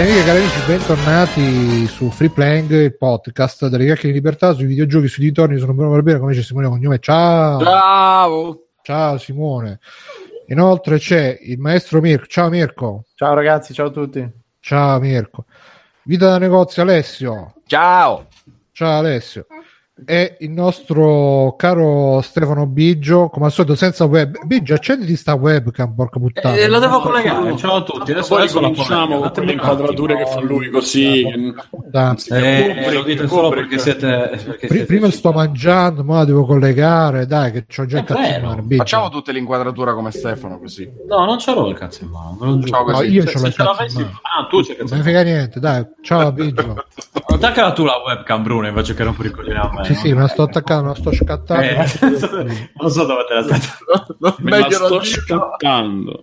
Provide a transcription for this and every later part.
Cari amiche e cari amici, bentornati su Free Playing, il podcast delle chiacchiere di libertà sui videogiochi, sui dintorni. Sono Bruno Barbera, come c'è Simone Cognome. Ciao! Ciao! Ciao Simone. Inoltre c'è il maestro Mirko. Ciao Mirko. Ciao ragazzi, ciao a tutti. Ciao Mirko. Vita da negozio Alessio. Ciao! Ciao Alessio. E il nostro caro Stefano Biggio, come al solito senza web. Biggio, accenditi sta webcam, porca puttana. Eh, lo devo collegare. Ciao a tutti. Adesso, Poi adesso la cominciamo con le inquadrature che fa lui così. Puttana. Eh, lo dite solo perché siete. Perché Pri- siete prima sto mangiando, ma la devo collegare. Dai, che c'ho già il È cazzo in mano. Facciamo tutte l'inquadratura come Stefano così. No, non ce l'ho il cazzo in mano. ve lo giuro. Ciao, No, così. io Se- ce l'ho se il ce cazzo in mano. Ah, tu c'è Non cazzo in ne frega niente, dai. Ciao Biggio. Attaccala tu la webcam, Bruno, invece che rompere i coglioni a me. Sì, sì, me la sto attaccando, me la sto scattando. Eh, non so dove te la stai. Me Me la Meglio sto scattando.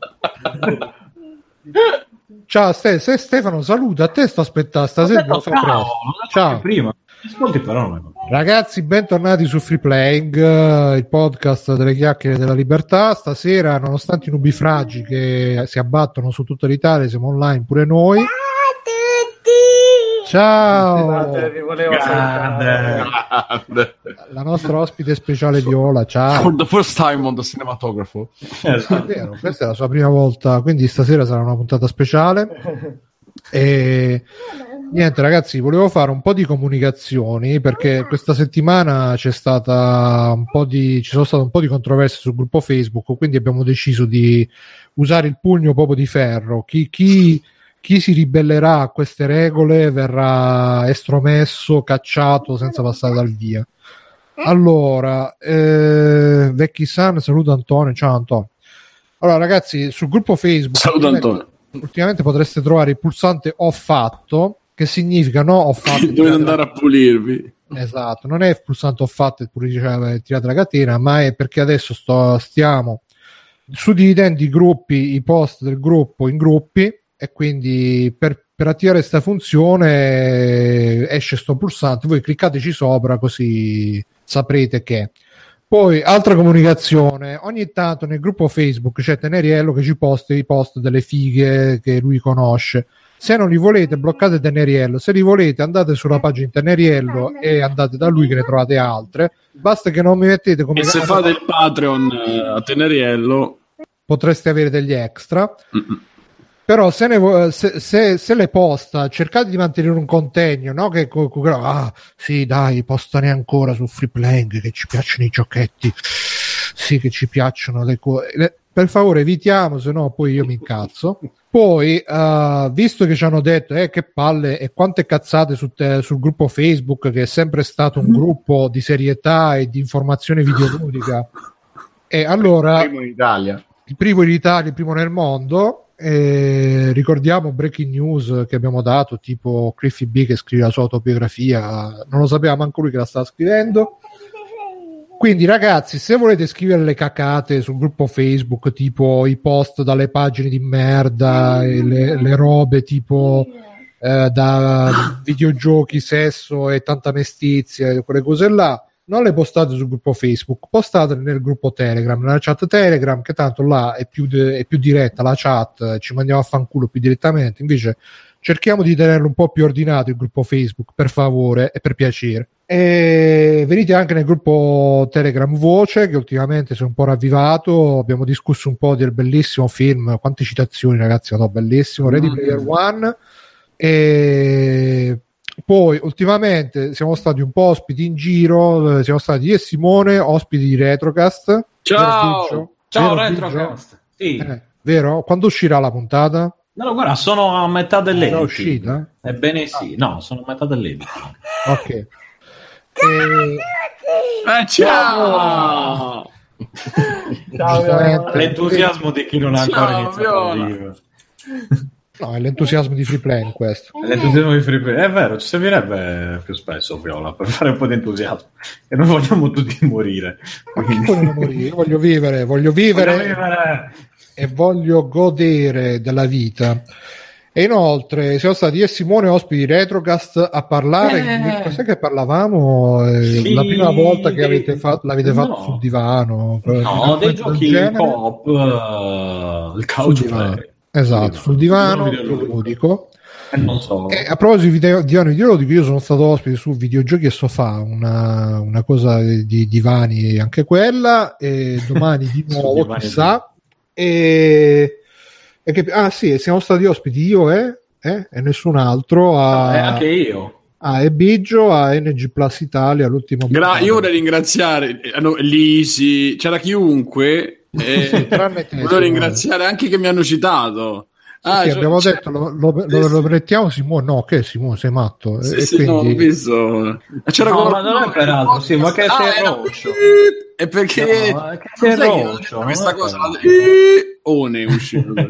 Ciao Ste- se Stefano, saluta, a te sto aspettando stasera. Ciao, ciao. prima. Ascolti però non è Ragazzi, bentornati su Free Playing, il podcast delle chiacchiere della libertà. Stasera, nonostante i nubifragi che si abbattono su tutta l'Italia, siamo online pure noi. Ciao! Scusate, vi volevo salutare. Grande. La nostra ospite speciale Viola, ciao! For the first time on the cinematographer. È vero, questa è la sua prima volta, quindi stasera sarà una puntata speciale. E niente, ragazzi, volevo fare un po' di comunicazioni perché questa settimana c'è stata un po' di ci sono state un po' di controversie sul gruppo Facebook, quindi abbiamo deciso di usare il pugno proprio di ferro. Chi, chi, chi si ribellerà a queste regole verrà estromesso, cacciato senza passare dal via. Allora, eh, Vecchi San, saluto Antonio. Ciao Antonio. Allora, ragazzi, sul gruppo Facebook ultimamente- ultimamente potreste trovare il pulsante ho fatto, che significa no, ho fatto. Dovete andare a pulirvi. Esatto, non è il pulsante ho fatto e pure diceva tirate la catena, ma è perché adesso sto, stiamo suddividendo i gruppi, i post del gruppo in gruppi e quindi per, per attivare questa funzione esce sto pulsante, voi cliccateci sopra così saprete che. Poi, altra comunicazione, ogni tanto nel gruppo Facebook c'è Teneriello che ci posta i post delle fighe che lui conosce. Se non li volete, bloccate Teneriello. Se li volete, andate sulla pagina Teneriello e andate da lui che ne trovate altre. Basta che non mi mettete come E se fate il Patreon eh, a Teneriello, potreste avere degli extra. mm, Però se, ne se, se- se le posta, cercate di mantenere un contegno, no? Che ah, sì, dai, postane ancora su Free Playing che ci piacciono i giochetti. Sì, che ci piacciono le cose. Per favore, evitiamo, se no poi io mi incazzo. Poi, eh, visto che ci hanno detto eh, che palle e quante cazzate su te- sul gruppo Facebook, che è sempre stato un gruppo di serietà e di informazione videoludica, e allora Primo in Italia. il primo in Italia, il primo nel mondo. E ricordiamo breaking news che abbiamo dato, tipo Cliffy B che scrive la sua autobiografia, non lo sapeva manco lui che la stava scrivendo. Quindi, ragazzi, se volete scrivere le cacate sul gruppo Facebook, tipo i post dalle pagine di merda, e le, le robe tipo eh, da videogiochi, sesso e tanta mestizia, quelle cose là, non le postate sul gruppo Facebook, postatele nel gruppo Telegram, nella chat Telegram, che tanto là è più, de- è più diretta la chat, ci mandiamo a fanculo più direttamente. Invece cerchiamo di tenerlo un po' più ordinato il gruppo Facebook, per favore e per piacere. E venite anche nel gruppo Telegram Voce, che ultimamente si è un po' ravvivato. Abbiamo discusso un po' del bellissimo film. Quante citazioni, ragazzi, no, bellissimo. Ready Player One. E poi ultimamente siamo stati un po' ospiti in giro. eh, Siamo stati io e Simone, ospiti di Retrocast. Ciao! Ciao, Vero? Retrocast. Sì. Eh, vero? Quando uscirà la puntata? No, guarda, sono a metà È dell'editing. uscita? Ebbene sì, no, sono a metà dell'editing. Ok. E- Eh, ciao! Ciao, Giustamente. L'entusiasmo di chi non ha ancora Ciao, iniziato a Viola. vivere. No, è l'entusiasmo di free play questo. L'entusiasmo di free play. È vero, ci servirebbe più spesso Viola per fare un po' di entusiasmo. E noi vogliamo tutti morire. Quindi... Voglio morire, io voglio vivere, voglio vivere Vogliamo vivere. e voglio godere della vita. E inoltre siamo stati io e Simone ospiti di Retrocast a parlare. Eh. di cos'è che parlavamo? Eh, Sì, la prima volta che avete fatto, l'avete fatto No. sul divano. No, dei giochi co-op, eh, il couch Sul divano. play. Esatto, sul divano videoludico. Eh, non so. E a proposito di video- divano videoludico, io sono stato ospite su videogiochi e sofà, una, una cosa di divani anche quella, e domani di nuovo, chissà. E, e che, ah sì, siamo stati ospiti io e, eh, e nessun altro a, Eh, anche io. a Ebigio, a NG Plus Italia, l'ultimo Gra- io vorrei ringraziare eh, no, Lisi, c'era chiunque. E volevo Simone. ringraziare anche che mi hanno citato. Ah, Sì, cioè- abbiamo cioè- detto lo, lo, lo, lo prettiamo Simone no che Simone sei matto Sì, e sì, no, ho quindi visto. C'era No, ma non è per altro, sì, ma che Ah, sei era- roccio. È perché No, che sei roccio, questa cosa la- uscito.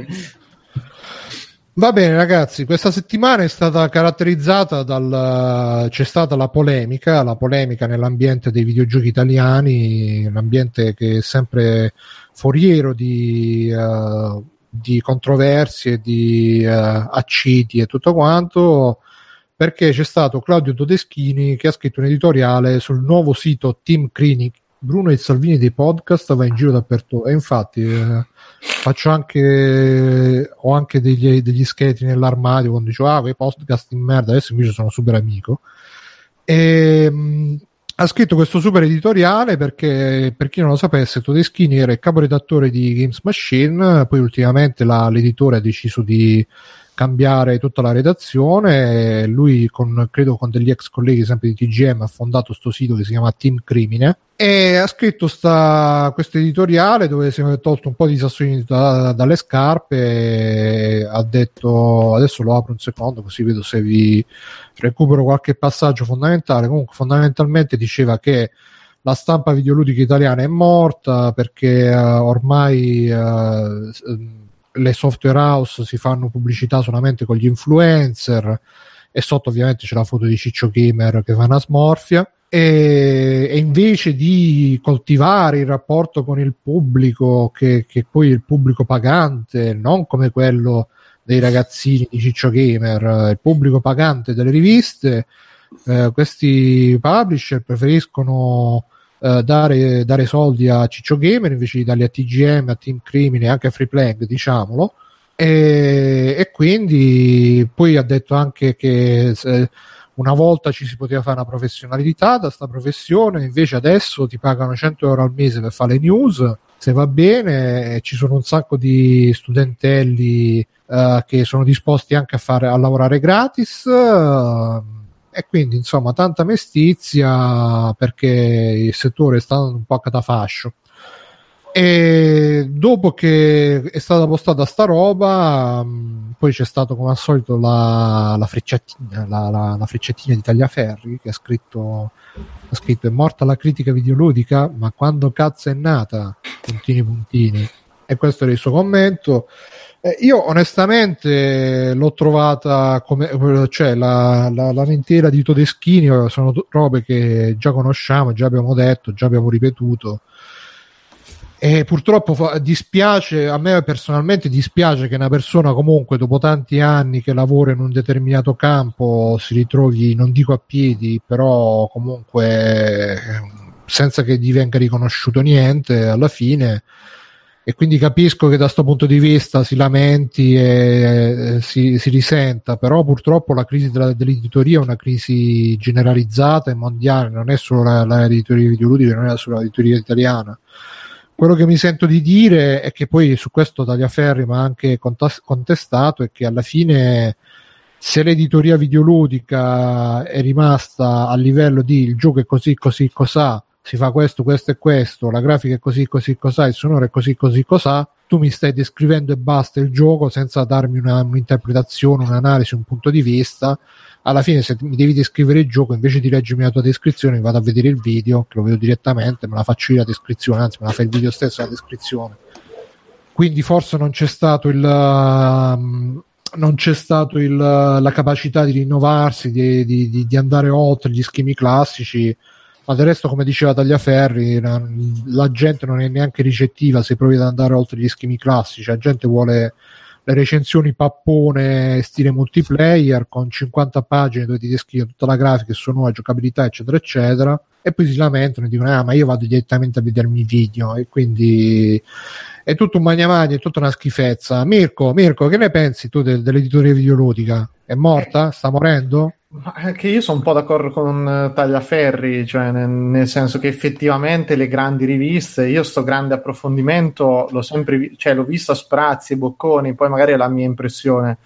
Va bene ragazzi, questa settimana è stata caratterizzata dal... c'è stata la polemica, la polemica nell'ambiente dei videogiochi italiani, un ambiente che è sempre foriero di, eh, di controversie, di eh, accidi e tutto quanto, perché c'è stato Claudio Todeschini che ha scritto un editoriale sul nuovo sito Team Clinic. Bruno e Salvini dei podcast va in giro dappertutto e infatti eh, faccio anche ho anche degli, degli scheletri nell'armadio quando dicevo ah quei podcast in merda adesso invece sono super amico e, mh, ha scritto questo super editoriale perché per chi non lo sapesse Todeschini era il caporedattore di Games Machine poi ultimamente la- l'editore ha deciso di cambiare tutta la redazione. Lui con, credo con degli ex colleghi sempre di TGM ha fondato questo sito che si chiama Team Crimine. E ha scritto questo editoriale dove si è tolto un po' di sassolini da- dalle scarpe ha detto adesso lo apro un secondo così vedo se vi recupero qualche passaggio fondamentale. Comunque fondamentalmente diceva che la stampa videoludica italiana è morta perché eh, ormai s- le software house si fanno pubblicità solamente con gli influencer e sotto ovviamente c'è la foto di Ciccio Gamer che fa una smorfia. E, e invece di coltivare il rapporto con il pubblico che, che poi il pubblico pagante non come quello dei ragazzini di Ciccio Gamer il pubblico pagante delle riviste eh, questi publisher preferiscono eh, dare, dare soldi a Ciccio Gamer invece di darli a TGM, a Team Crimine anche a Free Playing, diciamolo. E, e quindi poi ha detto anche che una volta ci si poteva fare una professionalità da sta professione, invece adesso ti pagano 100 euro al mese per fare le news, se va bene, ci sono un sacco di studentelli eh, che sono disposti anche a, fare, a lavorare gratis. eh, e quindi insomma tanta mestizia perché il settore sta andando un po' a catafascio. E dopo che è stata postata sta roba mh, poi c'è stato come al solito la, la frecciatina la, la, la frecciatina di Tagliaferri che ha scritto ha scritto è morta la critica videoludica ma quando cazzo è nata? Puntini puntini e questo era il suo commento eh, io onestamente l'ho trovata come cioè la, la, la mentira di Todeschini eh, sono robe che già conosciamo, già abbiamo detto, già abbiamo ripetuto. E purtroppo fa- dispiace, a me personalmente dispiace che una persona comunque dopo tanti anni che lavora in un determinato campo si ritrovi, non dico a piedi, però comunque eh, senza che gli venga riconosciuto niente alla fine e quindi capisco che da questo punto di vista si lamenti e si, si risenta, però purtroppo la crisi della, dell'editoria è una crisi generalizzata e mondiale, non è solo la, la videoludica, non è solo l'editoria italiana. Quello che mi sento di dire è che poi su questo Tagliaferri ma anche contas- contestato è che alla fine se l'editoria videoludica è rimasta a livello di il gioco è così così cos'ha si fa questo, questo e questo, la grafica è così, così, cos'ha, il sonoro è così, così, cos'ha, tu mi stai descrivendo e basta il gioco senza darmi una, un'interpretazione, un'analisi, un punto di vista. Alla fine, se mi devi descrivere il gioco, invece di leggermi la tua descrizione, vado a vedere il video, che lo vedo direttamente, me la faccio io la descrizione, anzi, me la fa il video stesso la descrizione. Quindi forse non c'è stato il. um, non c'è stato il, la capacità di rinnovarsi, di, di, di, di andare oltre gli schemi classici ma del resto come diceva Tagliaferri la, gente non è neanche ricettiva se provi ad andare oltre gli schemi classici la gente vuole le recensioni pappone stile multiplayer con 50 pagine dove ti descrive tutta la grafica, il suono, la giocabilità eccetera eccetera e poi si lamentano e dicono ah ma io vado direttamente a vedermi i video e quindi è tutto un magna magna, è tutta una schifezza. Mirko, Mirko, che ne pensi tu del, dell'editoria videoludica? È morta? Sta morendo? Ma Anche io sono un po' d'accordo con eh, Tagliaferri, cioè nel, nel senso che effettivamente le grandi riviste, io sto grande approfondimento l'ho sempre cioè, l'ho visto a sprazzi e bocconi, poi magari è la mia impressione.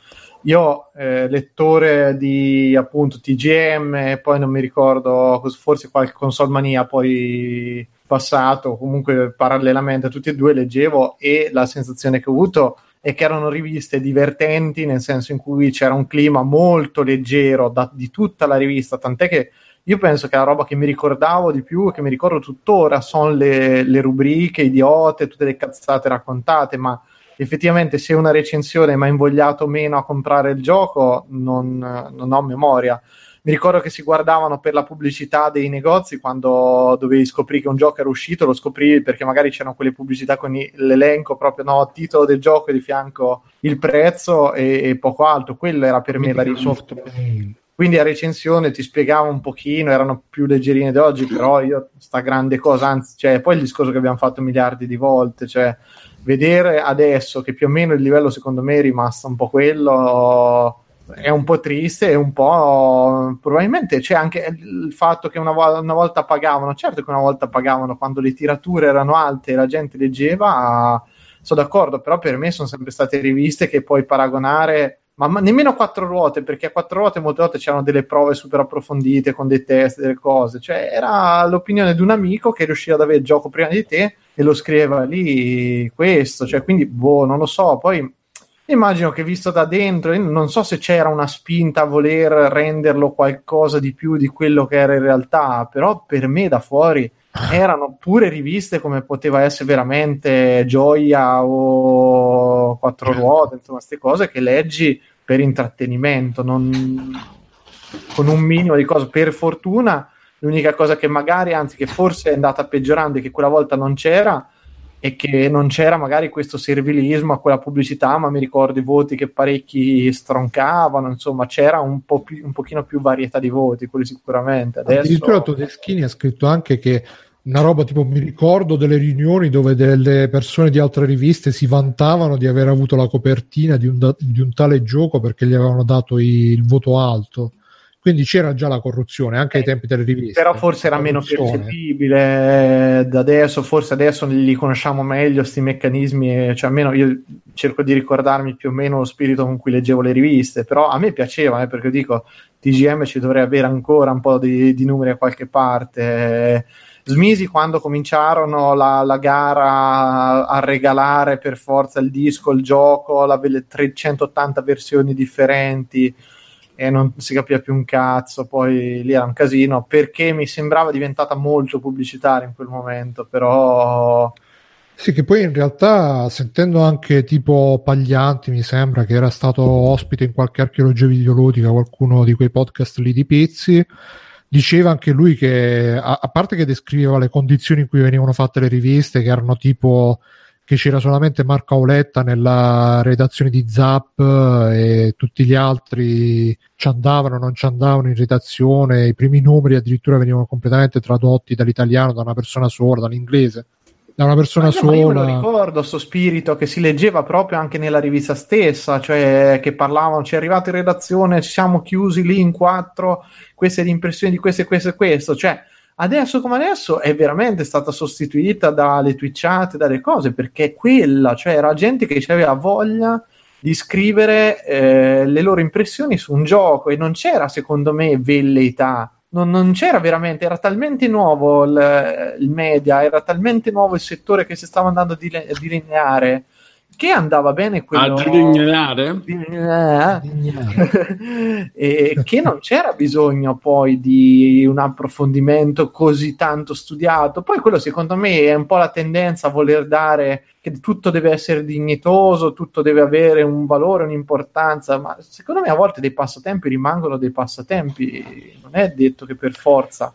Io, eh, lettore di appunto TGM, poi non mi ricordo, forse qualche console mania poi passato, comunque parallelamente a tutti e due leggevo e la sensazione che ho avuto è che erano riviste divertenti, nel senso in cui c'era un clima molto leggero da- di tutta la rivista, tant'è che io penso che la roba che mi ricordavo di più, che mi ricordo tuttora, sono le, le rubriche idiote, tutte le cazzate raccontate, ma effettivamente se una recensione mi ha invogliato meno a comprare il gioco, non, non ho memoria. Mi ricordo che si guardavano per la pubblicità dei negozi quando dovevi scoprire che un gioco era uscito, lo scoprivi perché magari c'erano quelle pubblicità con l'elenco proprio, no, titolo del gioco e di fianco il prezzo e, e poco altro. Quello era per me la Mail. Quindi a recensione ti spiegava un pochino, erano più leggerine di oggi, però io sta grande cosa, anzi, cioè, poi il discorso che abbiamo fatto miliardi di volte, cioè vedere adesso che più o meno il livello secondo me è rimasto un po' quello è un po' triste e un po' probabilmente c'è anche il fatto che una, vo- una volta pagavano certo che una volta pagavano quando le tirature erano alte e la gente leggeva sono d'accordo però per me sono sempre state riviste che puoi paragonare ma, ma nemmeno a quattro ruote perché a quattro ruote molte volte c'erano delle prove super approfondite con dei test delle cose cioè era l'opinione di un amico che riusciva ad avere il gioco prima di te e lo scriveva lì questo cioè quindi boh non lo so poi Immagino che visto da dentro, non so se c'era una spinta a voler renderlo qualcosa di più di quello che era in realtà, però per me da fuori erano pure riviste come poteva essere veramente Gioia o Quattro Ruote, insomma, queste cose che leggi per intrattenimento, non con un minimo di cose. Per fortuna, l'unica cosa che magari, anzi, che forse è andata peggiorando e che quella volta non c'era, e che non c'era magari questo servilismo a quella pubblicità, ma mi ricordo i voti che parecchi stroncavano, insomma c'era un, po più, un pochino più varietà di voti, quelli sicuramente. Addirittura Adesso Todeschini ha scritto anche che una roba tipo mi ricordo delle riunioni dove delle persone di altre riviste si vantavano di aver avuto la copertina di un, da- di un tale gioco perché gli avevano dato i- il voto alto. Quindi c'era già la corruzione anche ai tempi delle riviste. però forse era meno percepibile eh, da adesso, forse adesso li conosciamo meglio questi meccanismi, e- cioè almeno io cerco di ricordarmi più o meno lo spirito con cui leggevo le riviste, però a me piaceva, eh, perché dico TGM ci dovrei avere ancora un po' di, di numeri a qualche parte. eh. Smisi quando cominciarono la, la gara a regalare per forza il disco, il gioco, la, le 380 versioni differenti e non si capiva più un cazzo, poi lì era un casino perché mi sembrava diventata molto pubblicitaria in quel momento, però Sì, che poi in realtà sentendo anche tipo Paglianti, mi sembra che era stato ospite in qualche archeologia videoludica, qualcuno di quei podcast lì di Pizzi, diceva anche lui che, a, a parte che descriveva le condizioni in cui venivano fatte le riviste, che erano tipo che c'era solamente Marco Auletta nella redazione di Zap eh, e tutti gli altri ci andavano, non ci andavano in redazione, i primi numeri addirittura venivano completamente tradotti dall'italiano da una persona sola, dall'inglese da una persona Ma io- ma io me lo sola. ricordo sto spirito che si leggeva proprio anche nella rivista stessa, cioè che parlavano, ci è arrivato in redazione, ci siamo chiusi lì in quattro, queste le impressioni di questo e questo e questo, cioè adesso come adesso è veramente stata sostituita dalle twitchate, dalle cose, perché quella, cioè era gente che aveva voglia di scrivere eh, le loro impressioni su un gioco e non c'era secondo me velleità. Non, non c'era veramente, era talmente nuovo il, il media, era talmente nuovo il settore che si stava andando a dile- a dilineare che andava bene quello A delineare? Dilineare. e che non c'era bisogno poi di un approfondimento così tanto studiato. Poi quello secondo me è un po' la tendenza a voler dare che tutto deve essere dignitoso, tutto deve avere un valore, un'importanza, ma secondo me a volte dei passatempi rimangono dei passatempi, non è detto che per forza.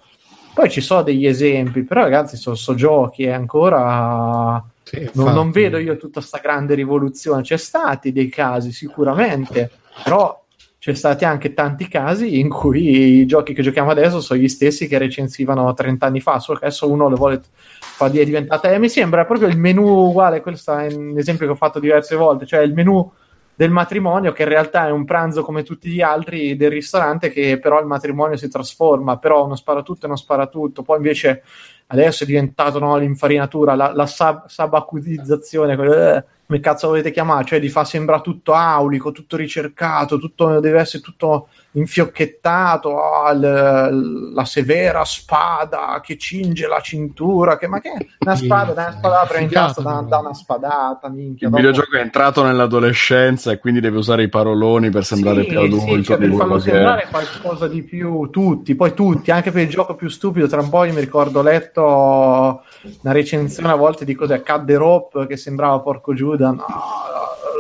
Poi ci sono degli esempi, però ragazzi sono so giochi e ancora Sì, non, non vedo io tutta sta grande rivoluzione. C'è stati dei casi sicuramente, però c'è stati anche tanti casi in cui i giochi che giochiamo adesso sono gli stessi che recensivano 30 anni fa, solo che adesso uno le vuole fa diventata eh, mi sembra proprio il menu uguale, questo è un esempio che ho fatto diverse volte, cioè il menu del matrimonio che in realtà è un pranzo come tutti gli altri del ristorante che però il matrimonio si trasforma, però uno spara tutto e non spara tutto, poi invece adesso è diventato no, l'infarinatura, la, la sab- sabacudizzazione, eh, come cazzo volete chiamare, cioè di fa sembra tutto aulico, tutto ricercato, tutto deve essere tutto infiocchettato, l- la severa spada che cinge la cintura, che ma che è una spada, una spada prendata da, da, una spadata, minchia. Il dopo... videogioco è entrato nell'adolescenza e quindi deve usare i paroloni per sembrare sì, più adulto. Sì, cioè di per farlo che sembrare è. qualcosa di più, tutti, poi tutti, anche per il gioco più stupido, tra un po' io mi ricordo ho letto una recensione a volte di cos'è, Cadde Rope, che sembrava porco Giuda, no,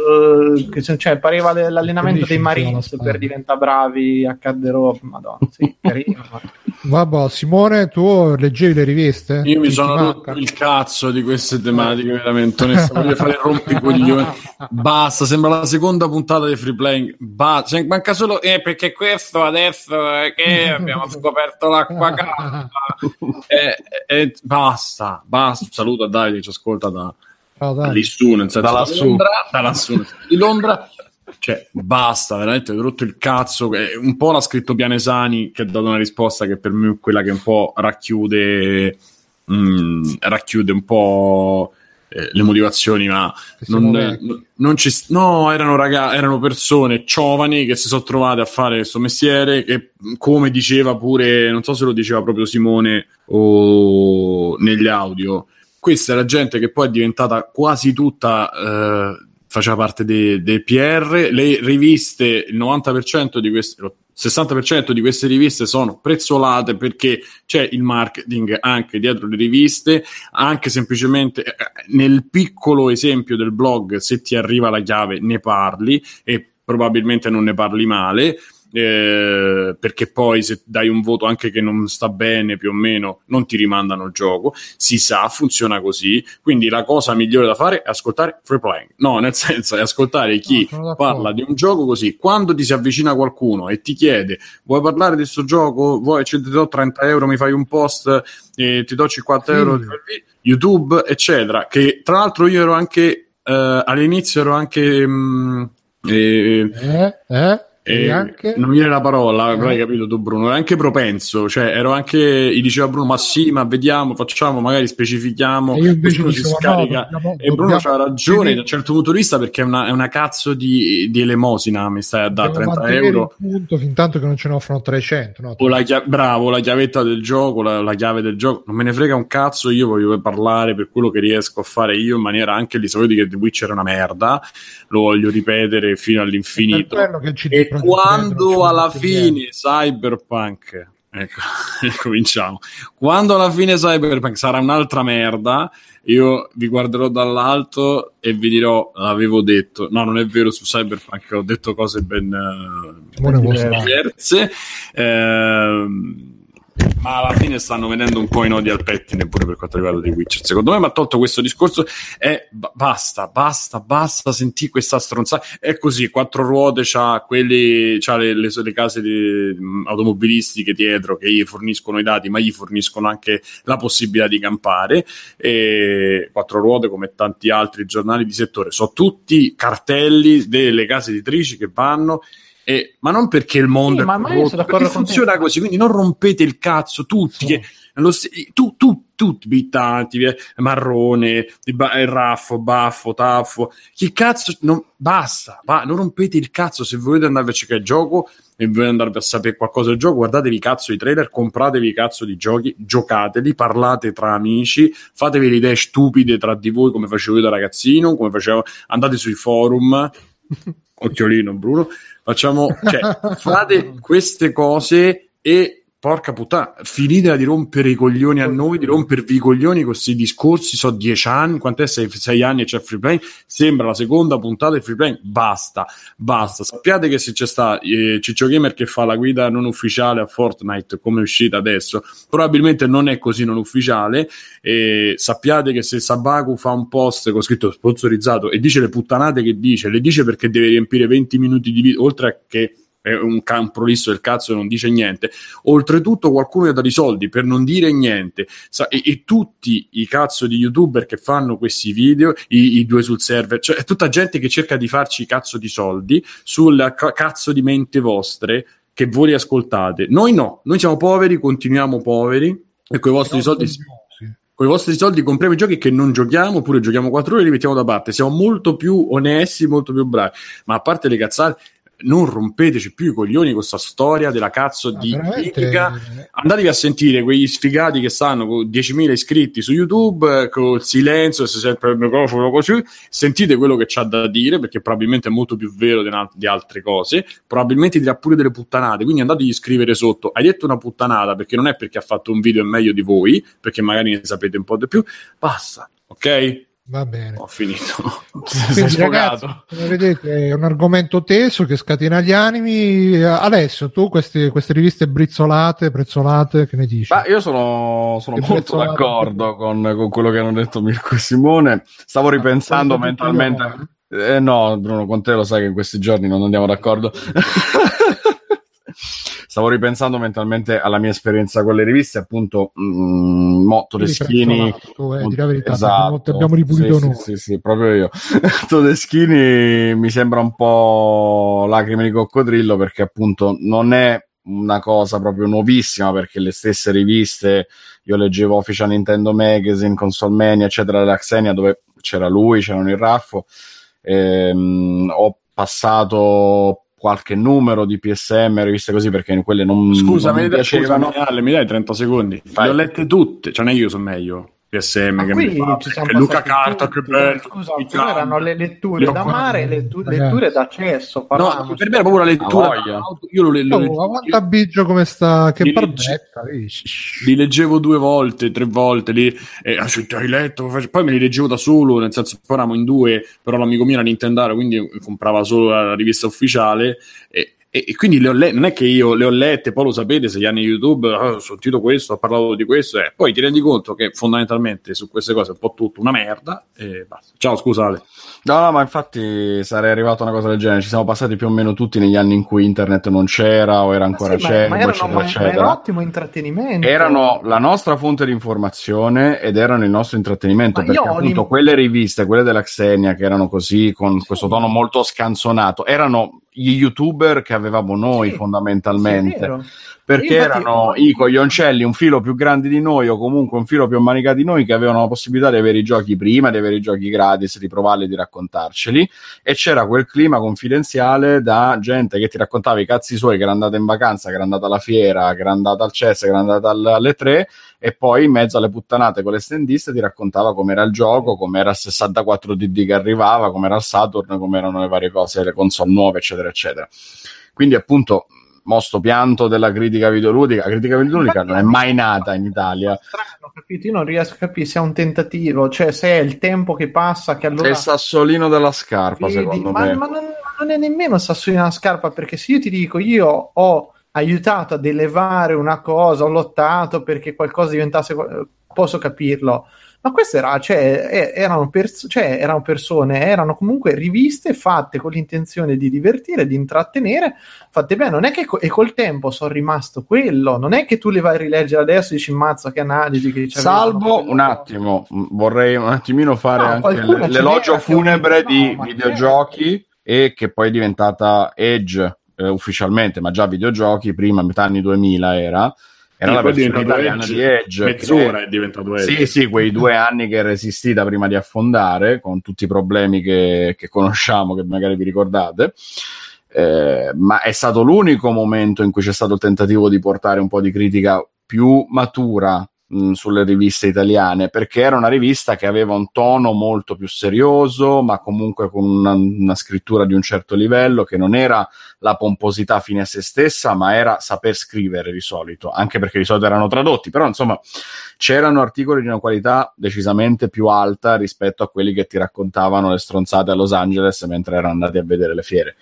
Uh, cioè, pareva l'allenamento dei Marines per diventare bravi a Cadde Rope. Madonna, sì, carino. Vabbè, Simone, tu leggevi le riviste? Io mi sono rotto il cazzo di queste tematiche, veramente. Onestamente, voglio fare rompicoglioni. Basta, sembra la seconda puntata di Free Playing. Basta, manca solo eh, perché questo adesso è che abbiamo scoperto l'acqua calda. Eh, eh, basta, basta. Saluto a Davide che ci ascolta da, Ciao, da nel senso Da da lassù. Londra, da lassù, di Londra. Cioè, basta, veramente, ho rotto il cazzo. Un po' l'ha scritto Pianesani, che ha dato una risposta che per me è quella che un po' racchiude, mm, racchiude un po' eh, le motivazioni, ma non, non ci no, erano, raga- erano persone giovani che si sono trovate a fare questo mestiere che, come diceva pure, non so se lo diceva proprio Simone o negli audio, questa è la gente che poi è diventata quasi tutta eh, faceva parte dei, dei PR le riviste il 90% di queste il 60% di queste riviste sono prezzolate perché c'è il marketing anche dietro le riviste anche semplicemente eh, nel piccolo esempio del blog se ti arriva la chiave ne parli e probabilmente non ne parli male eh, perché poi se dai un voto anche che non sta bene più o meno non ti rimandano il gioco. Si sa funziona così. Quindi la cosa migliore da fare è ascoltare free playing. No nel senso è ascoltare chi No, parla di un gioco così. Quando ti si avvicina qualcuno e ti chiede vuoi parlare di questo gioco? Vuoi ci ti do 30 euro mi fai un post e ti do 50 Sì. euro youtube eccetera che tra l'altro io ero anche eh, all'inizio ero anche mh, eh, Eh? E anche? non mi viene la parola, Eh. hai capito tu Bruno, era anche propenso, cioè ero anche, gli diceva Bruno, ma sì, ma vediamo, facciamo, magari specifichiamo, E io invece si dicevo, no, scarica. dobbiamo- e Bruno c'ha ragione da un certo punto di vista perché è una, è una cazzo di, di elemosina, mi stai a dare Dobbiamo 30 mantenere euro. punto fin tanto che non ce ne offrono 300 no? O la chia- bravo, la chiavetta del gioco, la, la chiave del gioco, non me ne frega un cazzo, io voglio parlare per quello che riesco a fare io in maniera anche di sapete che The Witcher è una merda, lo voglio ripetere fino Per all'infinito. quello che ci E quando alla fine. Cyberpunk, ecco, cominciamo. Quando alla fine Cyberpunk sarà un'altra merda, io vi guarderò dall'alto e vi dirò, l'avevo detto. No, non è vero su Cyberpunk, ho detto cose ben eh, stare. diverse. Ehm, ma alla fine stanno venendo un po' i nodi al pettine pure per quanto riguarda The Witcher. Secondo me, ma tolto questo discorso, è ba- basta, basta, basta. Sentì questa stronzata. È così: quattro ruote, c'ha quelli, c'ha le, le- le case di- automobilistiche dietro che gli forniscono i dati, ma gli forniscono anche la possibilità di campare. E quattro ruote, come tanti altri giornali di settore, sono tutti cartelli delle case editrici che vanno. E, ma non perché il mondo Sì, è corrotto, perché con te. funziona così, quindi non rompete il cazzo tutti. Che, lo st- tu, tu, tutti bittanti, eh, marrone, il raffo, baffo, taffo. Che cazzo? Non, basta, va, non rompete il cazzo. Se volete andarvi a cercare il gioco e volete andarvi a sapere qualcosa del gioco, guardatevi cazzo i trailer, compratevi cazzo di giochi, giocateli, parlate tra amici, fatevi le idee stupide tra di voi come facevo io da ragazzino, come facevo, andate sui forum, occhiolino Bruno, facciamo, cioè, fate queste cose e porca puttana, finitela di rompere i coglioni a noi, di rompervi i coglioni con questi discorsi, so dieci anni, quant'è sei, sei anni e c'è free play, sembra la seconda puntata di free play, basta, basta, sappiate che se c'è sta eh, Ciccio Gamer che fa la guida non ufficiale a Fortnite come è uscita adesso, probabilmente non è così non ufficiale, e sappiate che se Sabaku fa un post con scritto sponsorizzato e dice le puttanate che dice, le dice perché deve riempire 20 minuti di video, oltre a che è un campo prolisso del cazzo e non dice niente. Oltretutto qualcuno gli ha dato i soldi per non dire niente. Sa- e, e tutti i cazzo di youtuber che fanno questi video, i, i due sul server, cioè è tutta gente che cerca di farci cazzo di soldi sulla ca- cazzo di mente vostre che voi li ascoltate. Noi no, noi siamo poveri, continuiamo poveri e con i vostri soldi con i vostri soldi compriamo i giochi che non giochiamo oppure giochiamo 4 ore e li mettiamo da parte. Siamo molto più onesti, molto più bravi. Ma a parte le cazzate, non rompeteci più i coglioni con questa storia della cazzo Ma di veramente- critica. Andatevi a sentire quegli sfigati che stanno con 10.000 iscritti su YouTube, eh, col silenzio, se sempre il microfono così. Sentite quello che c'ha da dire, perché probabilmente è molto più vero di, altre cose. Probabilmente dirà pure delle puttanate. Quindi andategli a scrivere sotto. Hai detto una puttanata perché non è perché ha fatto un video meglio di voi, perché magari ne sapete un po' di più. Basta, ok? Va bene. Ho finito. Sei Quindi, ragazzi, sfogato. come vedete, è un argomento teso che scatena gli animi. Alessio, tu queste, queste riviste brizzolate, prezzolate, che ne dici? Ma io sono, sono molto d'accordo con, con quello che hanno detto Mirko e Simone. Stavo ripensando tutti mentalmente. Eh, no, Bruno, con te lo sai che in questi giorni non andiamo d'accordo. Stavo ripensando mentalmente alla mia esperienza con le riviste, appunto, mm, mo, Todeschini. eh, di la verità, Esatto. abbiamo ripulito sì, noi. Sì, sì, sì, proprio io. Todeschini mi sembra un po' lacrime di coccodrillo perché appunto non è una cosa proprio nuovissima perché le stesse riviste io leggevo Official Nintendo Magazine, Console Mania, eccetera, della Xenia dove c'era lui, c'erano il Raffo. Ehm, ho passato qualche numero di PSM, riviste così perché quelle non, Scusa, non mi piacevano. scusami, Ale, mi dai 30 secondi? Vai. Le ho lette tutte, cioè non è io sono meglio. PSM Ma che mi fa, ci siamo Luca Carta, tutti, che bello. Scusa, però erano le letture da mare e lettu- Ragazzi. letture d'accesso. No, per me era proprio la lettura. Io lo, lo- Oh, aguanta Biggio come sta, che Li barbetta. vedi? li leggevo due volte, tre volte, li, e ah, sì, hai letto, poi me li leggevo da solo, nel senso poi eravamo in due, però l'amico mio era Nintendaro, quindi comprava solo la rivista ufficiale e, e- e quindi le ho le- non è che io le ho lette, poi lo sapete, se gli anni YouTube, ah, ho sentito questo, ho parlato di questo, e poi ti rendi conto che fondamentalmente su queste cose è un po' tutto una merda e basta. Ciao, scusate. No, no, ma infatti sarei arrivato a una cosa del genere. Ci siamo passati più o meno tutti negli anni in cui internet non c'era o era Ma ancora sì, ma- c'era, ma, erano, eccetera, ma- ma eccetera. era un ottimo intrattenimento. Erano la nostra fonte di informazione ed erano il nostro intrattenimento Ma perché appunto l'im- quelle riviste, quelle della Xenia che erano così con questo tono molto scanzonato, erano gli youtuber che avevamo noi Sì, fondamentalmente. Sì, perché infatti- erano i coglioncelli un filo più grandi di noi o comunque un filo più ammanicati di noi che avevano la possibilità di avere i giochi prima, di avere i giochi gratis, di provarli, di raccontarceli. E c'era quel clima confidenziale da gente che ti raccontava i cazzi suoi che era andata in vacanza, che era andata alla fiera, che era andata al CES, che era andata al- alle tre e poi in mezzo alle puttanate con le stendiste ti raccontava com'era il gioco, com'era il 64 DD che arrivava, com'era il Saturn, com'erano le varie cose, le console nuove, eccetera, eccetera. Quindi appunto mosto pianto della critica videoludica. La critica videoludica non è mai nata in Italia. Strano, capito? Io non riesco a capire se è un tentativo, cioè se è il tempo che passa che allora È il sassolino della scarpa, vedi, secondo ma, me. ma non, non è nemmeno sassolino alla scarpa, perché se io ti dico io ho aiutato ad elevare una cosa, ho lottato perché qualcosa diventasse posso capirlo. Ma queste era, cioè, erano, pers- cioè, erano persone, erano comunque riviste fatte con l'intenzione di divertire, di intrattenere, fatte bene. Non è che co- e col tempo sono rimasto quello, non è che tu le vai a rileggere adesso e dici mazza che analisi che c'avevano. Salvo un attimo, vorrei un attimino fare No, anche l'elogio funebre no, di ma videogiochi e che poi è diventata Edge eh, ufficialmente, ma già videogiochi, prima metà anni 2000 era. Era Sì, la versione italiana Edge, di Edge. Mezz'ora che- è diventato Edge. Sì, sì, quei due anni che è resistita prima di affondare, con tutti i problemi che, che conosciamo, che magari vi ricordate. Eh, ma è stato l'unico momento in cui c'è stato il tentativo di portare un po' di critica più matura sulle riviste italiane, perché era una rivista che aveva un tono molto più serioso, ma comunque con una, una scrittura di un certo livello, che non era la pomposità fine a se stessa, ma era saper scrivere di solito, anche perché di solito erano tradotti, però insomma c'erano articoli di una qualità decisamente più alta rispetto a quelli che ti raccontavano le stronzate a Los Angeles mentre erano andati a vedere le fiere.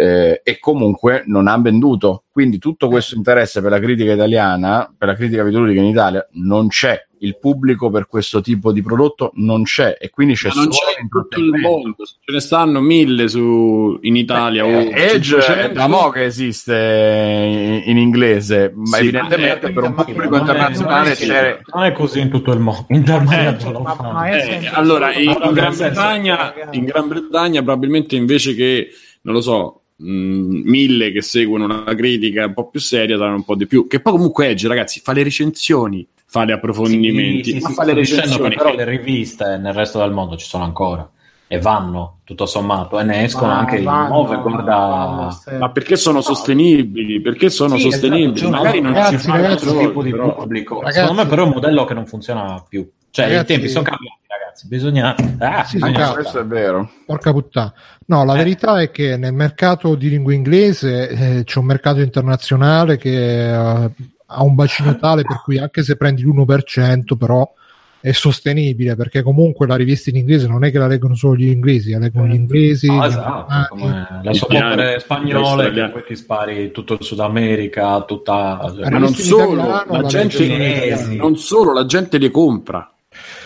Eh, e comunque non ha venduto. Quindi tutto questo interesse per la critica italiana, per la critica videoludica in Italia, non c'è il pubblico per questo tipo di prodotto non c'è e quindi c'è non solo c'è in tutto il mondo, ce ne stanno mille su, in Italia. o Eh, Edge è 500. da mo' che esiste in, in inglese, ma Sì, evidentemente ma per un pubblico ma- internazionale non, è, c'è. non è così in tutto il mondo. In Germania Eh, già lo fanno. Eh, allora, Gran Bretagna, in Gran Bretagna probabilmente invece che, non lo so, mh, mille che seguono una critica un po' più seria saranno un po' di più. Che poi comunque Edge, ragazzi, fa le recensioni, fa gli approfondimenti, Sì, sì, ma sì, fa le recensioni. però le riviste nel resto del mondo ci sono ancora e vanno tutto sommato e ne escono Ma anche di vanno, nuove. vanno, Guarda, se- Ma perché sono sostenibili? Perché sono Sì, sostenibili? esatto, c'è un Magari non ragazzi, ci fanno ragazzi, tipo di però. pubblico. Ragazzi- Secondo me, però, è un modello che non funziona più. Cioè, Ragazzi- i tempi sono cambiati, ragazzi. Bisogna. Ah, Sì, bisogna. Questo è vero. Porca puttana. No, la Eh. verità è che nel mercato di lingua inglese eh, c'è un mercato internazionale che eh, ha un bacino tale per cui anche se prendi l'1% però è sostenibile perché comunque la rivista in inglese non è che la leggono solo gli inglesi, la leggono gli inglesi, No, gli esatto, come Gli soap che australiani. poi ti spari tutto il Sud America, tutta. Ma Ma non solo, italiano, la la gente, non solo, la gente le compra.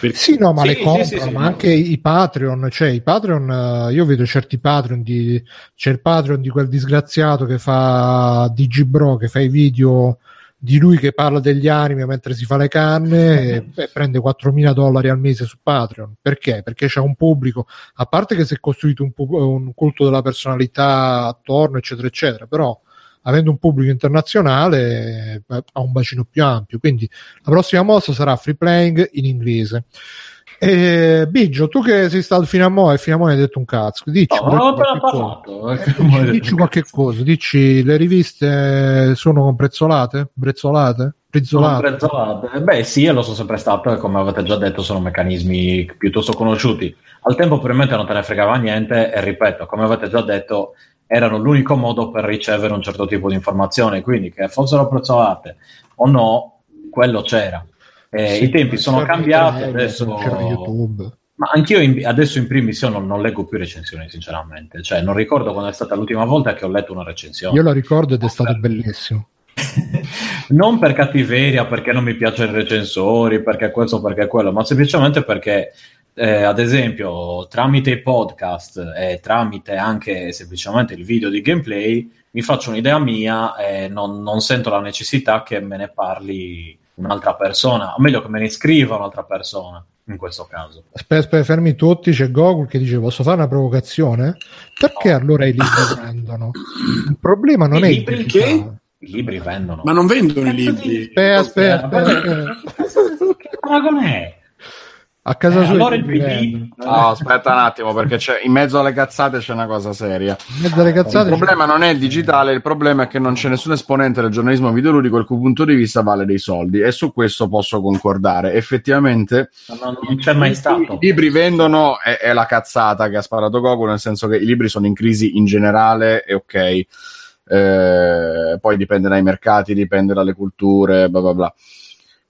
Perché- Sì, no, ma Sì, le comprano, sì, sì, ma anche i Patreon, cioè i Patreon, eh, io vedo certi Patreon di, c'è il Patreon di quel disgraziato che fa Digibro, che fa i video di lui che parla degli anime mentre si fa le canne e, e prende 4.000 dollari al mese su Patreon. Perché? Perché c'è un pubblico, a parte che si è costruito un, pu- un culto della personalità attorno, eccetera, eccetera, però avendo un pubblico internazionale eh, ha un bacino più ampio, quindi la prossima mossa sarà free playing in inglese. E, Biggio, tu che sei stato fino a mo' e fino a mo' hai detto un cazzo, dici, No, qualche cosa. parlato. eh, Dici- qualche cosa, dici le riviste sono prezzolate? Brezzolate? Sono Brizzolate? prezzolate. Beh, sì, e lo sono sempre stato, come avete già detto, sono meccanismi piuttosto conosciuti. Al tempo, probabilmente non te ne fregava niente, e ripeto, come avete già detto, erano l'unico modo per ricevere un certo tipo di informazione. Quindi, che fossero prezzolate o no, quello c'era. Eh, Sì, I tempi sono cambiati, adesso. Ma anch'io in- adesso in primis io non, non leggo più recensioni, sinceramente. Cioè, non ricordo quando è stata l'ultima volta che ho letto una recensione. Io la ricordo ed è stato bellissimo. non per cattiveria, perché non mi piacciono i recensori, perché questo, perché quello, ma semplicemente perché, eh, ad esempio, tramite i podcast e tramite anche semplicemente il video di gameplay, mi faccio un'idea mia e non, non sento la necessità che me ne parli un'altra persona, o meglio che me ne scriva un'altra persona, in questo caso. Aspetta, aspetta, fermi tutti. C'è Gogol che dice: Posso fare una provocazione? Perché allora i libri vendono? Il problema non I è il libri digitale. I libri vendono. Ma non vendono i libri. Aspetta, aspetta, aspetta, aspetta. Che paragone è? A casa Eh, sua allora il PD. No, aspetta un attimo, perché c'è, in mezzo alle cazzate c'è una cosa seria. In mezzo alle cazzate Il problema non è il digitale, il problema è che non c'è nessun esponente del giornalismo videoludico il cui punto di vista vale dei soldi e su questo posso concordare. Effettivamente non, non c'è mai stato. i libri vendono è, è la cazzata che ha sparato Goku, nel senso che i libri sono in crisi in generale e ok. Eh, poi dipende dai mercati, dipende dalle culture, bla bla bla.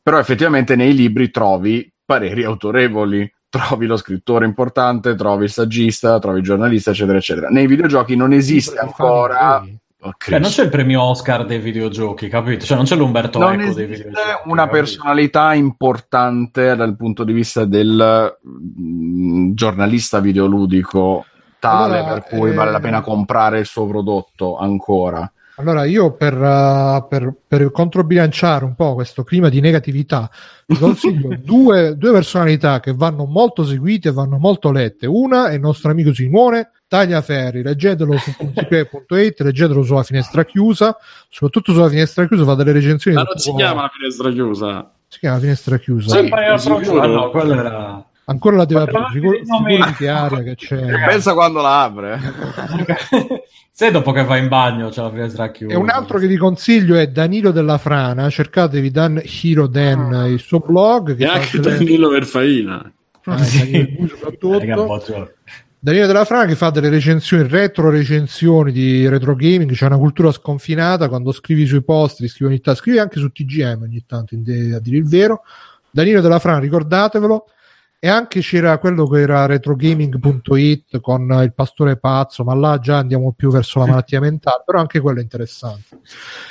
Però effettivamente nei libri trovi pareri autorevoli, trovi lo scrittore importante, trovi il saggista, trovi il giornalista, eccetera, eccetera. Nei videogiochi non esiste ancora. Oh, Cioè, non c'è il premio Oscar dei videogiochi, capito? Cioè, non c'è l'Umberto non Eco dei videogiochi. una capito? personalità importante dal punto di vista del mm, giornalista videoludico tale Allora, per cui eh, vale la pena comprare il suo prodotto ancora. Allora, io per, uh, per- per controbilanciare un po' questo clima di negatività, vi consiglio due, due personalità che vanno molto seguite e vanno molto lette. Una è il nostro amico Simone Tagliaferri, leggetelo su puntipe.it, leggetelo sulla finestra chiusa, soprattutto sulla finestra chiusa fa delle recensioni. Ma non si chiama la finestra chiusa. si chiama finestra chiusa. Sì. Empire sicuro. Pro- ah, no, quello era... Ancora la deve aprire, figur- figurati che aria che c'è. Pensa quando la apre. Se dopo che va in bagno c'è la finestra chiusa. E un altro che vi consiglio è Danilo della Frana, cercatevi Dan Hiro Dan, il suo blog. Che E anche delle- Danilo Verfaina. Ah, Danilo della Frana che fa delle recensioni, retro recensioni di retro gaming, c'è una cultura sconfinata, quando scrivi sui post, scrivi ogni tanto, scrivi anche su TGM ogni tanto, a dire il vero. Danilo della Frana, ricordatevelo. E anche c'era quello che era retrogaming.it con il pastore pazzo, ma là già andiamo più verso la malattia mentale, però anche quello è interessante.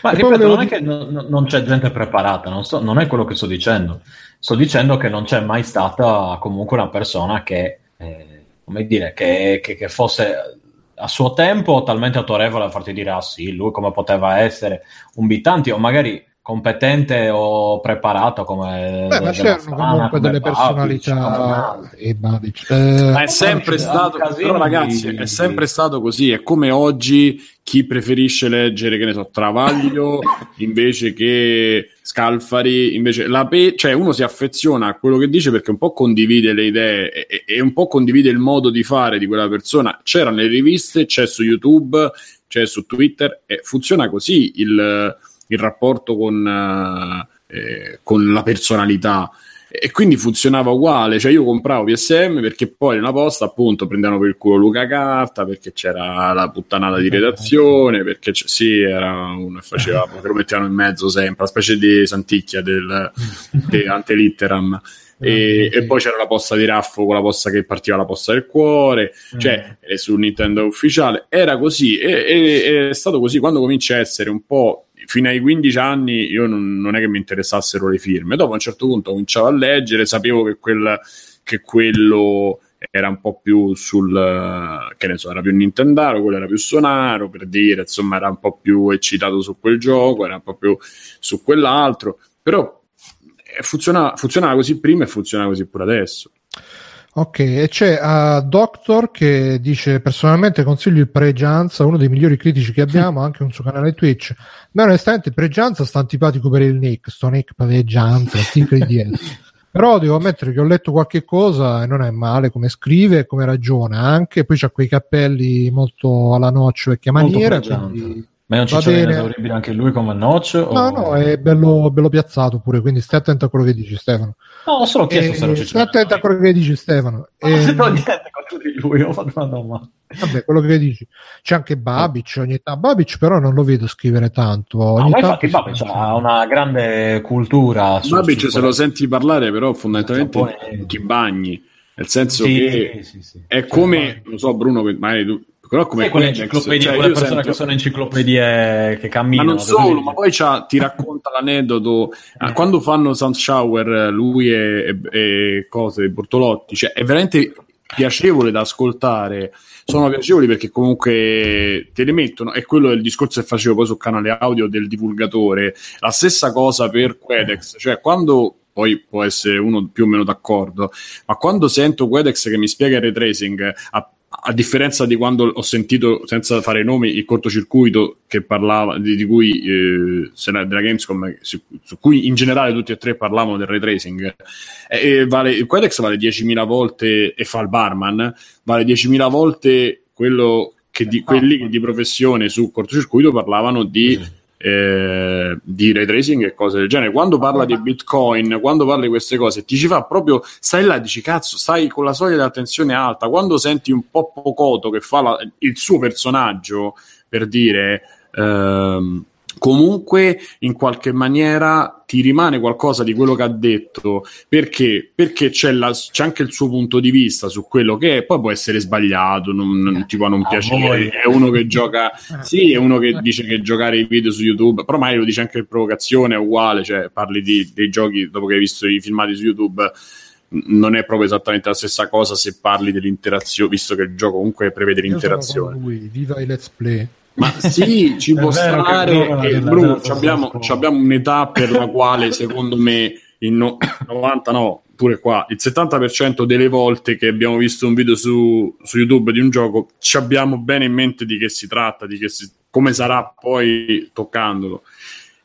Ma E ripeto, non è dire- che non, non c'è gente preparata, non, so- non è quello che sto dicendo. sto dicendo che non c'è mai stata comunque una persona che, eh, come dire, che, che, che fosse a suo tempo talmente autorevole da farti dire ah sì, lui come poteva essere un bitanti o magari competente o preparato come Beh, ma c'erano comunque delle personalità e Babic. Eh, ma è sempre stato però ragazzi è sempre stato così è come oggi chi preferisce leggere che ne so Travaglio invece che Scalfari invece la pe- cioè uno si affeziona a quello che dice perché un po' condivide le idee e, e un po' condivide il modo di fare di quella persona c'era nelle riviste c'è su YouTube c'è su Twitter e funziona così il il rapporto con, eh, eh, con la personalità. E quindi funzionava uguale, cioè io compravo PSM perché poi nella posta appunto prendevano per il culo Luca Carta perché c'era la puttanata di redazione perché c- sì era uno faceva che lo mettevano in mezzo sempre una specie di santicchia del de antelitteram. E, e, poi c'era la posta di Raffo con la posta che partiva la posta del cuore cioè mm. su Nintendo ufficiale. Era così e, e, è stato così. Quando comincia a essere un po' fino ai 15 anni io non, non, è che mi interessassero le firme. Dopo a un certo punto cominciavo a leggere, sapevo che, quel, che quello era un po' più sul che ne so, era più Nintendaro, quello era più Sonaro per dire, insomma, era un po' più eccitato su quel gioco, era un po' più su quell'altro, però funzionava, funzionava così prima e funziona così pure adesso. Ok, e c'è uh, Doctor che dice personalmente consiglio il Pregianza, uno dei migliori critici che abbiamo, anche un suo canale Twitch. Ma onestamente Pregianza sta antipatico per il nick, sto nick Pregianza, di Però devo ammettere che ho letto qualche cosa e non è male come scrive e come ragiona anche, poi c'ha quei cappelli molto alla noccia vecchia maniera, quindi ma non ci c'è esauribile anche lui come Notch? No, o... no, è bello, bello, piazzato pure, quindi stai attento a quello che dici Stefano. No, ho solo chiesto e, se non ci Stai attento a quello che dici Stefano. Ma e... non ho niente contro di lui, ho fatto una domanda. Vabbè, quello che dici. C'è anche Babic ogni tanto. Babic però non lo vedo scrivere tanto. Ogni no, tanto infatti Babic ha una grande cultura. Su, Babic su se lo senti parlare però fondamentalmente ti bagni. Nel senso sì, che sì, sì, è come, non so Bruno, magari tu però come quelle enciclopedie, cioè, quelle persone sento... che sono enciclopedie che camminano. Ma non solo, ma poi ti racconta l'aneddoto. Eh. Quando fanno Sound Shower, lui e, e, e cose, Bortolotti, cioè è veramente piacevole da ascoltare. Sono piacevoli perché comunque te le mettono. È quello del discorso che facevo poi sul canale audio del divulgatore. La stessa cosa per Quedex, cioè quando poi può essere uno più o meno d'accordo, ma quando sento Quedex che mi spiega il retracing a a differenza di quando ho sentito, senza fare nomi, il cortocircuito che parlava, di, di cui eh, della Gamescom, su, su, cui in generale tutti e tre parlavano del ray tracing, eh, vale, il Quedex vale 10.000 volte, e fa il barman, vale 10.000 volte quello che di, quelli che di professione su cortocircuito parlavano di eh, di ray tracing e cose del genere. Quando parla di Bitcoin, quando parla di queste cose, ti ci fa proprio, stai là e dici cazzo, stai con la soglia di attenzione alta. Quando senti un po' Pocoto che fa la, il suo personaggio, per dire... Ehm, comunque in qualche maniera ti rimane qualcosa di quello che ha detto perché, perché c'è, la, c'è, anche il suo punto di vista su quello che è, poi può essere sbagliato, non, non ti può non piacere. È uno che gioca, sì, è uno che dice che giocare i video su YouTube, però magari lo dice anche in provocazione, è uguale, cioè parli di, dei giochi dopo che hai visto i filmati su YouTube non è proprio esattamente la stessa cosa se parli dell'interazione, visto che il gioco comunque prevede l'interazione. Lui, viva i let's play. Ma sì, ci può stare. E Bruno, abbiamo, abbiamo, un'età per la quale, secondo me, il no, 90 no, pure qua, il 70% delle volte che abbiamo visto un video su, su YouTube di un gioco, ci abbiamo bene in mente di che si tratta, di che si, come sarà poi toccandolo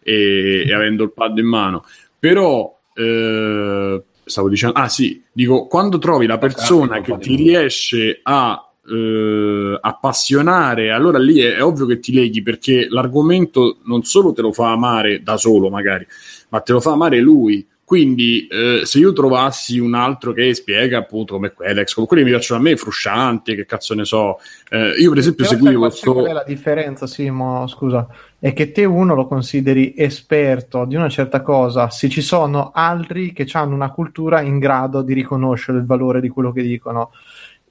e, e avendo il pad in mano. Però eh, stavo dicendo, ah sì, dico, quando trovi la persona che ti riesce a eh, appassionare, allora lì è, è, ovvio che ti leghi perché l'argomento non solo te lo fa amare da solo, magari, ma te lo fa amare lui. Quindi, eh, se io trovassi un altro che spiega appunto come Quedex, come quelli che mi piacciono a me, fruscianti, che cazzo ne so, eh, io per esempio Però seguivo questo. Qual è la differenza, Simo? Scusa, è che te uno lo consideri esperto di una certa cosa, se ci sono altri che hanno una cultura in grado di riconoscere il valore di quello che dicono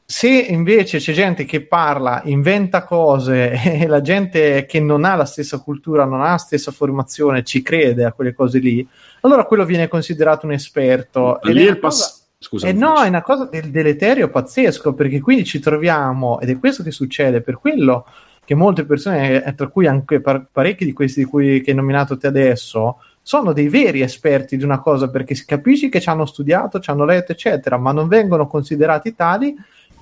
Se invece c'è gente che parla, inventa cose e la gente che non ha la stessa cultura, non ha la stessa formazione, ci crede a quelle cose lì, allora quello viene considerato un esperto. Ed Lì è il pass- cosa- Scusa, eh no, è una cosa del deleterio pazzesco, perché quindi ci troviamo, ed è questo che succede, per quello che molte persone, eh, tra cui anche par- parecchi di questi di cui che hai nominato te adesso, sono dei veri esperti di una cosa, perché si capisci che ci hanno studiato, ci hanno letto, eccetera, ma non vengono considerati tali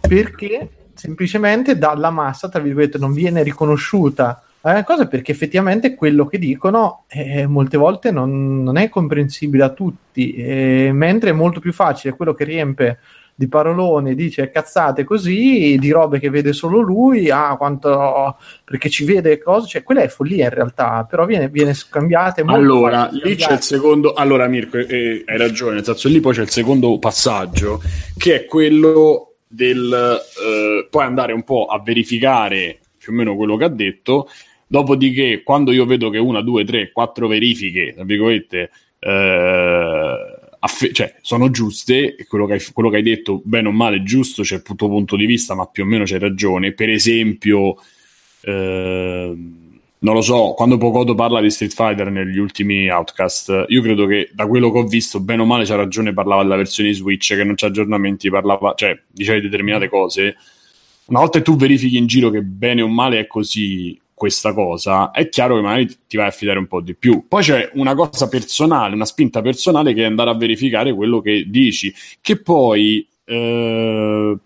perché semplicemente dalla massa, tra virgolette, non viene riconosciuta la cosa perché effettivamente quello che dicono eh, molte volte non, non è comprensibile a tutti, eh, mentre è molto più facile quello che riempie di paroloni, dice cazzate così, di robe che vede solo lui, ah, quanto, perché ci vede cose, cioè quella è follia in realtà, però viene, viene scambiata. Allora, lì c'è scambiare. il secondo. Allora, Mirko, eh, hai ragione, nel senso lì poi c'è il secondo passaggio, che è quello del eh, poi andare un po' a verificare più o meno quello che ha detto. Dopodiché, quando io vedo che una, due, tre, quattro verifiche, tra virgolette, eh, aff- cioè, sono giuste, e quello quello che hai detto, bene o male, è giusto, c'è il tuo punto di vista, ma più o meno c'hai ragione. Per esempio, ehm, non lo so, quando Pocoto parla di Street Fighter negli ultimi Outcast, io credo che da quello che ho visto, bene o male, c'ha ragione, parlava della versione Switch, che non c'ha aggiornamenti, parlava, cioè, diceva di determinate cose. Una volta che tu verifichi in giro che bene o male è così questa cosa, è chiaro che magari ti vai a affidare un po' di più. Poi c'è una cosa personale, una spinta personale che è andare a verificare quello che dici, che poi eh,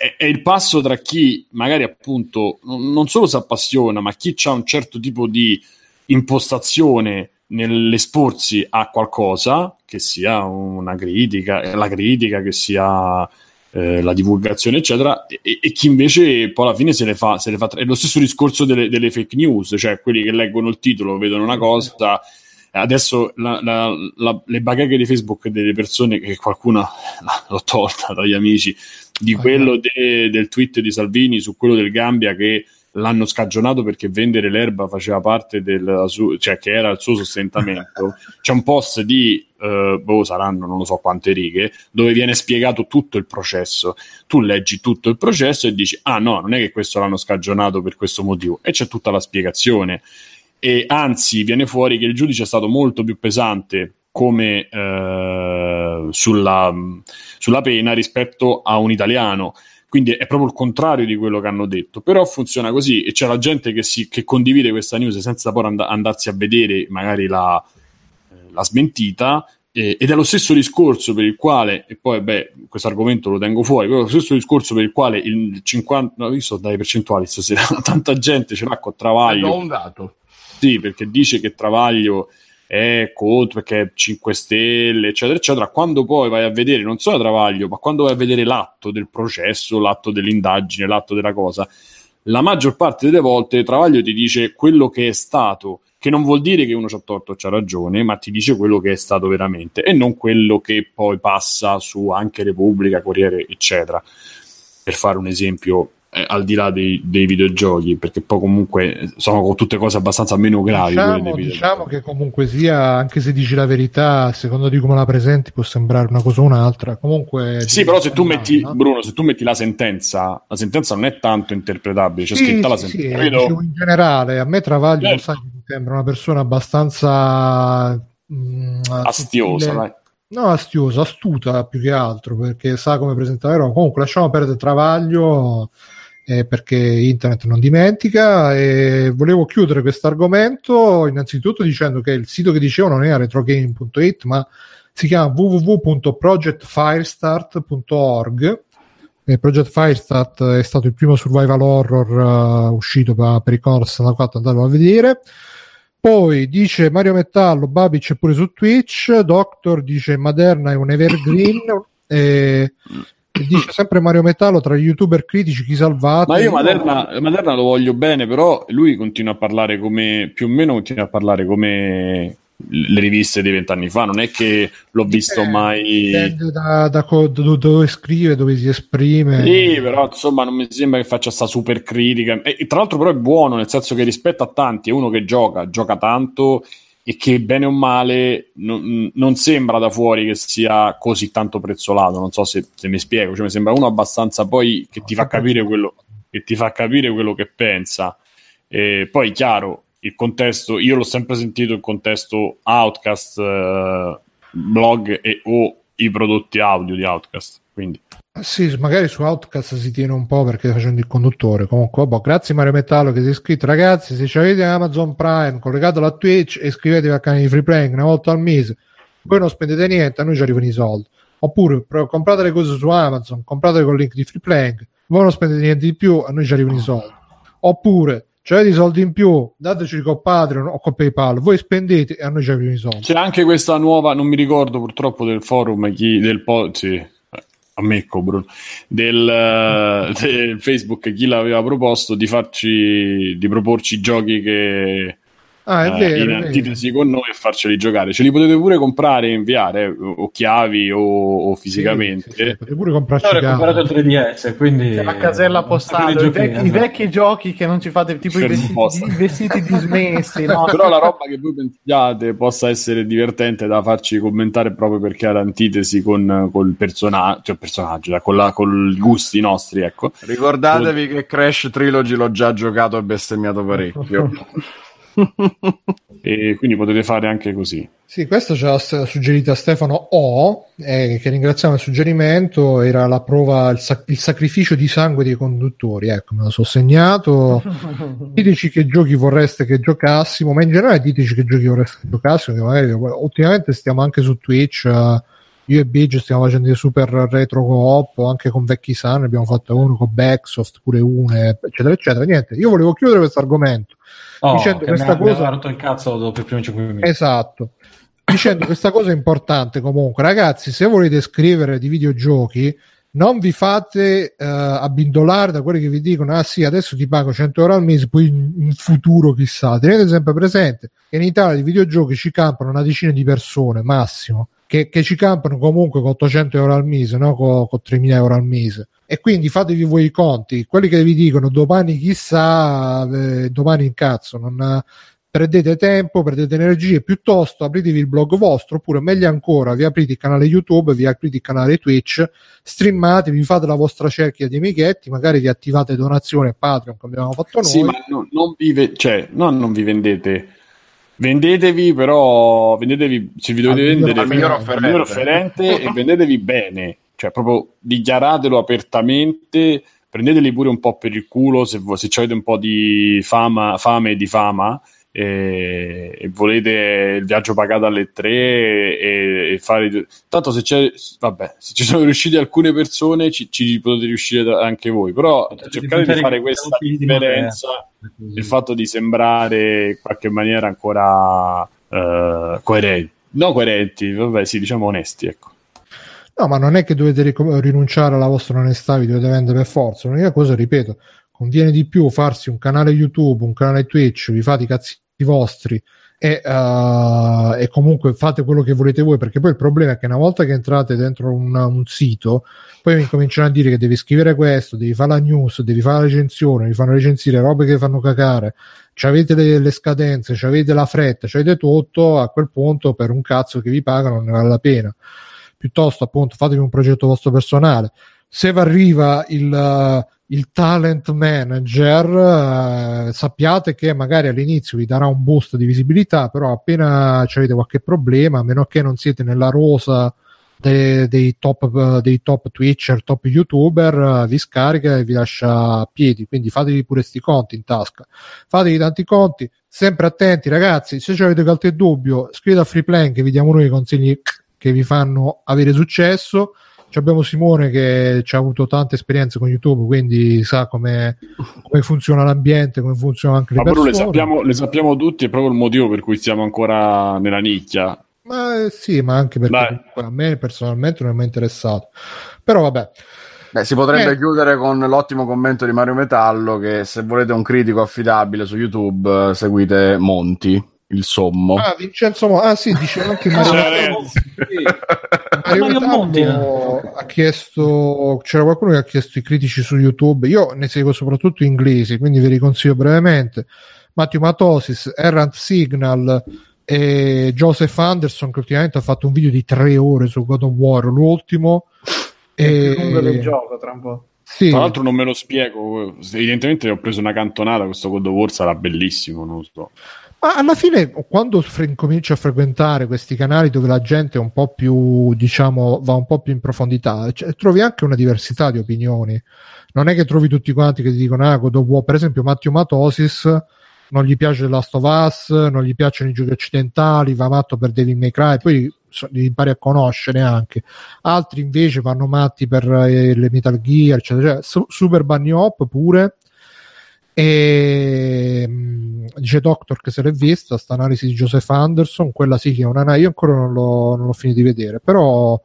è, è- il passo tra chi magari appunto non non solo si appassiona, ma chi ha un certo tipo di impostazione nell'esporsi a qualcosa, che sia una critica, la critica, che sia eh, la divulgazione, eccetera, e, e chi invece poi alla fine se le fa, se le fa tra- è lo stesso discorso delle, delle fake news, cioè quelli che leggono il titolo, vedono una cosa. Adesso la- la- la- le bacheche di Facebook delle persone che qualcuno l'ho tolta dagli amici di quello de- del tweet di Salvini su quello del Gambia che l'hanno scagionato perché vendere l'erba faceva parte del su- cioè che era il suo sostentamento. C'è un post di eh, boh, saranno non lo so quante righe dove viene spiegato tutto il processo. Tu leggi tutto il processo e dici: Ah, no, non è che questo l'hanno scagionato per questo motivo, e c'è tutta la spiegazione. E anzi, viene fuori che il giudice è stato molto più pesante come eh, sulla, sulla pena rispetto a un italiano. Quindi è proprio il contrario di quello che hanno detto. Però funziona così e c'è la gente che, si, che condivide questa news senza poi and- andarsi a vedere magari la, la smentita. eh, ed è lo stesso discorso per il quale, e poi beh, questo argomento lo tengo fuori, però è lo stesso discorso per il quale il 50, no, io sto dai percentuali stasera, tanta gente ce l'ha con Travaglio. Do un dato. Sì, perché dice che Travaglio è contro, perché è 5 Stelle, eccetera, eccetera. Quando poi vai a vedere non solo Travaglio, ma quando vai a vedere l'atto del processo, l'atto dell'indagine, l'atto della cosa, la maggior parte delle volte Travaglio ti dice quello che è stato, che non vuol dire che uno c'ha torto o c'ha ragione, ma ti dice quello che è stato veramente e non quello che poi passa su anche Repubblica, Corriere, eccetera. Per fare un esempio eh, al di là dei, dei videogiochi, perché poi comunque sono tutte cose abbastanza meno gravi. Diciamo, diciamo che comunque sia, anche se dici la verità, a secondo di come la presenti può sembrare una cosa o un'altra. Comunque, Sì, però se tu metti, no? Bruno, se tu metti la sentenza, la sentenza non è tanto interpretabile, c'è Sì, scritta la sì, sì, sentenza. eh, Credo- in generale, a me Travaglio lo sai, mi sembra una persona abbastanza mh, astiosa, sottile- dai. No, astiosa, astuta più che altro, perché sa come presentare roba. Comunque lasciamo perdere Travaglio eh, perché internet non dimentica e volevo chiudere questo argomento innanzitutto dicendo che il sito che dicevo non è retrogaming.it ma si chiama www.projectfirestart.org e Project Firestart è stato il primo survival horror uh, uscito per, per il Commodore 64 andatelo a vedere. Poi dice Mario Metallo Babi c'è pure su Twitch. Doctor dice Maderna è un evergreen. E, e dice sempre Mario Metallo tra gli youtuber critici chi salvate Ma io Maderna, Maderna lo voglio bene, però lui continua a parlare come, più o meno continua a parlare come le riviste di vent'anni fa, non è che l'ho visto Dipende- mai... da, da co- do- dove scrive dove si esprime. Sì, però insomma non mi sembra che faccia sta super critica. E tra l'altro però è buono, nel senso che rispetto a tanti. È uno che gioca, gioca tanto e che bene o male non, non sembra da fuori che sia così tanto prezzolato. Non so se, se mi spiego, cioè, mi sembra uno abbastanza poi che ti fa capire quello che, ti fa capire quello che pensa. E poi, chiaro, il contesto, io l'ho sempre sentito il contesto Outcast, eh, blog e o i prodotti audio di Outcast. Quindi. Sì, magari su Outcast si tiene un po' perché facendo il conduttore. Comunque, boh, grazie Mario Metallo che si è iscritto. Ragazzi, se avete Amazon Prime collegato alla Twitch, iscrivetevi al canale di Free Playing una volta al mese. Voi non spendete niente, a noi ci arrivano i soldi. Oppure comprate le cose su Amazon, comprate con il link di Free Playing. Voi non spendete niente di più, a noi ci arrivano i soldi. Oppure se avete soldi in più, dateci con Patreon o con PayPal. Voi spendete e a noi ci arrivano i soldi. C'è anche questa nuova, non mi ricordo purtroppo del forum, chi, del po- sì a me Bruno, del, uh, del, Facebook chi l'aveva proposto di farci di proporci giochi che ah, è vero, uh, in antitesi con noi e farceli giocare. Ce li potete pure comprare e inviare o chiavi o, o fisicamente sì, sì, sì, potete pure comprarci no, ho comprato il 3DS quindi C'è la casella postale. i, vecchi, i vecchi giochi che non ci fate tipo i vestiti, i vestiti, dismessi no? però la roba che voi pensiate possa essere divertente da farci commentare proprio perché ha l'antitesi con, col personaggio cioè personaggio con, la, con i gusti nostri ecco. Ricordatevi che Crash Trilogy l'ho già giocato e bestemmiato parecchio e quindi potete fare anche così. Sì, questo ci ha suggerito a Stefano O, eh, che ringraziamo il suggerimento, era la prova, il, sac- il, sacrificio di sangue dei conduttori, ecco, me lo so segnato. diteci che giochi vorreste che giocassimo, ma in generale diteci che giochi vorreste che giocassimo, che magari ultimamente stiamo anche su Twitch, uh, io e Biggio stiamo facendo dei super retro co-op, anche con vecchi Sun, abbiamo fatto uno con Backsoft, pure une, eccetera, eccetera. Niente, io volevo chiudere questo argomento Oh, dicendo questa mi cosa. Mi il cazzo dopo i primi 5 minuti. Esatto. Dicendo questa cosa importante comunque, ragazzi, se volete scrivere di videogiochi, non vi fate uh, abbindolare da quelli che vi dicono: Ah, sì, adesso ti pago 100 euro al mese, poi in, in futuro chissà. Tenete sempre presente che in Italia di videogiochi ci campano una decina di persone massimo che, che, ci campano comunque con 800 euro al mese, no? con, con 3.000 euro al mese. E quindi fatevi voi i conti. Quelli che vi dicono domani chissà, eh, domani in cazzo, non perdete tempo, perdete energie, piuttosto apritevi il blog vostro, oppure meglio ancora, vi aprite il canale YouTube, vi aprite il canale Twitch, streamate, vi fate la vostra cerchia di amichetti, magari vi attivate donazione Patreon come abbiamo fatto noi. Sì, ma no, non, vi ve- cioè, no, non vi vendete vendetevi però vendetevi se vi dovete vendere al miglior offerente, miglior offerente. e vendetevi bene. Cioè proprio dichiaratelo apertamente prendeteli pure un po' per il culo se, se avete un po' di fama, fame e di fama e, e, volete il viaggio pagato alle tre e, e, fare tanto se c'è vabbè se ci sono riuscite alcune persone ci, ci potete riuscire anche voi però cercate di fare questa differenza il fatto di sembrare in qualche maniera ancora uh, coerenti no coerenti vabbè sì diciamo onesti ecco No, ma non è che dovete ric- rinunciare alla vostra onestà, vi dovete vendere per forza. L'unica cosa, ripeto, conviene di più farsi un canale YouTube, un canale Twitch, vi fate i cazzi vostri e, uh, e, comunque fate quello che volete voi perché poi il problema è che una volta che entrate dentro una, un sito poi mi cominciano a dire che devi scrivere questo devi fare la news, devi fare la recensione devi fare recensire robe che fanno cacare avete le, le scadenze, avete la fretta avete tutto, a quel punto per un cazzo che vi pagano non ne vale la pena. Piuttosto appunto fatevi un progetto vostro personale se vi arriva il il talent manager, eh, sappiate che magari all'inizio vi darà un boost di visibilità, però appena avete qualche problema, a meno che non siete nella rosa dei, dei, top, dei top Twitcher, top YouTuber, vi scarica e vi lascia a piedi. Quindi fatevi pure sti conti in tasca. Fatevi tanti conti, sempre attenti ragazzi, se avete qualche dubbio, scrivete a Freeplan che vi diamo noi i consigli che vi fanno avere successo abbiamo Simone che ha avuto tante esperienze con YouTube, quindi sa come, come funziona l'ambiente, come funzionano anche le Ma persone. le sappiamo, le sappiamo tutti, è proprio il motivo per cui siamo ancora nella nicchia. Ma eh, sì, ma anche perché a me personalmente non è mai interessato. Però vabbè. Beh, si potrebbe eh. chiudere con l'ottimo commento di Mario Metallo che se volete un critico affidabile su YouTube seguite Monti il sommo. Ah, Vincenzo Mo- ah sì, dice anche Mario, Mario, Mario ha chiesto c'era qualcuno che ha chiesto i critici su YouTube. Io ne seguo soprattutto inglesi, quindi ve li consiglio brevemente. Matteo Matosis, Errant Signal e Joseph Anderson che ultimamente ha fatto un video di tre ore su God of War, l'ultimo. È E... più lungo del gioco tra un po'. Sì, Tra l'altro non me lo spiego, evidentemente ho preso una cantonata, questo God of War sarà bellissimo, non lo so. Ma alla fine quando fre- cominci a frequentare questi canali dove la gente è un po' più, diciamo, va un po' più in profondità, cioè, trovi anche una diversità di opinioni. Non è che trovi tutti quanti che ti dicono, ah, God of per esempio Matteo Matosis non gli piace Last of Us, non gli piacciono i giochi occidentali, va matto per Devil May Cry, poi so- li impari a conoscere anche. Altri invece vanno matti per eh, le Metal Gear, eccetera. Cioè, su- Super Bunny Hop pure. E mh, dice Doctor che se l'è vista sta analisi di Joseph Anderson, quella sì che è una io ancora non l'ho, non l'ho finito di vedere, però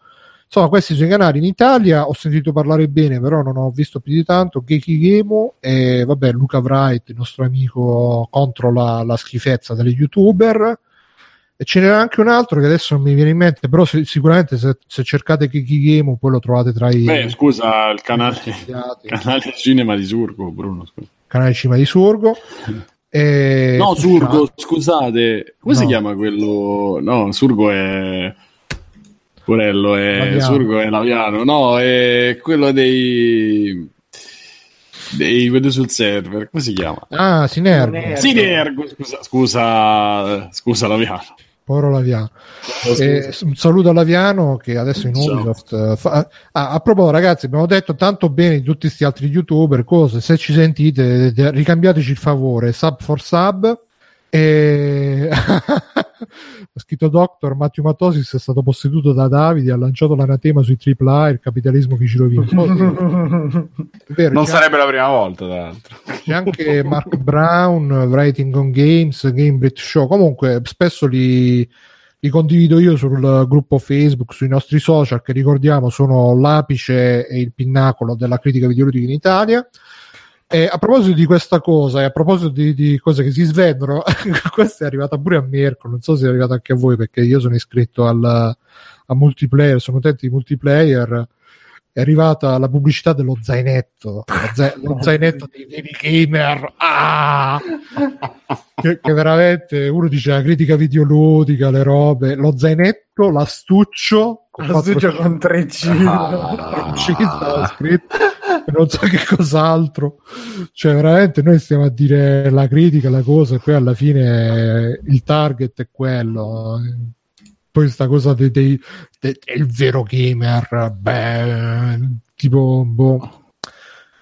insomma questi sui canali in Italia ho sentito parlare bene, però non ho visto più di tanto Geki Gemo e vabbè Luca Wright, il nostro amico contro la, la schifezza degli youtuber e ce n'era anche un altro che adesso non mi viene in mente, però se- sicuramente se, se cercate Geki Gemo poi lo trovate tra i Beh, scusa, il canale, consigliati. canale cinema di Surgo, Bruno. scusa. Canale Cima di Surgo. E No, su Surgo, scusate, come si No. chiama quello? No, Surgo è... Porello è... Laviano. Surgo è Laviano, no, è quello dei... dei quelli sul server, come si chiama? Ah, Sinergo, Sinergo. Sinergo, scusa, scusa, scusa Laviano. Povero Laviano. Scusa. E un saluto a Laviano che adesso in. Ubisoft eh, fa- ah, a proposito ragazzi abbiamo detto tanto bene di tutti questi altri youtuber cose se ci sentite eh, ricambiateci il favore sub for sub e ha scritto Doctor Matteo Matosis è stato posseduto da Davide ha lanciato l'anatema sui AAA il capitalismo che ci rovina vero, Non sarebbe la prima volta, tra l'altro. c'è anche Mark Brown, Writing on Games, Gamebrit Show. Comunque, spesso li, li condivido io sul gruppo Facebook, sui nostri social, che ricordiamo sono l'apice e il pinnacolo della critica videoludica in Italia. E a proposito di questa cosa, e a proposito di, di cose che si svendono, questa è arrivata pure a Mirko, non so se è arrivata anche a voi, perché io sono iscritto al, a multiplayer, sono utente di multiplayer è arrivata la pubblicità dello zainetto, lo, za- lo zainetto dei veri gamer, ah! che, che veramente uno dice la critica videoludica, le robe, lo zainetto, l'astuccio, con quattro Astuccio con 3C. Ah. C stava scritto, e non so che cos'altro, cioè veramente noi stiamo a dire la critica, la cosa, e poi alla fine il target è quello. Poi sta cosa dei, dei, de- del vero gamer, beh, tipo, boh.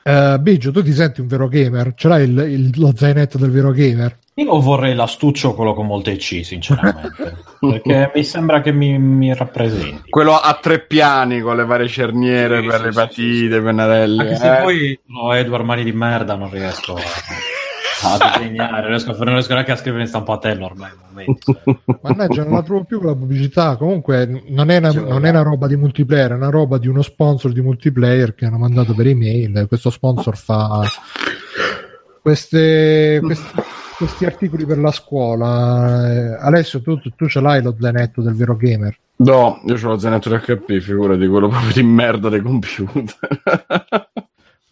Eh, Biggio, tu ti senti un vero gamer? Ce l'hai il, il- lo zainetto del vero gamer? Io vorrei l'astuccio quello con molte C, sinceramente, perché mi sembra che mi, mi rappresenti. Quello a tre piani con le varie cerniere Sì, per sì, le sì, patite, pennarelli. Anche se eh. poi no, Edward Mani di merda non riesco a, a disegnare, non riesco, a- non riesco neanche a scrivere in stampatello ormai. momento. Mannaggia, non la trovo più con la pubblicità. Comunque, non è, una, non è una roba di multiplayer, è una roba di uno sponsor di multiplayer che hanno mandato per email. Questo sponsor fa queste, questi, questi articoli per la scuola. Eh, Alessio, tu, tu, tu ce l'hai lo zainetto del vero gamer? No, io ho lo zainetto di HP, figurati, quello proprio di merda dei computer.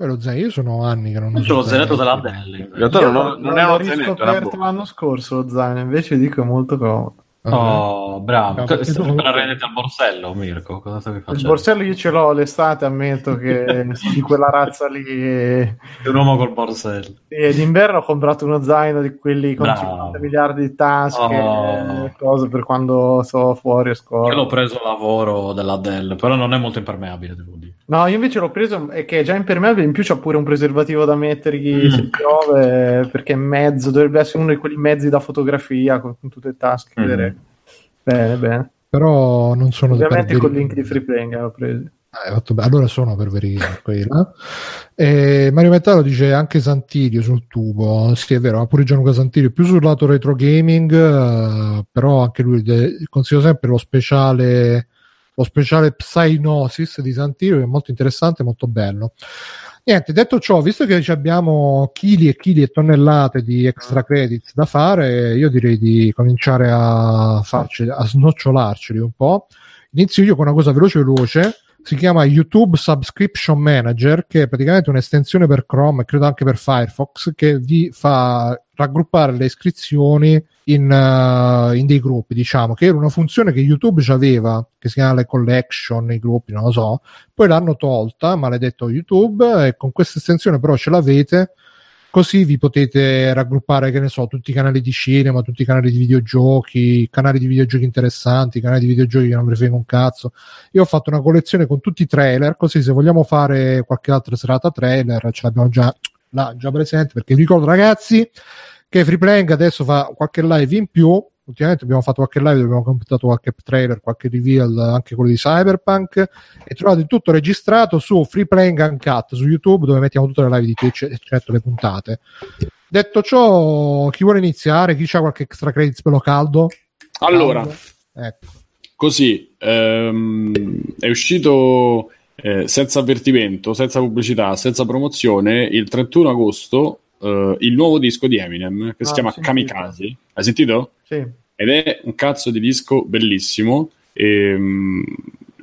Poi lo zainetto, io sono anni che non uso lo zeneto della zainetto. Dell. In realtà non, ho- non è l'ho uno zainetto, è una riscoperto bomba. l'anno scorso lo zaino, invece dico è molto comodo. Ah, Oh, bravo. No, tu Stai comunque- prendete al borsello, Mirko. Cosa stavi Il facendo? borsello io ce l'ho l'estate, ammetto che di quella razza lì. Sei un uomo col borsello. e d'inverno ho comprato uno zaino di quelli con Bravo. 50 miliardi di tasche, Oh. e cose per quando sono fuori a Io scuola. l'ho preso a lavoro della Dell, però non è molto impermeabile, devo dire. No, io invece l'ho preso e che è già impermeabile, in più c'ha pure un preservativo da mettergli Mm. se piove, perché è mezzo, dovrebbe essere uno di quelli mezzi da fotografia con, con tutte le tasche. Mm. vedere. Bene, bene. Però non sono Ovviamente per col veri- link di Free Playing l'ho preso. Ah, bene. allora sono per verità quella. E Mario Metallo dice anche Santirio sul tubo. Sì, è vero, ha pure Gianluca Santirio più sul lato retro gaming, eh, però anche lui de- consiglio sempre lo speciale lo speciale Psygnosis di Santirio che è molto interessante, molto bello. Niente, detto ciò, visto che ci abbiamo chili e chili e tonnellate di extra credits da fare, io direi di cominciare a farci, a snocciolarceli un po'. Inizio io con una cosa veloce veloce si chiama YouTube Subscription Manager, che è praticamente un'estensione per Chrome e credo anche per Firefox, che vi fa raggruppare le iscrizioni in, uh, in, dei gruppi, diciamo, che era una funzione che YouTube aveva, che si chiama le collection, i gruppi, non lo so, poi l'hanno tolta, maledetto YouTube, e con questa estensione però ce l'avete, così vi potete raggruppare, che ne so, tutti i canali di cinema, tutti i canali di videogiochi, canali di videogiochi interessanti, canali di videogiochi che non vi frega un cazzo. Io ho fatto una collezione con tutti i trailer, così se vogliamo fare qualche altra serata trailer, ce l'abbiamo già, là, già presente, perché vi ricordo ragazzi che Freeplaying adesso fa qualche live in più. Ultimamente abbiamo fatto qualche live, abbiamo completato qualche trailer, qualche reveal, anche quello di Cyberpunk. E trovate tutto registrato su Freeplaying Uncut su YouTube, dove mettiamo tutte le live di Twitch, eccetto le puntate. Detto ciò, chi vuole iniziare? Chi ha qualche extra credits bello caldo? Allora, ecco. così ehm, è uscito eh, senza avvertimento, senza pubblicità, senza promozione il 31 agosto uh, il nuovo disco di Eminem che ah, si chiama Kamikaze. Hai sentito? Sì. Ed è un cazzo di disco bellissimo. E, um,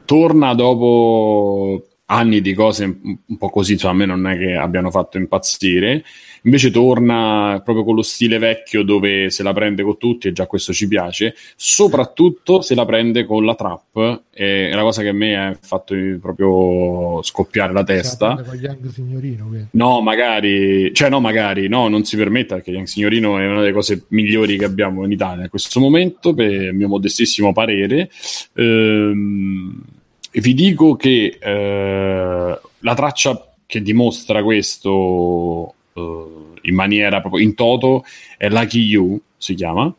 torna dopo anni di cose un po' così, cioè a me non è che abbiano fatto impazzire. Invece torna proprio con lo stile vecchio dove se la prende con tutti e già questo ci piace, soprattutto se la prende con la trap, è una cosa che a me ha fatto proprio scoppiare la testa. Con Young Signorino, no, magari, cioè no, magari, no, non si permetta perché Young Signorino è una delle cose migliori che abbiamo in Italia in questo momento, per il mio modestissimo parere. Ehm, vi dico che eh, la traccia che dimostra questo uh, in maniera proprio in toto è Lucky You si chiama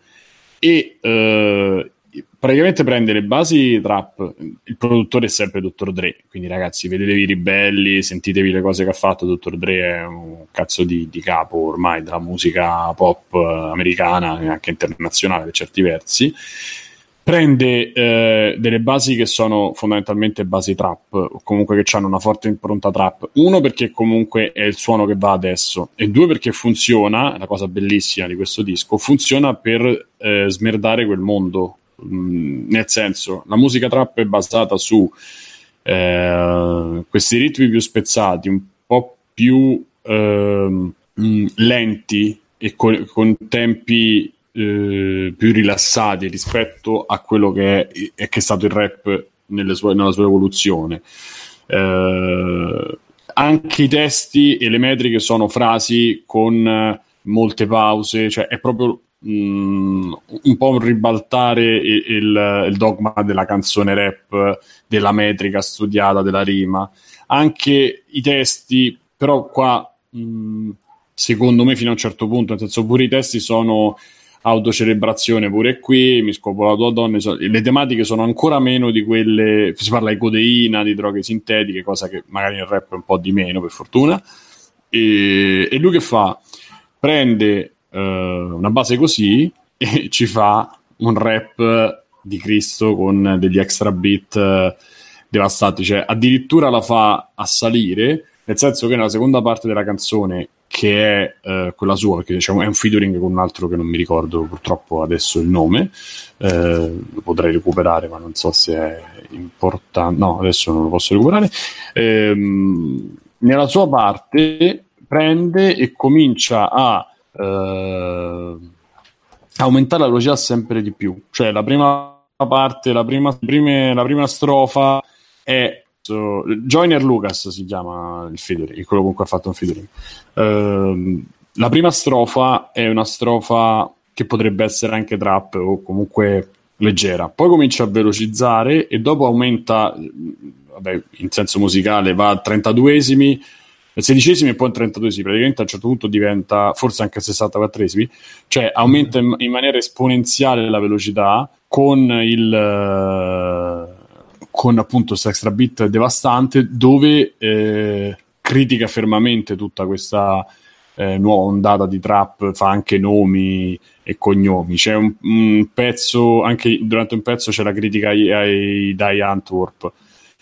e uh, praticamente prende le basi trap il produttore è sempre Dr. Dre quindi ragazzi vedetevi i ribelli sentitevi le cose che ha fatto Dr. Dre è un cazzo di, di capo ormai della musica pop americana e anche internazionale per certi versi prende eh, delle basi che sono fondamentalmente basi trap, o comunque che hanno una forte impronta trap. Uno perché comunque è il suono che va adesso, e due perché funziona, la cosa bellissima di questo disco, funziona per eh, smerdare quel mondo. Mm, nel senso, la musica trap è basata su eh, questi ritmi più spezzati, un po' più ehm, mm, lenti e con, con tempi eh, più rilassati rispetto a quello che è, che è stato il rap sue, nella sua evoluzione. Eh, anche i testi e le metriche sono frasi con molte pause, cioè è proprio mm, un po' un ribaltare il, il, dogma della canzone rap, della metrica studiata, della rima. Anche i testi, però qua mm, secondo me fino a un certo punto, nel senso pure i testi sono autocelebrazione pure qui, mi scopo la tua donna, le tematiche sono ancora meno di quelle, si parla di codeina, di droghe sintetiche, cosa che magari nel rap è un po' di meno per fortuna, e, e lui che fa? Prende uh, una base così e ci fa un rap di Cristo con degli extra beat uh, devastanti, cioè addirittura la fa a salire, nel senso che nella seconda parte della canzone che è eh, quella sua, perché diciamo, è un featuring con un altro che non mi ricordo purtroppo adesso il nome, eh, lo potrei recuperare ma non so se è importante, no adesso non lo posso recuperare, eh, nella sua parte prende e comincia a eh, aumentare la velocità sempre di più, cioè la prima parte, la prima, prime, la prima strofa è So, Joiner Lucas si chiama il featuring, quello con cui ha fatto un featuring. Uh, la prima strofa è una strofa che potrebbe essere anche trap o comunque leggera. Poi comincia a velocizzare e dopo aumenta, vabbè, in senso musicale, va a 32esimi, al sedicesimi e poi a 32esimi. Praticamente a un certo punto diventa, forse anche a 64esimi, cioè aumenta in, in maniera esponenziale la velocità con il con appunto questo extra bit devastante dove eh, critica fermamente tutta questa eh, nuova ondata di trap, fa anche nomi e cognomi. C'è un, un, pezzo, anche durante un pezzo c'è la critica ai, ai Die Antwerp.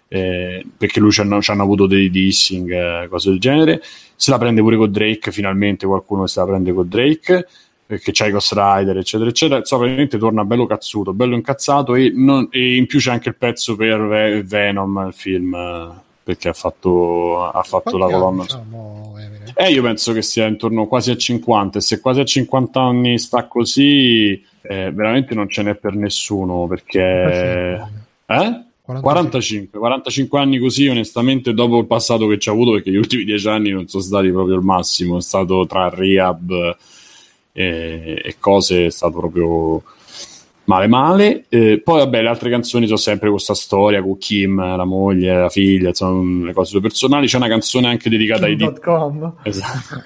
Eh, perché lui ci hanno, ci hanno, avuto dei dissing, eh, cose del genere. Se la prende pure con Drake, finalmente qualcuno se la prende con Drake che c'è Ghost Rider, eccetera, eccetera. Insomma, veramente torna bello cazzuto, bello incazzato. E, non, e, in più c'è anche il pezzo per Venom, il film, perché ha fatto, ha fatto la colonna. diciamo? Eh, io penso che sia intorno quasi a 50 e se quasi a 50 anni sta così, eh, veramente non ce n'è per nessuno perché... Eh? 45, 45 anni così, onestamente, dopo il passato che ci ha avuto, perché gli ultimi dieci anni non sono stati proprio il massimo, è stato tra rehab e, e cose, è stato proprio male male. Eh, poi, vabbè, le altre canzoni sono sempre questa storia con Kim, la moglie, la figlia, insomma, le cose sue personali. C'è una canzone anche dedicata ai D-. Esatto.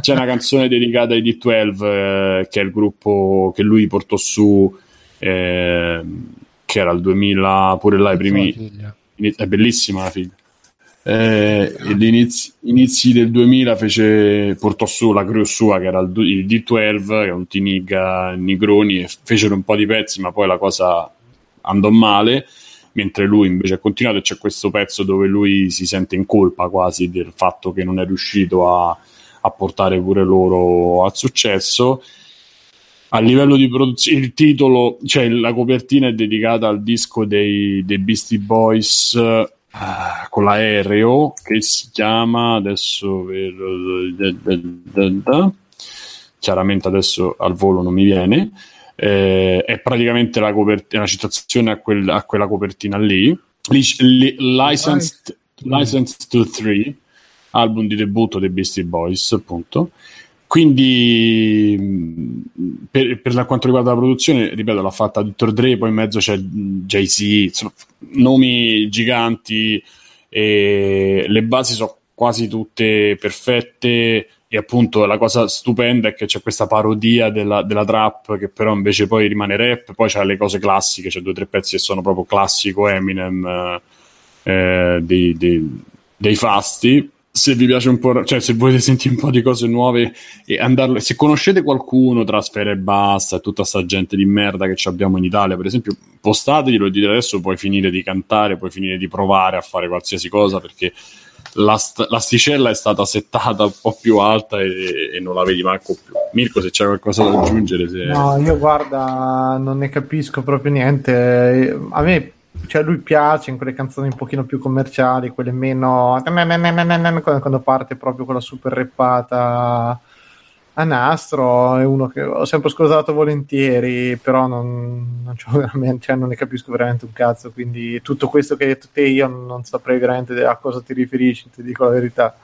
C'è una canzone dedicata ai D12, eh, che è il gruppo che lui portò su, eh, che era il 2000, pure là i primi. È bellissima la figlia. Eh, inizi, inizi del 2000 fece, portò su la crew sua che era il, il D12 che è un Tiniga Nigroni e fecero un po' di pezzi ma poi la cosa andò male mentre lui invece ha continuato e c'è questo pezzo dove lui si sente in colpa quasi del fatto che non è riuscito a, a portare pure loro al successo. A livello di produzione il titolo cioè la copertina è dedicata al disco dei, dei Beastie Boys eh, con l'aereo che si chiama adesso chiaramente adesso al volo non mi viene. Eh, è praticamente la copertina una citazione a, quel- a quella copertina lì, Lic- li- licensed, licensed to Three. Album di debutto dei Beastie Boys appunto quindi per, per quanto riguarda la produzione ripeto l'ha fatta Dr. Dre poi in mezzo c'è Jay-Z insomma, nomi giganti le basi sono quasi tutte perfette e appunto la cosa stupenda è che c'è questa parodia della, della trap che però invece poi rimane rap poi c'è le cose classiche c'è due o tre pezzi che sono proprio classico Eminem eh, dei, dei- dei fasti se vi piace un po', cioè se volete sentire un po' di cose nuove e andarlo, se conoscete qualcuno tra Sfera e Basta e tutta sta gente di merda che abbiamo in Italia, per esempio, postateglielo e dite adesso puoi finire di cantare, puoi finire di provare a fare qualsiasi cosa perché la st- l'asticella è stata settata un po' più alta e, e non la vedi manco più. Mirko, se c'è qualcosa da aggiungere, se... No, io guarda, non ne capisco proprio niente. A me, cioè, lui piace in quelle canzoni un pochino più commerciali, quelle meno. Quando parte proprio con la super reppata a nastro, è uno che ho sempre scusato volentieri, però non, non, cioè, non ne capisco veramente un cazzo. Quindi tutto questo che hai detto te, io non saprei veramente a cosa ti riferisci, ti dico la verità.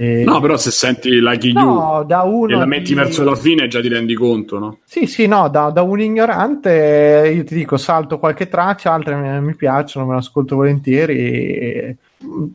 E- No, però se senti Lucky You No, da uno e la metti di- verso la fine già ti rendi conto, no? Sì, sì, no, da, da un ignorante io ti dico, salto qualche traccia, altre mi, mi piacciono, me le ascolto volentieri. e-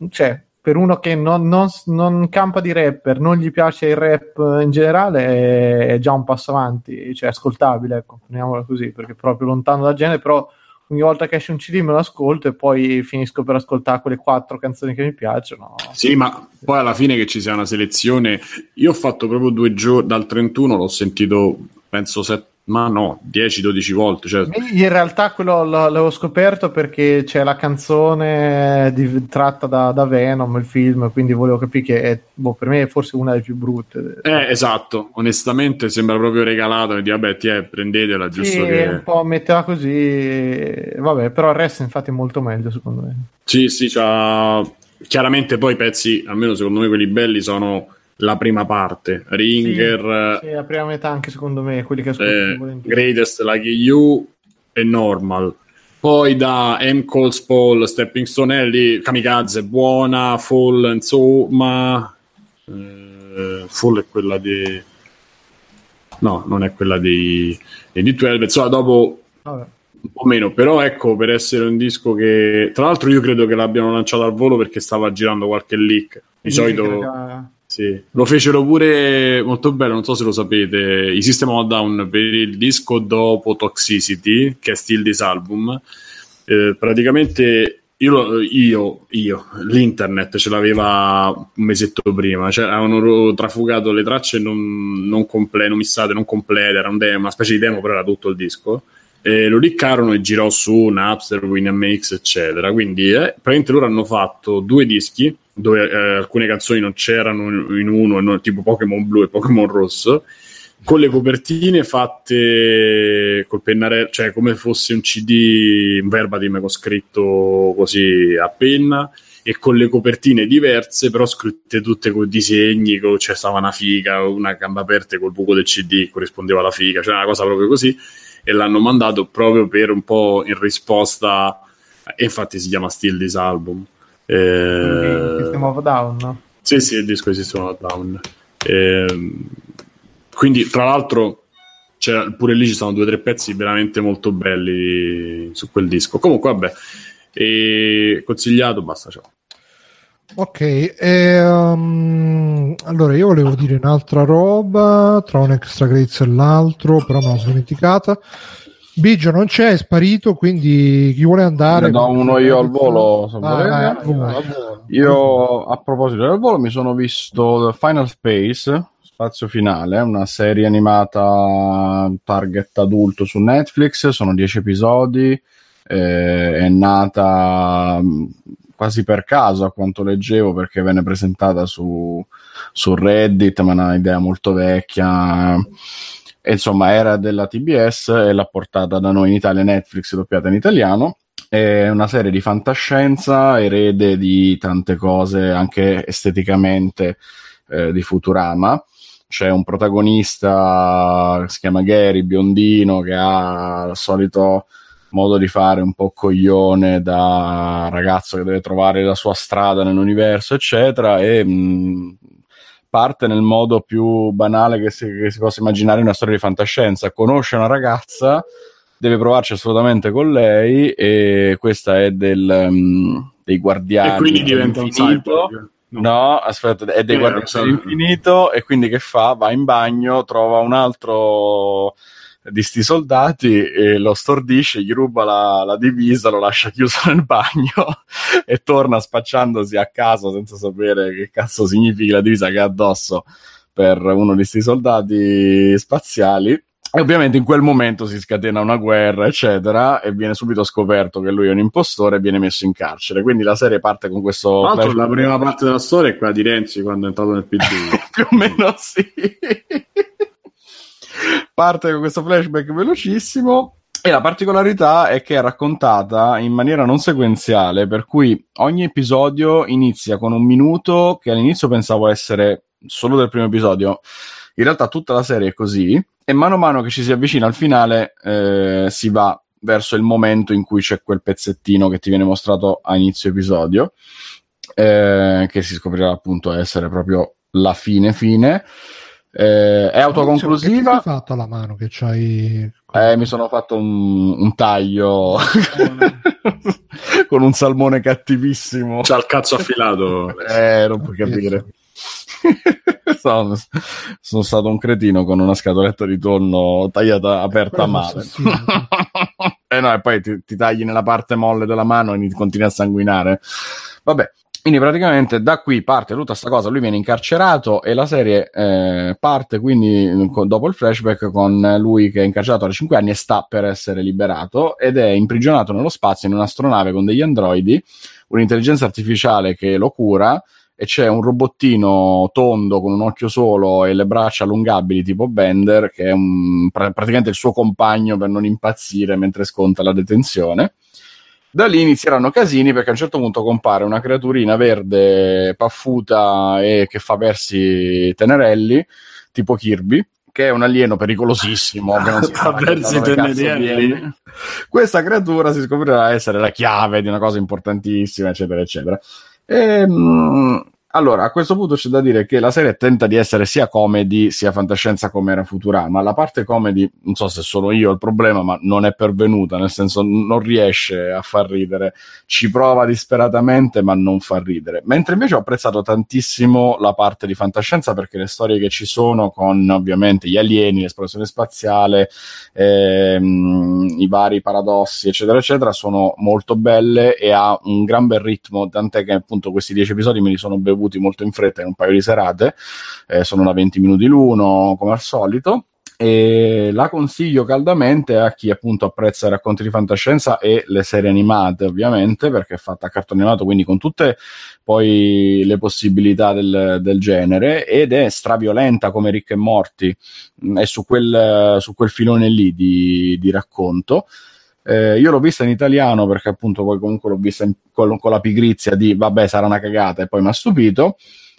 cioè, per uno che non, non- non campa di rapper, non gli piace il rap in generale, è, già un passo avanti, cioè ascoltabile, ecco, così, perché è proprio lontano dal genere, però ogni volta che esce un CD me lo ascolto e poi finisco per ascoltare quelle quattro canzoni che mi piacciono. Sì, ma poi alla fine che ci sia una selezione, io ho fatto proprio due giorni, dal 31 l'ho sentito, penso, set- ma no, 10-12 volte. Cioè, In realtà quello l'avevo scoperto perché c'è la canzone di- tratta da, da Venom, il film, quindi volevo capire che è, boh, per me è forse una delle più brutte. eh, esatto, onestamente sembra proprio regalato, e di vabbè, ti è, prendetela, Sì, giusto è che... un po' metteva così, vabbè, però il resto infatti è molto meglio secondo me. Sì, sì, c'ha... chiaramente poi i pezzi, almeno secondo me quelli belli, sono la prima parte. Ringer, Sì, la prima metà anche secondo me, quelli che ascolto eh. Greatest Like You e Normal. Poi da M. Coles Paul, Stepping Stone è lì, Kamikaze buona, Fall insomma, eh, Fall è quella di... No, non è quella dei, dei D12, insomma dopo Vabbè. un po' meno, però ecco per essere un disco che tra l'altro io credo che l'abbiano lanciato al volo perché stava girando qualche leak. Di solito era- sì. Lo fecero pure molto bello, non so se lo sapete, i System of Down per il disco dopo Toxicity, che è Still This Album. Eh, praticamente io, io, io, l'internet ce l'aveva un mesetto prima, cioè avevano trafugato le tracce non, non, comple- non missate, non complete, era un demo, una specie di demo, però era tutto il disco. E lo liccarono e girò su Napster, WinMX, eccetera. Quindi eh, praticamente loro hanno fatto due dischi dove eh, alcune canzoni non c'erano in uno, no, tipo Pokémon blu e Pokémon rosso, con le copertine fatte col pennarello, cioè come fosse un CD, un verbatim con scritto così a penna, e con le copertine diverse, però scritte tutte con disegni, c'è stava una figa, una gamba aperta col buco del CD corrispondeva alla figa, cioè una cosa proprio così, e l'hanno mandato proprio per un po' in risposta, e infatti si chiama Still This Album. Eh, System of Down, no? sì, sì, il disco di System of Down. Ehm, quindi, tra l'altro, c'era- pure lì ci sono due o tre pezzi veramente molto belli su quel disco. Comunque, vabbè, e consigliato, basta. Ciao. Ok, ehm, allora io volevo dire un'altra roba tra un extra credits e l'altro, però me la sono dimenticata. Biggio non c'è, è sparito, quindi chi vuole andare? Ne do uno io al volo, se Vai, volete. vai, al volo. Io, a proposito del volo, mi sono visto Final Space, Spazio Finale, una serie animata target adulto su Netflix, sono 10 episodi, eh, è nata mh, quasi per caso a quanto leggevo perché venne presentata su, su Reddit, ma è un'idea molto vecchia. E, insomma, era della TBS e l'ha portata da noi in Italia Netflix, doppiata in italiano. È una serie di fantascienza, erede di tante cose, anche esteticamente, eh, di Futurama. C'è un protagonista si chiama Gary, biondino, che ha il solito modo di fare un po' coglione da ragazzo che deve trovare la sua strada nell'universo, eccetera, e mh, parte nel modo più banale che si, che si possa immaginare in una storia di fantascienza. Conosce una ragazza, deve provarci assolutamente con lei, e questa è del, mh, dei guardiani e quindi diventa un cyborg. No, aspetta, è dei Eh, guardiani dell'infinito e quindi che fa? Va in bagno, trova un altro di sti soldati e lo stordisce, gli ruba la, la divisa, lo lascia chiuso nel bagno e torna spacciandosi a casa senza sapere che cazzo significhi la divisa che ha addosso per uno di sti soldati spaziali. E ovviamente in quel momento si scatena una guerra, eccetera, e viene subito scoperto che lui è un impostore e viene messo in carcere. Quindi la serie parte con questo Tra l'altro, la prima parte della storia è quella di Renzi quando è entrato nel PD. più o meno sì. Parte con questo flashback velocissimo. E la particolarità è che è raccontata in maniera non sequenziale, per cui ogni episodio inizia con un minuto che all'inizio pensavo essere solo del primo episodio. In realtà tutta la serie è così, e mano a mano che ci si avvicina al finale eh, si va verso il momento in cui c'è quel pezzettino che ti viene mostrato a inizio episodio, eh, che si scoprirà appunto essere proprio la fine fine. Eh, è Che autoconclusiva. ti hai fatto alla mano che c'hai... Eh, mi sono fatto un, un taglio con un salmone cattivissimo. C'ha il cazzo affilato. Eh, non puoi capire. sono, sono stato un cretino con una scatoletta di tonno tagliata aperta a assassino. eh no, e poi ti, ti tagli nella parte molle della mano e continui a sanguinare. Vabbè, quindi praticamente da qui parte tutta questa cosa. Lui viene incarcerato e la serie eh, parte quindi dopo il flashback con lui che è incarcerato da 5 anni e sta per essere liberato ed è imprigionato nello spazio in un'astronave con degli androidi, un'intelligenza artificiale che lo cura e c'è un robottino tondo con un occhio solo e le braccia allungabili tipo Bender che è un- pra- praticamente il suo compagno per non impazzire mentre sconta la detenzione. Da lì inizieranno casini perché a un certo punto compare una creaturina verde paffuta e che fa versi tenerelli, tipo Kirby, che è un alieno pericolosissimo. Che non si Fa versi tenerelli? Questa creatura si scoprirà essere la chiave di una cosa importantissima, eccetera, eccetera. Ehm, allora, a questo punto c'è da dire che la serie tenta di essere sia comedy sia fantascienza come era Futurama. La parte comedy, non so se sono io il problema, ma non è pervenuta, nel senso non riesce a far ridere. Ci prova disperatamente, ma non fa ridere. Mentre invece ho apprezzato tantissimo la parte di fantascienza perché le storie che ci sono con ovviamente gli alieni, l'esplorazione spaziale, ehm, i vari paradossi, eccetera, eccetera, sono molto belle e ha un gran bel ritmo, tant'è che appunto questi dieci episodi me li sono bevuti molto in fretta in un paio di serate, eh, sono da 20 minuti l'uno, come al solito. E la consiglio caldamente a chi appunto apprezza i racconti di fantascienza e le serie animate, ovviamente, perché è fatta a cartone animato, quindi con tutte poi le possibilità del, del genere ed è straviolenta come Rick e Morty, Mm, è su quel, su quel filone lì di, di racconto. Eh, io l'ho vista in italiano perché appunto poi comunque l'ho vista in- con, con la pigrizia di vabbè sarà una cagata e poi mi ha stupito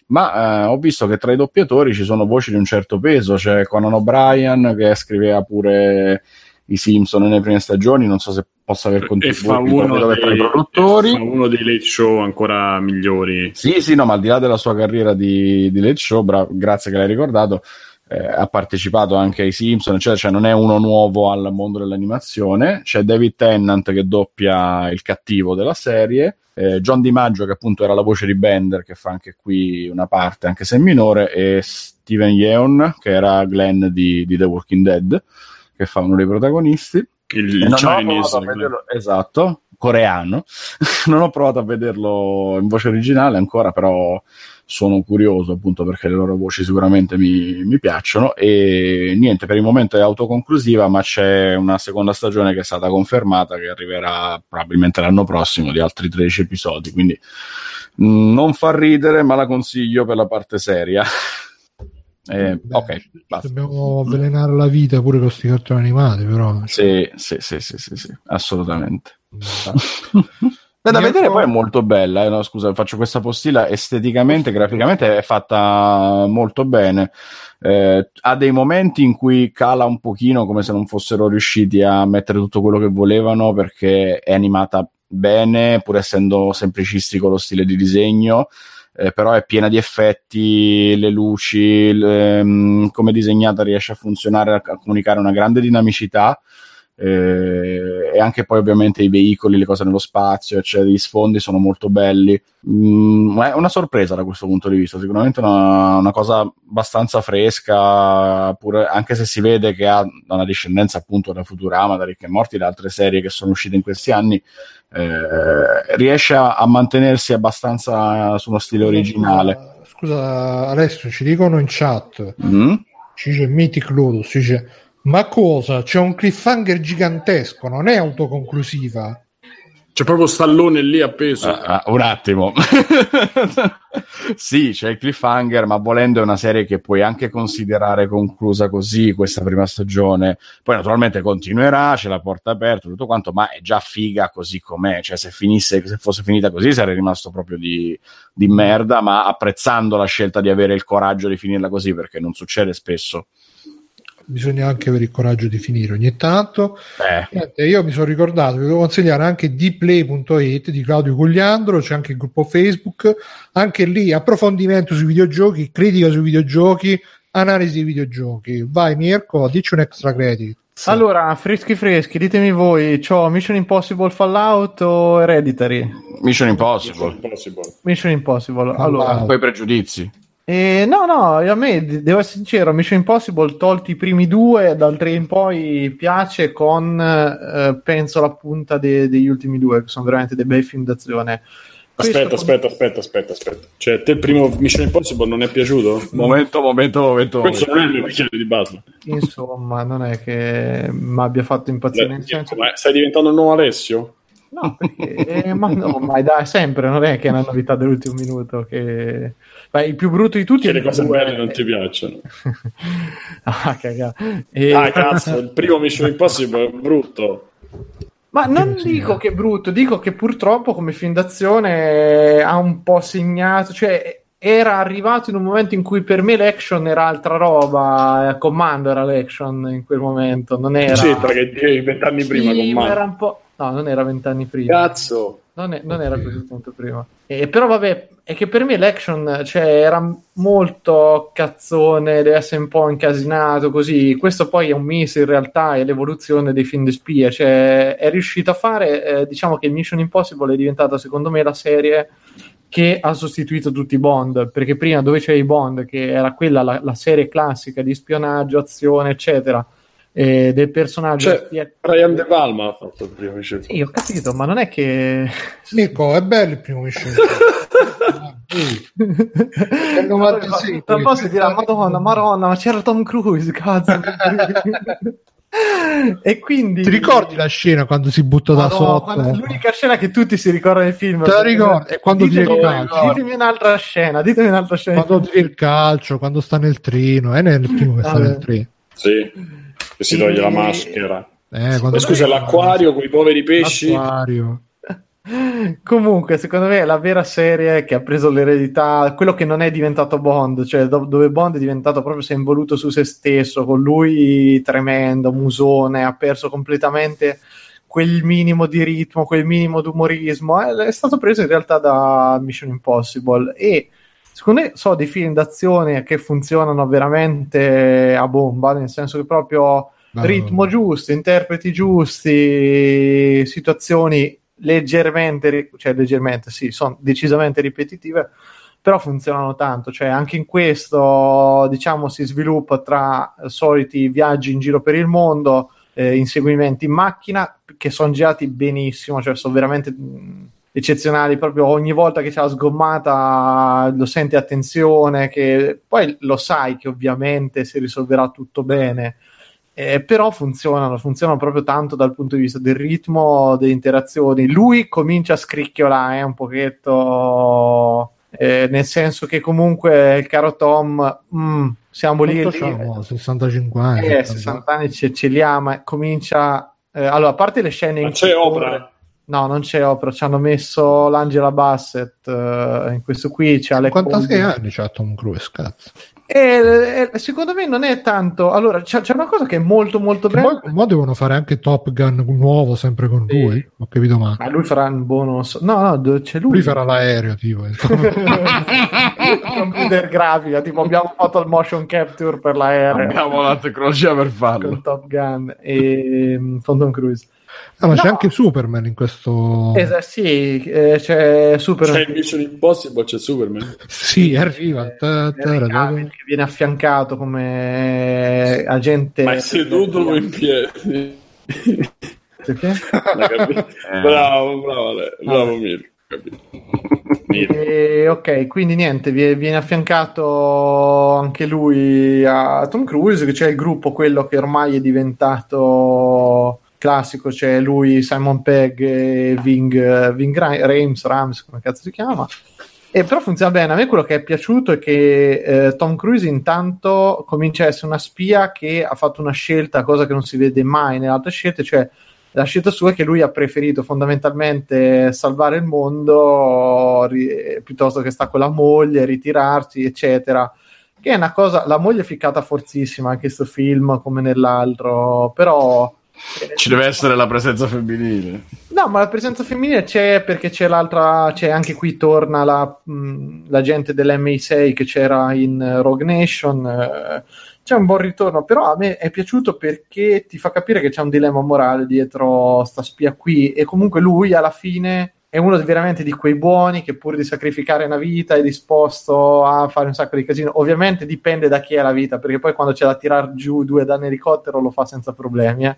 ma eh, ho visto che tra i doppiatori ci sono voci di un certo peso, c'è Conan O'Brien che scriveva pure i Simpson nelle prime stagioni, non so se possa aver contribuito proprio tra i dei, produttori. fa uno dei late show ancora migliori. Sì, sì, no, ma al di là della sua carriera di, di Late Show, bra- grazie che l'hai ricordato, eh, ha partecipato anche ai Simpson, eccetera, cioè non è uno nuovo al mondo dell'animazione. C'è David Tennant che doppia il cattivo della serie, eh, John DiMaggio che appunto era la voce di Bender, che fa anche qui una parte, anche se minore, e Steven Yeun che era Glenn di, di The Walking Dead, che fa uno dei protagonisti. Il, il Chinese. vederlo- esatto, coreano. non ho provato a vederlo in voce originale ancora, però sono curioso appunto perché le loro voci sicuramente mi, mi piacciono e niente, per il momento è autoconclusiva, ma c'è una seconda stagione che è stata confermata che arriverà probabilmente l'anno prossimo di altri 13 episodi, quindi mh, non fa ridere, ma la consiglio per la parte seria. Eh, Beh, ok, basta. Dobbiamo avvelenare la vita pure con questi cartoni animati, però. Sì, sì, sì, sì, sì, sì, assolutamente. Beh, da vedere poi è molto bella, eh, no, scusa, faccio questa postilla esteticamente, graficamente è fatta molto bene. Eh, ha dei momenti in cui cala un pochino come se non fossero riusciti a mettere tutto quello che volevano perché è animata bene, pur essendo semplicistico lo stile di disegno, eh, però è piena di effetti, le luci, il, ehm, come disegnata riesce a funzionare, a comunicare una grande dinamicità eh, e anche poi ovviamente i veicoli, le cose nello spazio, cioè gli sfondi sono molto belli. Mm, è una sorpresa da questo punto di vista, sicuramente una, una cosa abbastanza fresca, pure, anche se si vede che ha una discendenza appunto da Futurama, da Rick e Morty, da altre serie che sono uscite in questi anni, eh, riesce a, mantenersi abbastanza su uno stile originale. Scusa, Alessio, ci dicono in chat, Mm? ci dice Mythic Ludus, ci dice ma cosa? C'è un cliffhanger gigantesco, non è autoconclusiva. C'è proprio Stallone lì appeso. Ah, ah, un attimo. sì, c'è il cliffhanger, ma volendo è una serie che puoi anche considerare conclusa così questa prima stagione. Poi naturalmente continuerà, c'è la porta aperta, tutto quanto, ma è già figa così com'è. Cioè, se finisse, se fosse finita così, sarei rimasto proprio di, di merda, ma apprezzando la scelta di avere il coraggio di finirla così, perché non succede spesso. Bisogna anche avere il coraggio di finire ogni tanto. Eh, io mi sono ricordato, vi devo consigliare anche dplay.it di Claudio Gugliandro, c'è anche il gruppo Facebook, anche lì approfondimento sui videogiochi, critica sui videogiochi, analisi dei videogiochi. Vai Mirko, dici un extra credit. Allora, freschi freschi, ditemi voi, c'ho Mission Impossible Fallout o Hereditary? Mission Impossible. Impossible. Mission Impossible. Allora, Fallout. Poi pregiudizi. Eh, no, no, a me, de- devo essere sincero, Mission Impossible, tolti i primi due, dal 3 in poi piace con, eh, penso, la punta de- degli ultimi due, che sono veramente dei bei film d'azione. Aspetta, aspetta, aspetta, aspetta, aspetta. Cioè, te il primo Mission Impossible non è piaciuto? Momento, momento, momento. Questo non è il mio bicchiere di Batman. Insomma, non è che mi abbia fatto impazzire, nel senso... Ma stai diventando il nuovo Alessio? No, perché, eh, ma no, ma dai, sempre, non è che è una novità dell'ultimo minuto. Che... Beh, il più brutto di tutti Che è le cose belle non ti piacciono. ah, caga. E- Ah, cazzo, il primo Mission Impossible è brutto. Ma non dico che è brutto, dico che purtroppo come film d'azione ha un po' segnato, cioè era arrivato in un momento in cui per me l'action era altra roba, eh, Commando era l'action in quel momento, non era... Sì, perché vent'anni prima Sì, con ma Mario. era un po'... No, non era vent'anni prima. Cazzo. Non, è- non era così tanto prima. Eh, però vabbè, è che per me l'action cioè, era molto cazzone, deve essere un po' incasinato così. Questo poi è un miss in realtà, è l'evoluzione dei film di spia. Cioè, è riuscito a fare, eh, diciamo che Mission Impossible è diventata secondo me la serie che ha sostituito tutti i Bond, perché prima dove c'era i Bond, che era quella la, la serie classica di spionaggio, azione, eccetera, eh, del personaggio Cioè, spia- Brian De Palma ha fatto il primo Mission Sì, ho capito, ma non è che Mirko, è bello il primo 96, Tra un po' si dirà, madonna, maronna, ma c'era Tom Cruise, cazzo. e quindi... Ti ricordi la scena quando si butta da sotto? quando- l'unica scena che tutti si ricordano del film. Te la ricordi? E quando tira il ditemi, calcio? ditemi un'altra scena, ditemi un'altra scena. Quando tira il calcio, quando sta nel treno, è nel primo che sta Vabbè. nel treno. Sì, che si toglie la maschera. Eh, Ma quando- scusa, l'acquario con i poveri pesci. L'acquario. Comunque, secondo me la vera serie che ha preso l'eredità, quello che non è diventato Bond, cioè do- dove Bond è diventato proprio si è involuto su se stesso, con lui tremendo, musone, ha perso completamente quel minimo di ritmo, quel minimo di umorismo, è, è stato preso in realtà da Mission Impossible e secondo me so di film d'azione che funzionano veramente a bomba, nel senso che proprio ritmo giusto, interpreti giusti, situazioni leggermente, cioè leggermente, sì, sono decisamente ripetitive, però funzionano tanto, cioè anche in questo, diciamo, si sviluppa tra soliti viaggi in giro per il mondo, eh, inseguimenti in macchina, che sono girati benissimo, cioè sono veramente mh, eccezionali, proprio ogni volta che c'è la sgommata lo senti attenzione, che poi lo sai che ovviamente si risolverà tutto bene, eh, però funzionano, funzionano proprio tanto dal punto di vista del ritmo, delle interazioni. Lui comincia a scricchiolare un pochetto, eh, nel senso che comunque il caro Tom, mm, siamo lì, lì c'ha, mo? 65 anni. eh, 70. 60 anni ce, ce li ha, ma comincia... eh, allora, a parte le scene Ma in c'è corre- No, non c'è Oprah, ci hanno messo l'Angela Bassett eh, in questo qui, c'è Alec 56 Baldwin. anni c'ha Tom Cruise, cazzo. E, e secondo me non è tanto... Allora, c'è, c'è una cosa che è molto molto Che bella. Poi mo devono fare anche Top Gun nuovo sempre con Sì. lui. Ho capito male. Ma lui farà un bonus. No, no, c'è lui. Lui farà l'aereo, tipo. computer grafica, tipo abbiamo fatto il motion capture per l'aereo Abbiamo la tecnologia per farlo. con Top Gun e mm, con Tom Cruise. Ah, ma c'è No. anche Superman in questo. Esatto, sì, eh, c'è Super C'è in Mission Impossible, c'è Superman. Sì, arriva. Ta- ta- Henry ta- Cavill che viene affiancato come agente Ma è seduto o in piedi? Perché? Eh. Bravo, bravo, Ale. bravo Mirko. E, ok, quindi niente, vie- viene affiancato anche lui a Tom Cruise, che c'è il gruppo, quello che ormai è diventato classico, c'è lui, Simon Pegg e Ving, Ving Ra- Rames, Rams, come cazzo si chiama. E però funziona bene. A me quello che è piaciuto è che eh, Tom Cruise intanto comincia a essere una spia che ha fatto una scelta, cosa che non si vede mai nelle altre scelte, cioè la scelta sua è che lui ha preferito fondamentalmente salvare il mondo ri- piuttosto che sta con la moglie, ritirarsi, eccetera. Che è una cosa, la moglie è ficcata forzissima anche in questo film come nell'altro, però Ci deve essere la presenza femminile. No, ma la presenza femminile c'è perché c'è l'altra, c'è anche qui torna la, mh, la gente dell'MI6 che c'era in Rogue Nation. eh, c'è un buon ritorno, però a me è piaciuto perché ti fa capire che c'è un dilemma morale dietro sta spia qui e comunque lui alla fine è uno veramente di quei buoni che pur di sacrificare una vita è disposto a fare un sacco di casino. Ovviamente dipende da chi è la vita, perché poi quando c'è da tirar giù due da un elicottero lo fa senza problemi, eh.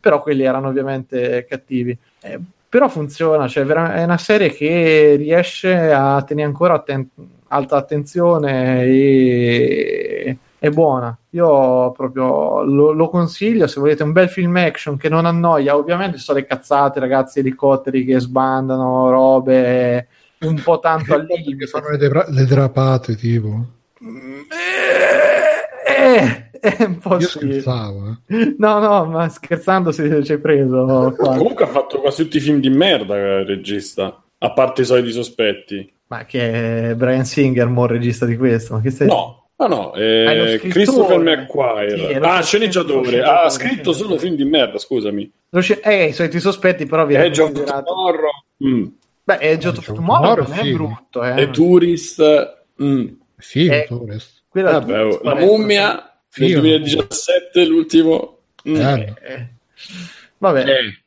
però quelli erano ovviamente cattivi. Eh, però funziona, cioè è una serie che riesce a tenere ancora atten- alta attenzione e è buona. Io proprio lo, lo consiglio se volete un bel film action che non annoia. Ovviamente sono le cazzate, ragazzi, elicotteri che sbandano, robe un po' tanto al Che limite. fanno le, dra- le drapate, tipo. Eh, eh, un po' Io sì. scherzavo. eh. No, no, ma scherzando si ci hai preso. qua. Comunque ha fatto quasi tutti i film di merda il regista, a parte i soliti sospetti. Ma che è Brian Singer, mo il regista di questo? Ma che stai No, no, no, Ah, è eh. Christopher Sì, McQuire. è lo ah, sceneggiatore. Ha scritto solo film di merda, scusami. Sci- eh, i soliti sospetti, però viene È John considerato. Tomorrow. Mm. Beh, è Gioto John Tomorrow, non è sì. brutto, eh. E Tourist. Mm. Sì, Eh, tutto questo. Quello è Vabbè, oh, tutto la mummia Sì, del io- 2017, l'ultimo. Mm. Eh, Eh. Vabbè, Eh,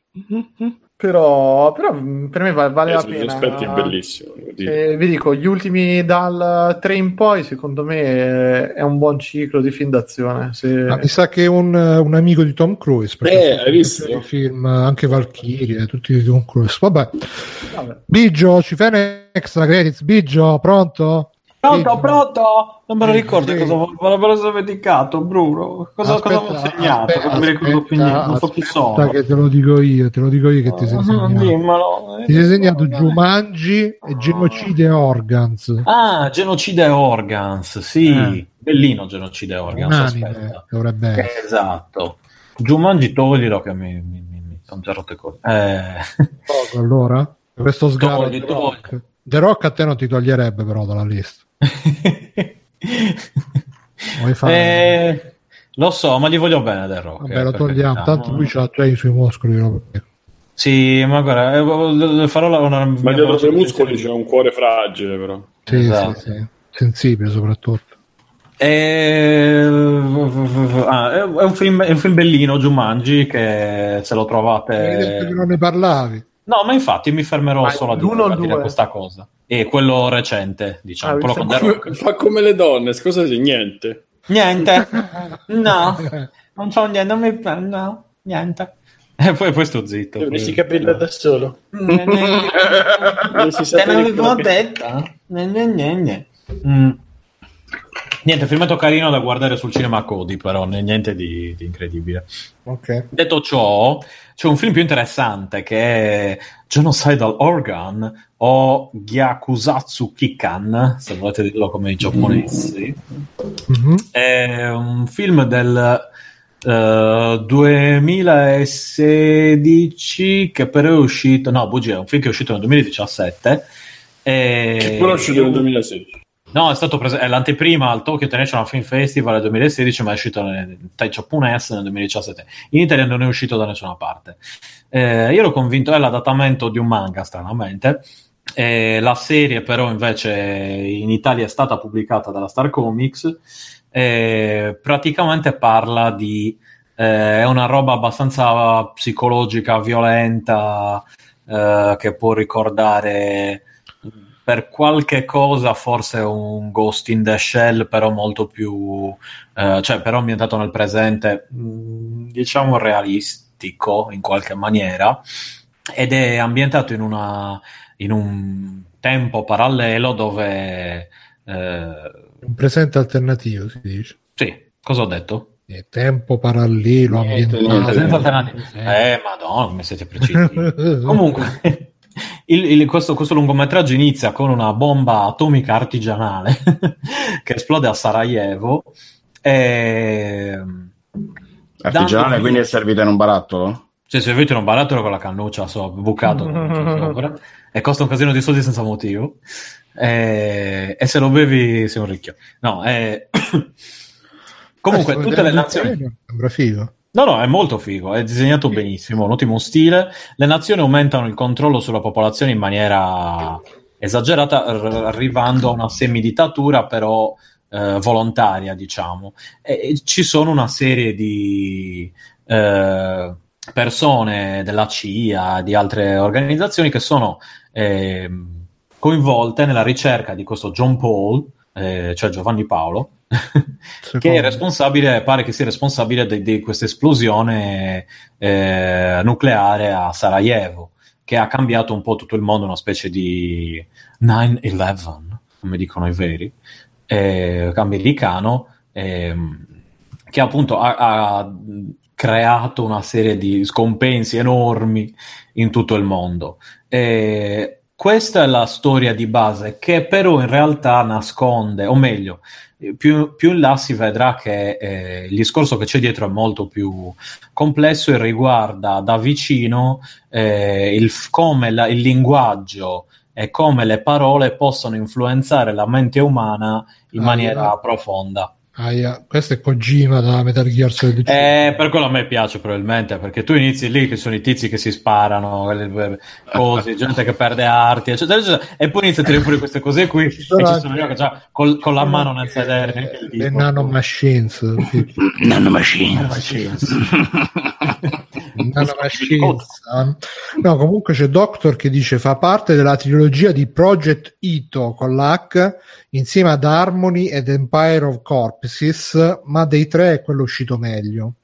però, però mh, per me vale, vale Eh, la pena. aspetti è bellissimo. Eh, vi dico, gli ultimi dal 3 in poi, secondo me, eh, è un buon ciclo di film d'azione. Se... Ma mi sa che è un, un amico di Tom Cruise. perché Eh, hai visto? i film, anche Valkyrie, tutti di Tom Cruise. Vabbè, Vabbè. Biggio, ci fai un extra credits? Biggio, pronto? Pronto, pronto? Non me lo ricordo Sì. cosa me lo sono dimenticato, Bruno. Cosa, cosa Aspetta, avevo segnato? aspetta, non mi ricordo più aspetta, niente, non so chi sono. che te lo dico io, te lo dico io che ti sei Ah, segnato. dimmelo. Ti sei segnato Jumanji e Genocide Organs. Ah, Genocide Organs, sì. Eh. Bellino Genocide Organs, anime aspetta. dovrebbe essere. Esatto. Jumanji toglilo che mi, mi, mi, mi sono già rotte cose. Eh. Poco, allora? Questo sgarro Togli. The Rock a te non ti toglierebbe però dalla lista. Vuoi fare... Eh, lo so, ma gli voglio bene del rock. Vabbè, eh, lo per togliamo. carità, Tanto no? lui c'ha già i suoi muscoli. no? Sì, ma guarda, eh, farò la- una Ma dietro i muscoli di- c'è un cuore fragile, però. Sì, Esatto. sì, sì. Sensibile soprattutto. Eh, ah, è un film, è un film bellino, Jumanji, che se lo trovate... non ne parlavi. No, ma infatti mi fermerò Ma solo a dire, a dire questa cosa. E quello recente, diciamo, Ah, quello con Rock. Fa come le donne, scusa se niente. Niente, no, non c'ho niente, non mi... no, niente. E poi, poi sto zitto. Dovresti capirla da solo. Te l'avevo detto. Ne, ne, ne, ne. Mm. Niente, filmato carino da guardare sul cinema Cody, però niente di, di incredibile. Ok. Detto ciò, c'è un film più interessante che è Genocidal Organ o Gyakusatsu Kikan, se volete dirlo come i giapponesi. Mhm. È un film del eh, 2016 che però è uscito, no, bugia, è un film che è uscito nel 2017. E... Che però è uscito nel 2016. No, è stato prese- è l'anteprima al Tokyo International Film Festival del 2016, ma è uscito nel Tai Giapponese nel 2017. In Italia non è uscito da nessuna parte. Eh, io ero convinto, è l'adattamento di un manga, stranamente. Eh, la serie, però, invece in Italia è stata pubblicata dalla Star Comics. Eh, praticamente parla di. eh, è una roba abbastanza psicologica, violenta, eh, che può ricordare per qualche cosa forse un Ghost in the Shell, però molto più, eh, cioè però ambientato nel presente, mh, diciamo realistico in qualche maniera, ed è ambientato in, una, in un tempo parallelo dove... eh, Un presente alternativo si dice. sì, cosa ho detto? Tempo parallelo, Niente, niente. alternativo. Eh, madonna, come siete precisi. Comunque, il- il- questo, questo lungometraggio inizia con una bomba atomica artigianale che esplode a Sarajevo. E... Artigianale, Dando- quindi è servita in un barattolo? Cioè, se avete un barattolo con la cannuccia so, bucato sopra, e costa un casino di soldi senza motivo. E, e se lo bevi sei un ricchio. No, eh, comunque, tutte le nazioni. Sembra figo. No, no, è molto figo, è disegnato benissimo, un ottimo stile. Le nazioni aumentano il controllo sulla popolazione in maniera esagerata, r- arrivando a una semidittatura però eh, volontaria, diciamo. E, e ci sono una serie di eh, persone della CIA, di altre organizzazioni che sono ehm, coinvolte nella ricerca di questo John Paul, eh, cioè Giovanni Paolo, che è responsabile, pare che sia responsabile di, di questa esplosione eh, nucleare a Sarajevo, che ha cambiato un po' tutto il mondo, una specie di 9-11, come dicono i veri, eh, americano, ehm, che appunto ha, ha creato una serie di scompensi enormi in tutto il mondo. E questa è la storia di base che però in realtà nasconde, o meglio, più, più in là si vedrà che eh, il discorso che c'è dietro è molto più complesso e riguarda da vicino eh, il, come la- il linguaggio e come le parole possono influenzare la mente umana in Ah, maniera ah. profonda. Aia, questo è Kojima da Metal Gear Solid 5. Eh, per quello a me piace probabilmente, perché tu inizi lì che sono i tizi che si sparano, le- cose, gente che perde arti, eccetera, eccetera, e poi inizi a tirare fuori queste cose qui, e ci sono io che già col- con la mano nel sedere. Le tipo. nano machines. sì. Nanomachines. Eh. No, comunque c'è Doctor che dice fa parte della trilogia di Project Ito con l'H insieme ad Harmony ed Empire of Corpses, ma dei tre è quello uscito meglio.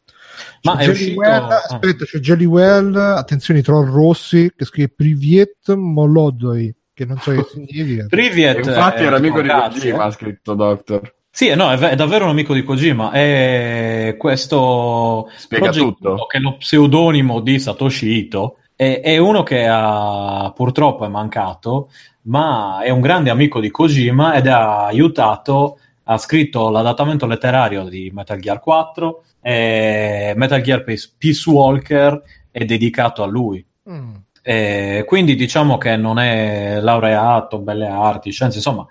Ma C'è è Jelly uscito- Well- ah. aspetta, c'è Jellywell, attenzione i troll rossi che scrive Priviet Molodoi, che non so che significa. Privet Infatti è era amico di. Kojima, ha scritto Doctor. Sì, no, è, è davvero un amico di Kojima. È questo Spiega tutto. Che è lo pseudonimo di Satoshi Ito. È, è uno che ha, purtroppo è mancato, ma è un grande amico di Kojima ed ha aiutato ha scritto l'adattamento letterario di Metal Gear 4 e Metal Gear Peace, Peace Walker è dedicato a lui. Mm. E quindi diciamo che non è laureato, belle arti, scienze, insomma,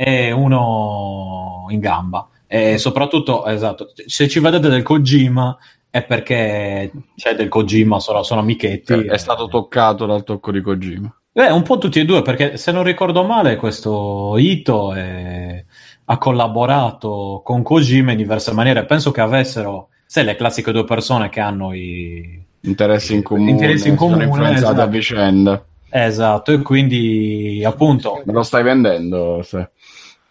è uno in gamba. E soprattutto, esatto, se ci vedete del Kojima è perché c'è del Kojima, sono, sono amichetti. È stato toccato dal tocco di Kojima. Eh, un po' tutti e due, perché se non ricordo male, questo Ito è- ha collaborato con Kojima in diverse maniere. Penso che avessero, sai, le classiche due persone che hanno i. Interessi in comune, Interessi in sono comune, influenzati esatto. a vicenda. Esatto, e quindi appunto. Me lo stai vendendo? se-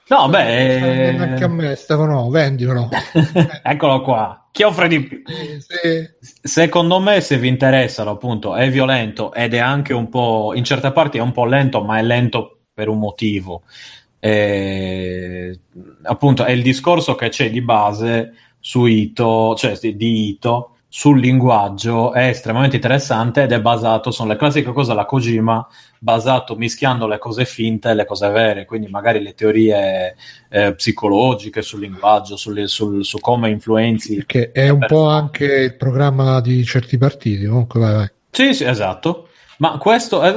No, vendendo anche a beh, me, Stefano, vendimelo. eccolo qua. Chi offre di più? Sì. Secondo me, se vi interessano, appunto, è violento ed è anche un po', in certe parti è un po' lento, ma è lento per un motivo. Eh, appunto, è il discorso che c'è di base su Ito, cioè di Ito, sul linguaggio è estremamente interessante ed è basato, sono le classiche cose alla Kojima, basato mischiando le cose finte e le cose vere, quindi magari le teorie eh, psicologiche sul linguaggio, sul- sul- su come influenzi Che è un po' anche il programma di certi partiti. Comunque, vai, vai. Sì, sì, esatto. Ma questo è,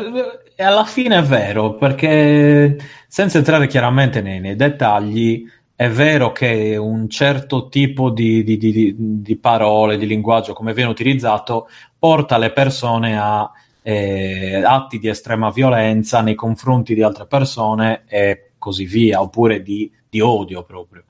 è alla fine è vero, perché senza entrare chiaramente nei, nei dettagli, è vero che un certo tipo di, di- di- di- parole, di linguaggio, come viene utilizzato, porta le persone a eh, atti di estrema violenza nei confronti di altre persone e così via, oppure di, di odio proprio.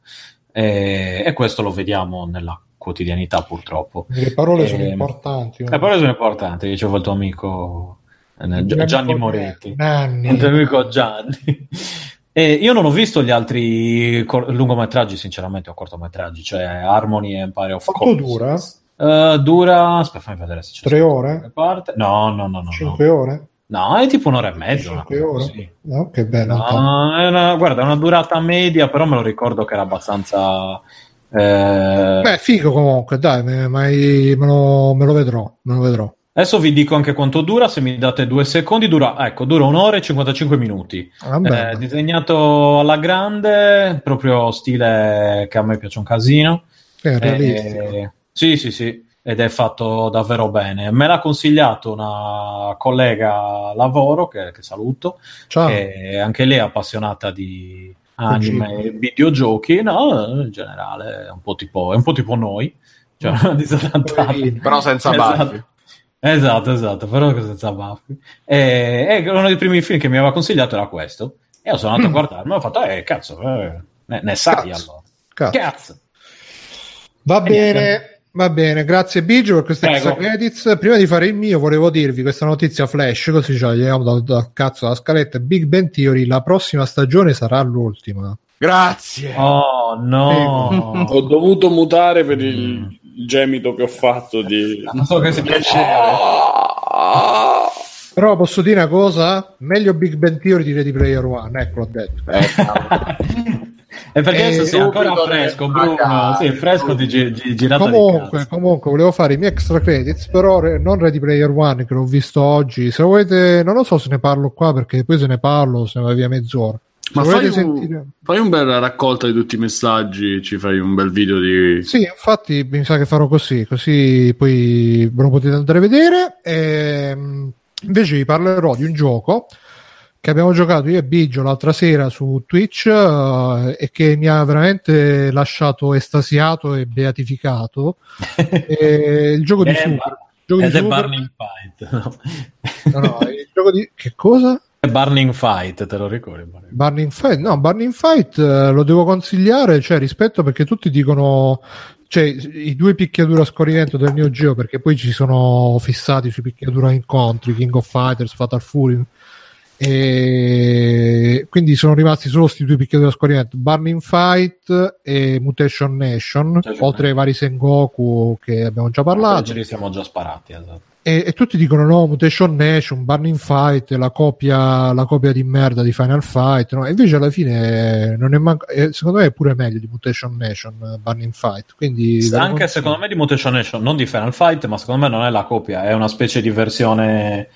Eh, e questo lo vediamo nella quotidianità, purtroppo. Le parole sono Ehm, importanti. Le parole sono importanti, diceva il tuo amico eh, Gi- Gianni Moretti. Il tuo amico Gianni. E io non ho visto gli altri cor- lungometraggi, sinceramente, o cortometraggi, cioè Harmony e Empire of Quanto Corpses. Eh, dura, aspetta, fammi vedere se c'è Tre ore? parte. No, no, no, no. Cinque no. ore? No, è tipo un'ora e mezza. Cinque ore? così. No, che bello. No, è una, guarda, è una durata media, però me lo ricordo che era abbastanza. eh, Beh, figo comunque, dai, me, mai- me lo, me lo vedrò, me lo vedrò. Adesso vi dico anche quanto dura, se mi date due secondi, dura, ecco, dura un'ora e 55 minuti. Ah. Eh, disegnato alla grande, proprio stile che a me piace un casino. È realistico. Eh, sì, sì, sì, ed è fatto davvero bene. Me l'ha consigliato una collega a lavoro, che, che saluto, Ciao. che anche lei è appassionata di anime e videogiochi, no, in generale è un po' tipo, è un po' tipo noi, cioè. Però senza Esatto. baffi. Esatto, esatto, però senza baffi. E, e uno dei primi film che mi aveva consigliato era questo. E io sono andato a guardarmi e ho fatto, eh, cazzo, eh, ne, ne sai Cazzo. allora. Cazzo. Cazzo. Va E bene, niente. va bene, grazie Biggio per queste extra credits. Prima di fare il mio, volevo dirvi questa notizia flash, così ce la leviamo dal, dal cazzo la scaletta. Big Ben Theory, la prossima stagione sarà l'ultima. Grazie. Oh no. Ho dovuto mutare per il gemito che ho fatto di... Non so che si Però posso dire una cosa? Meglio Big Ben Theory di Ready Player One, ecco l'ho detto. Eh. E perché Eh, adesso sei ancora subito fresco, Bruno. magazzino. Sì, fresco di, gi- gi- girata di Comunque, comunque, volevo fare i miei extra credits, però re- non Ready Player One che l'ho visto oggi. Se volete, non lo so se ne parlo qua perché poi se ne parlo se ne va via mezz'ora. Ma fai un, fai un bel raccolta di tutti i messaggi, ci fai un bel video di... Sì, infatti mi sa che farò così, così poi ve lo potete andare a vedere. Ehm, invece vi parlerò di un gioco che abbiamo giocato io e Biggio l'altra sera su Twitch eh, e che mi ha veramente lasciato estasiato e beatificato. Eh, il gioco di Super. il gioco di Ed è Super- Burning Fight. no? no, no, il gioco di... Che cosa? Burning Fight, te lo ricordi? Burning- Burning Fight, no, Burning Fight eh, lo devo consigliare, cioè rispetto perché tutti dicono, cioè i due picchiatura a scorrimento del Neo Geo perché poi ci sono fissati sui picchiatura a incontri, King of Fighters, Fatal Fury e quindi sono rimasti solo questi due picchiatura a scorrimento, Burning Fight e Mutation Nation, Mutation oltre ai vari Sengoku che abbiamo già parlato. Ce li siamo già sparati, esatto. E, e tutti dicono no, Mutation Nation, Burning Fight, la copia, la copia di merda di Final Fight, no? E invece alla fine non è manca- eh, secondo me è pure meglio di Mutation Nation, eh, Burning Fight. Quindi Anche secondo me di Mutation Nation, non di Final Fight, ma secondo me non è la copia, è una specie di versione.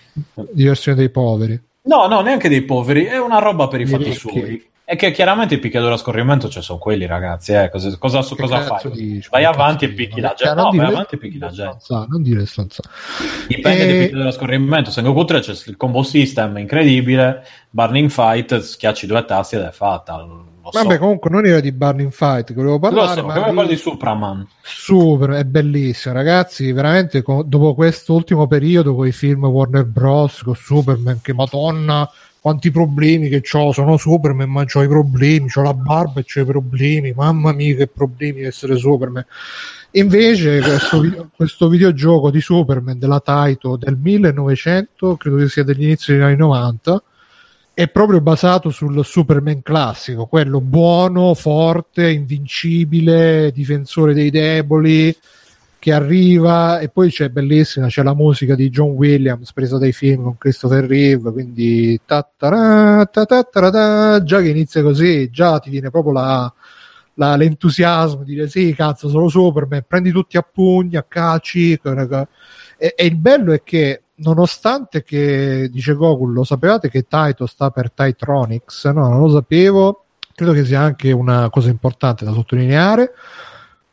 Diversione dei poveri. No, no, neanche dei poveri, è una roba per i fatti suoi. È che chiaramente i picchiaduro a scorrimento cioè, sono quelli, ragazzi. Eh. Cosa, cosa, cosa fai? dici? Vai Che avanti e picchi la Cioè, gente. No, vai avanti e picchi la gente. Non dire stronzate. Dipende E- dai picchiaduro a scorrimento. Sengoku 3 c'è il combo system incredibile. Burning Fight, schiacci due tasti ed è fatta. Lo so. Vabbè, comunque non era di Burning Fight che volevo lo parlare, so, ma di- di Supraman. Super, è bellissimo, ragazzi. Veramente, dopo questo ultimo periodo con i film Warner Bros. con Superman, che madonna, quanti problemi che ho. Sono Superman, ma ho i problemi. Ho la barba e ho i problemi. Mamma mia, che problemi essere Superman. Invece, questo, questo videogioco di Superman della Taito del 1900, credo che sia degli inizi degli anni 90 è proprio basato sul Superman classico, quello buono, forte, invincibile, difensore dei deboli, che arriva e poi c'è bellissima, c'è la musica di John Williams presa dai film con Christopher Reeve, quindi già che inizia così, già ti viene proprio la, la- l'entusiasmo di dire sì, cazzo, sono Superman, prendi tutti a pugni, a calci, e, e il bello è che nonostante che dice Goku lo sapevate che Taito sta per Titronics no non lo sapevo. Credo che sia anche una cosa importante da sottolineare.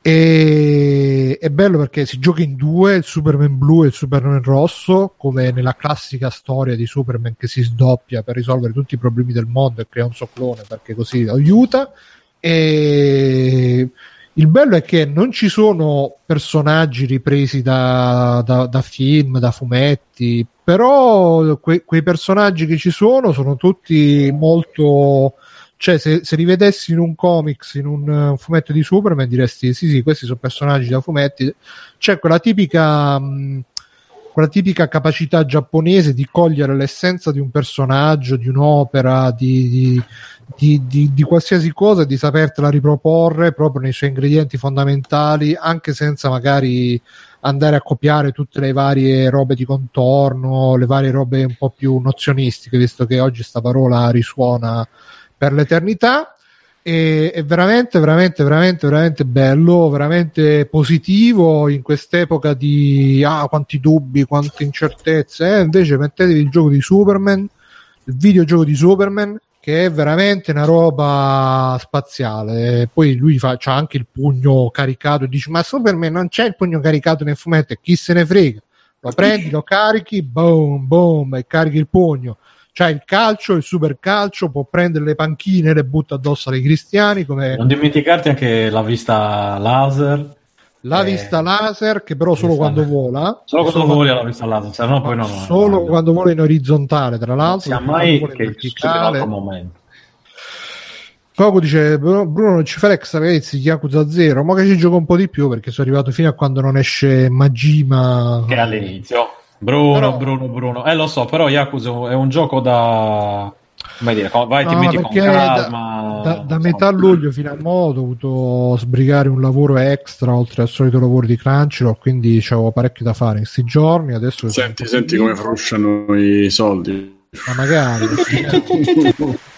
E è bello perché si gioca in due il Superman blu e il Superman rosso come nella classica storia di Superman che si sdoppia per risolvere tutti i problemi del mondo e crea un suo perché così aiuta. E il bello è che non ci sono personaggi ripresi da, da- da film, da fumetti, però que- quei personaggi che ci sono sono tutti molto. Cioè, se, se li vedessi in un comics, in un, eh, fumetto di Superman, diresti: sì, sì, questi sono personaggi da fumetti. C'è quella tipica. mh, quella tipica capacità giapponese di cogliere l'essenza di un personaggio, di un'opera, di, di- di, di- qualsiasi cosa e di sapertela riproporre proprio nei suoi ingredienti fondamentali, anche senza magari andare a copiare tutte le varie robe di contorno, le varie robe un po' più nozionistiche, visto che oggi sta parola risuona per l'eternità. E è veramente, veramente, veramente, veramente bello, veramente positivo in quest'epoca di ah, quanti dubbi, quante incertezze. Eh, invece mettetevi il gioco di Superman, il videogioco di Superman, che è veramente una roba spaziale. Poi lui fa c'ha anche il pugno caricato dice: Ma Superman non c'è il pugno caricato nel fumetto, e chi se ne frega? Lo prendi, lo carichi, boom, boom, e carichi il pugno. C'ha il calcio, il super calcio, può prendere le panchine e le butta addosso ai cristiani come Non dimenticarti anche la vista laser. la Eh, vista laser, che però solo quando laser. vola. Solo quando voli la vista laser, se no poi no. no, solo no, quando vola in orizzontale, tra non l'altro. sia perché mai vola che succede verticale. l'altro momento. Poco dice Bruno, non ci fa l'extra ragazzi Yakuza 0 ma che ci gioco un po' di più perché sono arrivato fino a quando non esce Majima Che all'inizio. Bruno, Però- Bruno, Bruno. Eh, lo so, però Yakuza è un gioco da... Come dire, vai, ti No, metti con calma. da, da insomma. metà luglio fino a mo' ho dovuto sbrigare un lavoro extra oltre al solito lavoro di Crunchyroll quindi avevo parecchio da fare in questi giorni adesso Senti, senti come frusciano i soldi. ma magari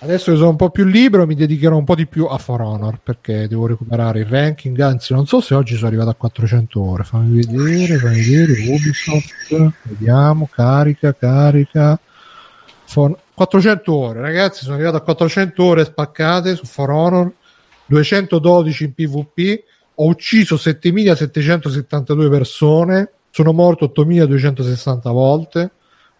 adesso che sono un po' più libero mi dedicherò un po' di più a For Honor perché devo recuperare il ranking. Anzi non so se oggi sono arrivato a 400 ore. Fammi vedere fammi vedere Ubisoft. Vediamo carica carica. For- 400 ore ragazzi sono arrivato a 400 ore spaccate su For Honor. 212 in PvP ho ucciso 7772 persone. Sono morto 8260 volte.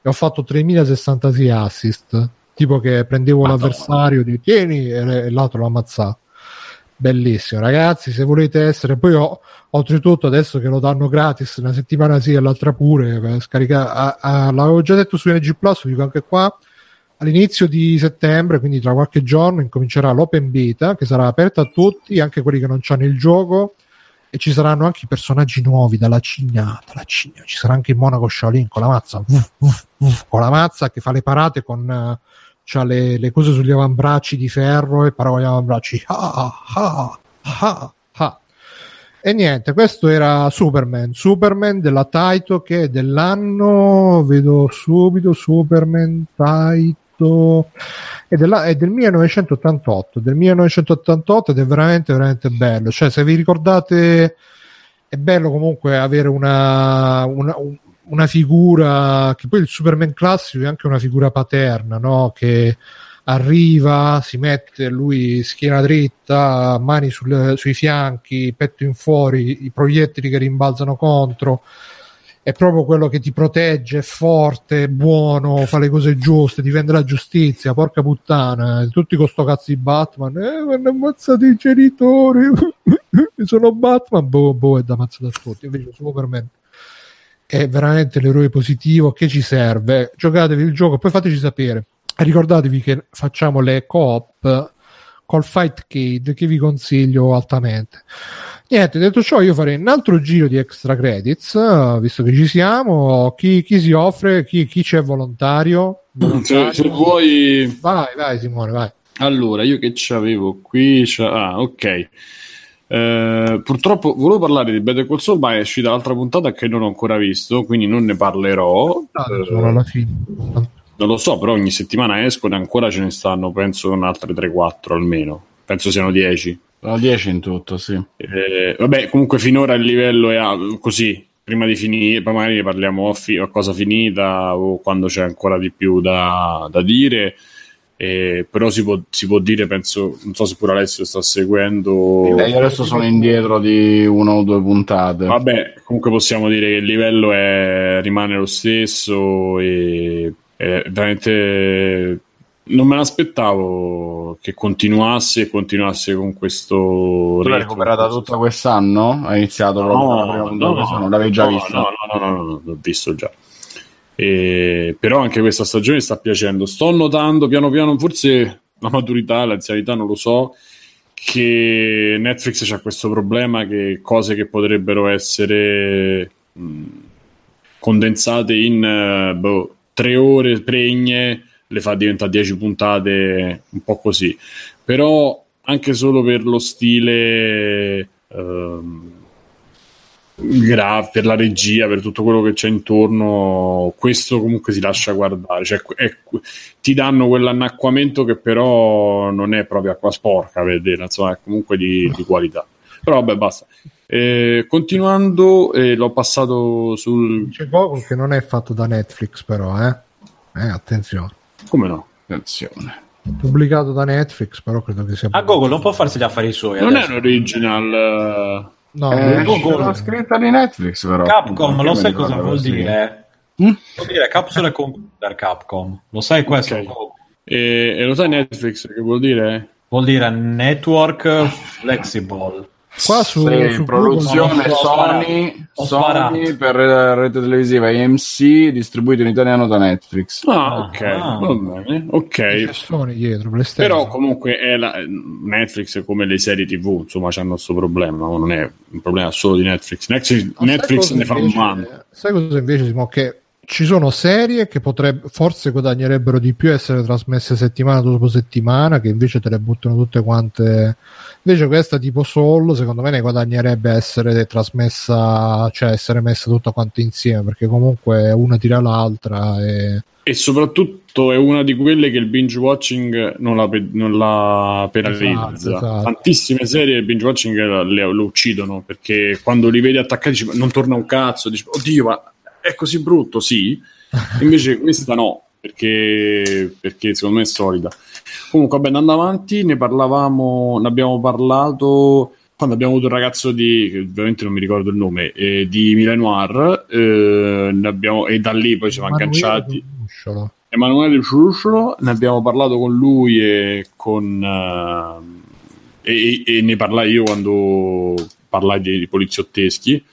E ho fatto 3066 assist tipo che prendevo Madonna. l'avversario di tieni e l'altro lo ammazzava bellissimo ragazzi se volete essere poi ho, oltretutto adesso che lo danno gratis una settimana sì e l'altra pure per scaricare a- a- l'avevo già detto su NG Plus dico anche qua all'inizio di settembre quindi tra qualche giorno incomincerà l'open beta che sarà aperta a tutti anche quelli che non hanno il gioco e ci saranno anche i personaggi nuovi dalla Cina, dalla Cina. ci sarà anche il monaco Shaolin con la mazza uff, uff, uff, con la mazza che fa le parate con eh, c'ha le, le cose sugli avambracci di ferro e parla con gli avambracci ah, ah, ah, ah. e niente questo era Superman. Superman della Taito che dell'anno vedo subito Superman Taito. È, della- è del 1988 del 1988 ed è veramente veramente bello. Cioè se vi ricordate è bello comunque avere una, una, un- una figura che poi il Superman classico è anche una figura paterna no? che arriva, si mette lui schiena dritta, mani sul- sui fianchi, petto in fuori, i proiettili che rimbalzano contro. È proprio quello che ti protegge, è forte, è buono, fa le cose giuste, difende la giustizia, porca puttana. Tutti con sto cazzo di Batman, eh, mi hanno ammazzato i genitori, sono Batman, boh, boh, è da ammazzare a tutti. Invece Superman è veramente l'eroe positivo che ci serve. Giocatevi il gioco, poi fateci sapere. Ricordatevi che facciamo le co-op col Fightcade che vi consiglio altamente. Niente, detto ciò, io farei un altro giro di extra credits, eh, visto che ci siamo. Chi, chi si offre? Chi, chi c'è volontario? Se, volontario? se vuoi, Vai, vai, Simone, vai. allora io che c'avevo qui, c'ha- ah, ok. Eh, purtroppo volevo parlare di Better Call Saul, ma è uscita l'altra puntata che non ho ancora visto, quindi non ne parlerò. Eh, fine. non lo so, però ogni settimana escono e ancora ce ne stanno, penso, un altre 3-4 almeno. Penso siano 10. Sono 10 in tutto, sì. Eh, vabbè, comunque finora il livello è così. Prima di finire, poi magari ne parliamo a, fi- a cosa finita o quando c'è ancora di più da, da dire. Eh, però si può, si può dire, penso, non so se pure Alessio sta seguendo. Eh, io adesso sono indietro di una o due puntate. Vabbè, comunque possiamo dire che il livello è- rimane lo stesso e veramente non me l'aspettavo che continuasse e continuasse con questo Tu l'hai recuperata tutta quest'anno? Hai iniziato proprio No, la prima puntata no? Non l'avevi già no, vista? No, no, no, no, no, l'ho visto già. E- però anche questa stagione sta piacendo. Sto notando piano piano, forse la maturità, l'anzianità, non lo so, che Netflix c'ha questo problema che cose che potrebbero essere mh, condensate in eh, boh, tre ore pregne le fa diventare 10 puntate un po' così però anche solo per lo stile ehm, gra- per la regia per tutto quello che c'è intorno questo comunque si lascia guardare cioè, è- ti danno quell'annacquamento che però non è proprio acqua sporca per dire, insomma è comunque di, di qualità però vabbè basta Eh, continuando eh, l'ho passato sul C'è Goku che non è fatto da Netflix, però, eh. Eh, attenzione. come no Attenzione. Pubblicato da Netflix, però credo che sia. A Google non può farsi gli affari suoi. non è adesso. un original eh, No, Eh, la scritta di Netflix, però. Capcom, lo sai cosa vuol così? dire? Mm? Vuol dire capsule computer Capcom. Lo sai questo? Ok. e, e lo sai Netflix che vuol dire? Vuol dire network flexible. Qua su, Sì, su produzione Google-. Sony, Sony per la rete televisiva IMC distribuito in italiano da Netflix. Ah, Ah, ok, ah. va bene, ok. c'è Sony dietro. Però comunque è la- Netflix come le serie TV, insomma, hanno questo problema, ma non è un problema solo di Netflix. Netflix, Netflix ne fa un invece- man. Sai cosa invece, Simo? Che ci sono serie che potrebbe, forse guadagnerebbero di più essere trasmesse settimana dopo settimana, che invece te le buttano tutte quante. Invece questa tipo Soul, secondo me ne guadagnerebbe essere trasmessa, cioè essere messa tutta quante insieme, perché comunque una tira l'altra e... E soprattutto è una di quelle che il binge watching non la, pe- non la penalizza. Esatto, esatto. Tantissime serie il binge watching le- lo uccidono perché quando li vedi attaccati dici, "Ma non torna un cazzo, dici, oddio, ma è così brutto, sì. Invece questa no, perché, perché secondo me è solida. Comunque, vabbè, andando avanti, ne parlavamo, ne abbiamo parlato quando abbiamo avuto il ragazzo di, che ovviamente non mi ricordo il nome, eh, di Milanoir, eh, abbiamo- e da lì poi ci siamo agganciati. Emanuele Ciusciolo, ne abbiamo parlato con lui e con eh, e, e ne parlai io quando parlai di, di poliziotteschi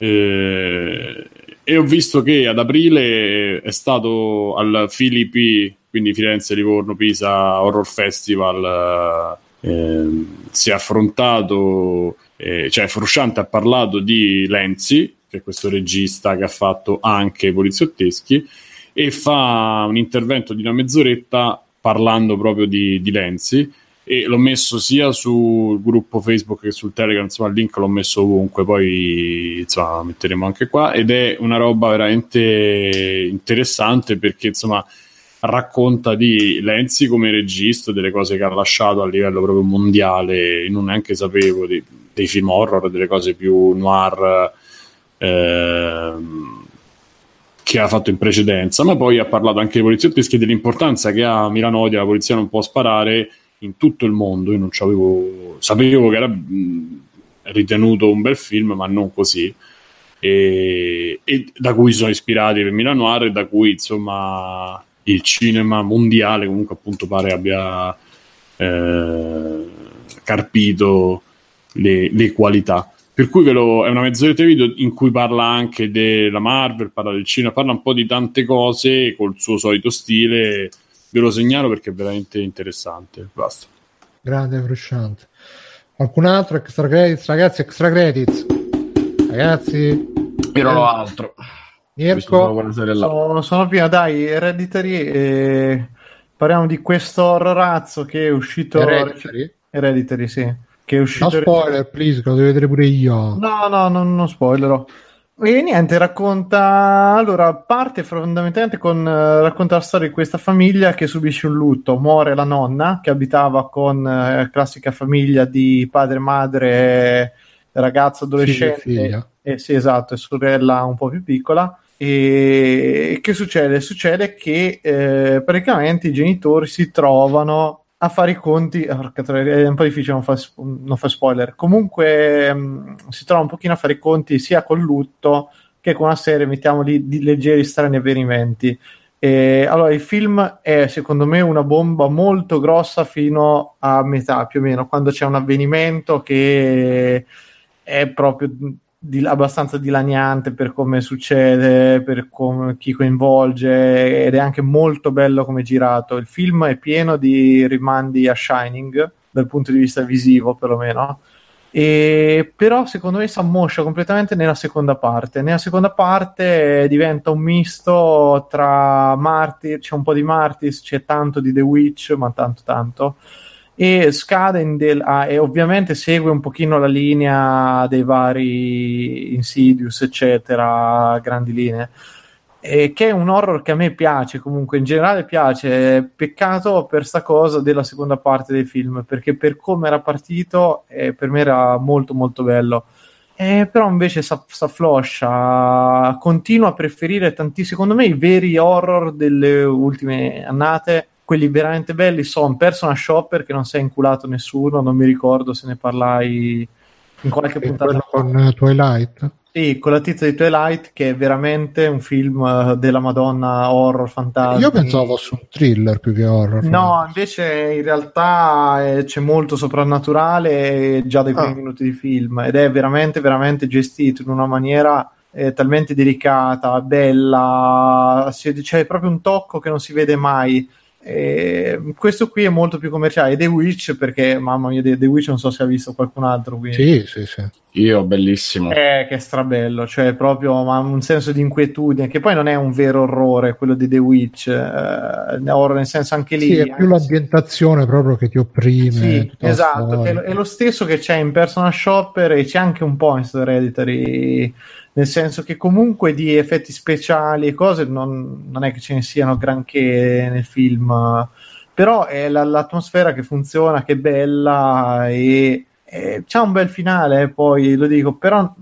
Eh, e ho visto che ad aprile è stato al Filippi quindi Firenze, Livorno, Pisa Horror Festival eh, si è affrontato eh, cioè Frusciante ha parlato di Lenzi che è questo regista che ha fatto anche poliziotteschi e fa un intervento di una mezz'oretta parlando proprio di, di Lenzi e l'ho messo sia sul gruppo Facebook che sul Telegram, insomma il link l'ho messo ovunque, poi insomma metteremo anche qua. Ed è una roba veramente interessante perché insomma racconta di Lenzi come regista, delle cose che ha lasciato a livello proprio mondiale, non neanche sapevo dei, dei film horror, delle cose più noir ehm, che ha fatto in precedenza, ma poi ha parlato anche dei poliziotteschi e dell'importanza che ha Milano Odia, la polizia non può sparare in tutto il mondo. Io non c'avevo, sapevo che era ritenuto un bel film, ma non così. E, e da cui sono ispirati per Milano Noir e da cui insomma il cinema mondiale comunque appunto pare abbia eh, carpito le, le qualità. Per cui lo, è una mezz'oretta di video in cui parla anche della Marvel, parla del cinema, parla un po' di tante cose col suo solito stile. Ve lo segnalo perché è veramente interessante. Basta. Grande, frusciante. Qualcun altro? Extra credits, ragazzi, extra credits. Ragazzi. Io non ho altro. Mirko? Sono, sono pieno, dai, Hereditary. Eh, parliamo di questo horrorazzo che è uscito... Hereditary? Hereditary, sì che è uscito. No spoiler, please, che lo devo vedere pure io. No, no, non, non spoilerò. E niente, racconta. Allora, parte fondamentalmente con. Uh, racconta la storia di questa famiglia che subisce un lutto. Muore la nonna che abitava con la uh, classica famiglia di padre, madre, ragazzo, adolescente. Figlia, eh, sì, esatto, e sorella un po' più piccola. E che succede? Succede che eh, praticamente i genitori si trovano a fare i conti, è un po' difficile non fare, fare spoiler, comunque mh, mm, si trova un pochino a fare i conti sia col lutto che con una serie, mettiamoli, di leggeri strani avvenimenti. E, allora, il film è secondo me una bomba molto grossa fino a metà più o meno, quando c'è un avvenimento che è proprio di, abbastanza dilaniante per come succede, per come, chi coinvolge ed è anche molto bello come girato. Il film è pieno di rimandi a Shining dal punto di vista visivo perlomeno. E, però secondo me si ammoscia completamente nella seconda parte. Nella seconda parte diventa un misto tra Martyr, c'è un po' di Martis, c'è tanto di The Witch, ma tanto tanto e scade in del- ah, e ovviamente segue un pochino la linea dei vari Insidious eccetera grandi linee e che è un horror che a me piace comunque in generale piace. Peccato per sta cosa della seconda parte del film perché per come era partito eh, per me era molto molto bello. Eh, però invece si affloscia continua a preferire tantissimo secondo me i veri horror delle ultime annate quelli veramente belli sono Persona Shopper che non si è inculato nessuno, non mi ricordo se ne parlai in qualche puntata. con uh, Twilight? Sì, con la tizia di Twilight che è veramente un film uh, della Madonna horror fantasma. Io pensavo fosse un thriller più che horror. No, invece in realtà eh, c'è molto soprannaturale già dai primi ah. minuti di film ed è veramente veramente gestito in una maniera eh, talmente delicata, bella, c'è proprio un tocco che non si vede mai e questo qui è molto più commerciale. The Witch, perché mamma mia, The Witch non so se ha visto qualcun altro. Quindi. Sì, sì, sì. Io, bellissimo. Eh, che è strabello, cioè proprio ma un senso di inquietudine, che poi non è un vero orrore quello di The Witch, eh, horror nel senso anche lì. Sì, è più l'ambientazione proprio che ti opprime. Sì, esatto, è, è, lo stesso che c'è in Personal Shopper e c'è anche un po' in Hereditary nel senso che comunque di effetti speciali e cose non, non è che ce ne siano granché nel film, però è la, l'atmosfera che funziona, che è bella e, e c'è un bel finale, poi lo dico, però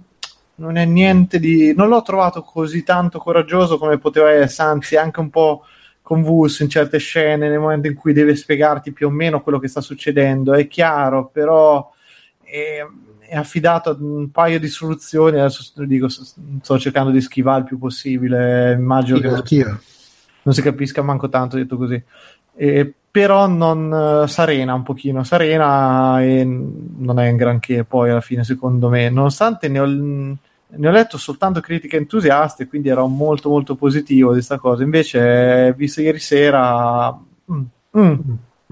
non è niente di... non l'ho trovato così tanto coraggioso come poteva essere, anzi anche un po' convulso in certe scene, nel momento in cui deve spiegarti più o meno quello che sta succedendo, è chiaro, però... È, è affidato ad un paio di soluzioni. Adesso dico, sto cercando di schivare il più possibile. Immagino che non, non, si capisca manco tanto detto così. E, però non uh, Sarena un pochino Sarena e non è un granché poi alla fine secondo me nonostante ne ho, ne ho letto soltanto critiche entusiaste quindi ero molto molto positivo di questa cosa invece visto ieri sera mm, mm,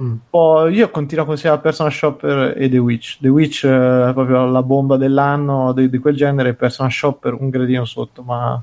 mm. Poi io continuo a consigliare Persona Shopper e The Witch. The Witch è proprio la bomba dell'anno di, di quel genere, Persona Shopper un gradino sotto, ma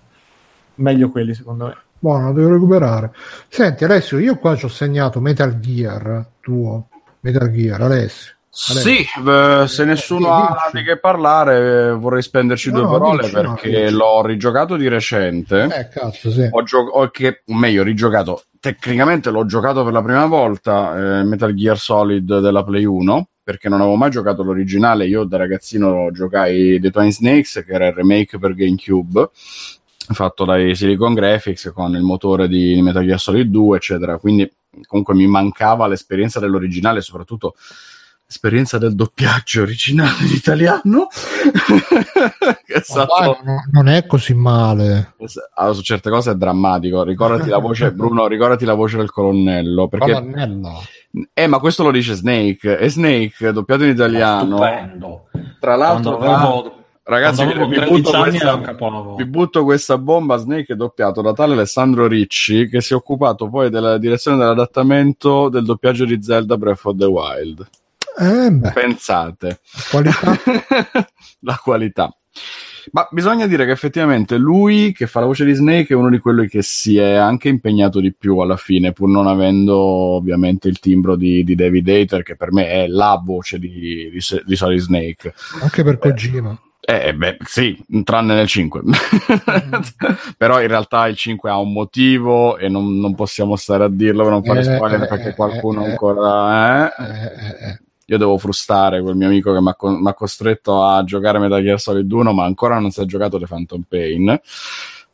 meglio quelli secondo me. Buono, devo recuperare. Senti Alessio, io qua ci ho segnato Metal Gear tuo, Metal Gear, Alessio. Sì, beh, se nessuno ha di che parlare vorrei spenderci no, due parole dici, perché no, l'ho rigiocato di recente. Eh, cazzo, sì. Ho gio- o che, meglio, rigiocato. Tecnicamente l'ho giocato per la prima volta eh, Metal Gear Solid della Play 1 perché non avevo mai giocato l'originale. Io da ragazzino giocai The Twin Snakes, che era il remake per GameCube fatto dai Silicon Graphics con il motore di Metal Gear Solid 2, eccetera. Quindi comunque mi mancava l'esperienza dell'originale, soprattutto l'esperienza del doppiaggio originale in italiano. che è stato... No- non è così male. Allora, su certe cose è drammatico. Ricordati la voce, Bruno, ricordati la voce del colonnello. Perché... Colonnello. Eh, ma questo lo dice Snake. E Snake, doppiato in italiano. Stupendo. Tra l'altro, avevo, ragazzi, vi, butto 13 anni era un questa, vi butto questa bomba. Snake è doppiato da tale Alessandro Ricci, che si è occupato poi della direzione dell'adattamento del doppiaggio di Zelda Breath of the Wild. Eh, Pensate. qualità. la qualità. Ma bisogna dire che effettivamente lui che fa la voce di Snake è uno di quelli che si è anche impegnato di più alla fine, pur non avendo ovviamente il timbro di, di David Hater, che per me è la voce di, di, di Solid Snake. Anche per Kojima. Eh, beh, sì, tranne nel 5. Però in realtà il 5 ha un motivo e non, non possiamo stare a dirlo per non fare Eh, spoiler eh, perché eh, qualcuno eh, ancora... io devo frustare quel mio amico che mi ha co- mi ha costretto a giocare Metal Gear Solid 1, ma ancora non si è giocato The Phantom Pain.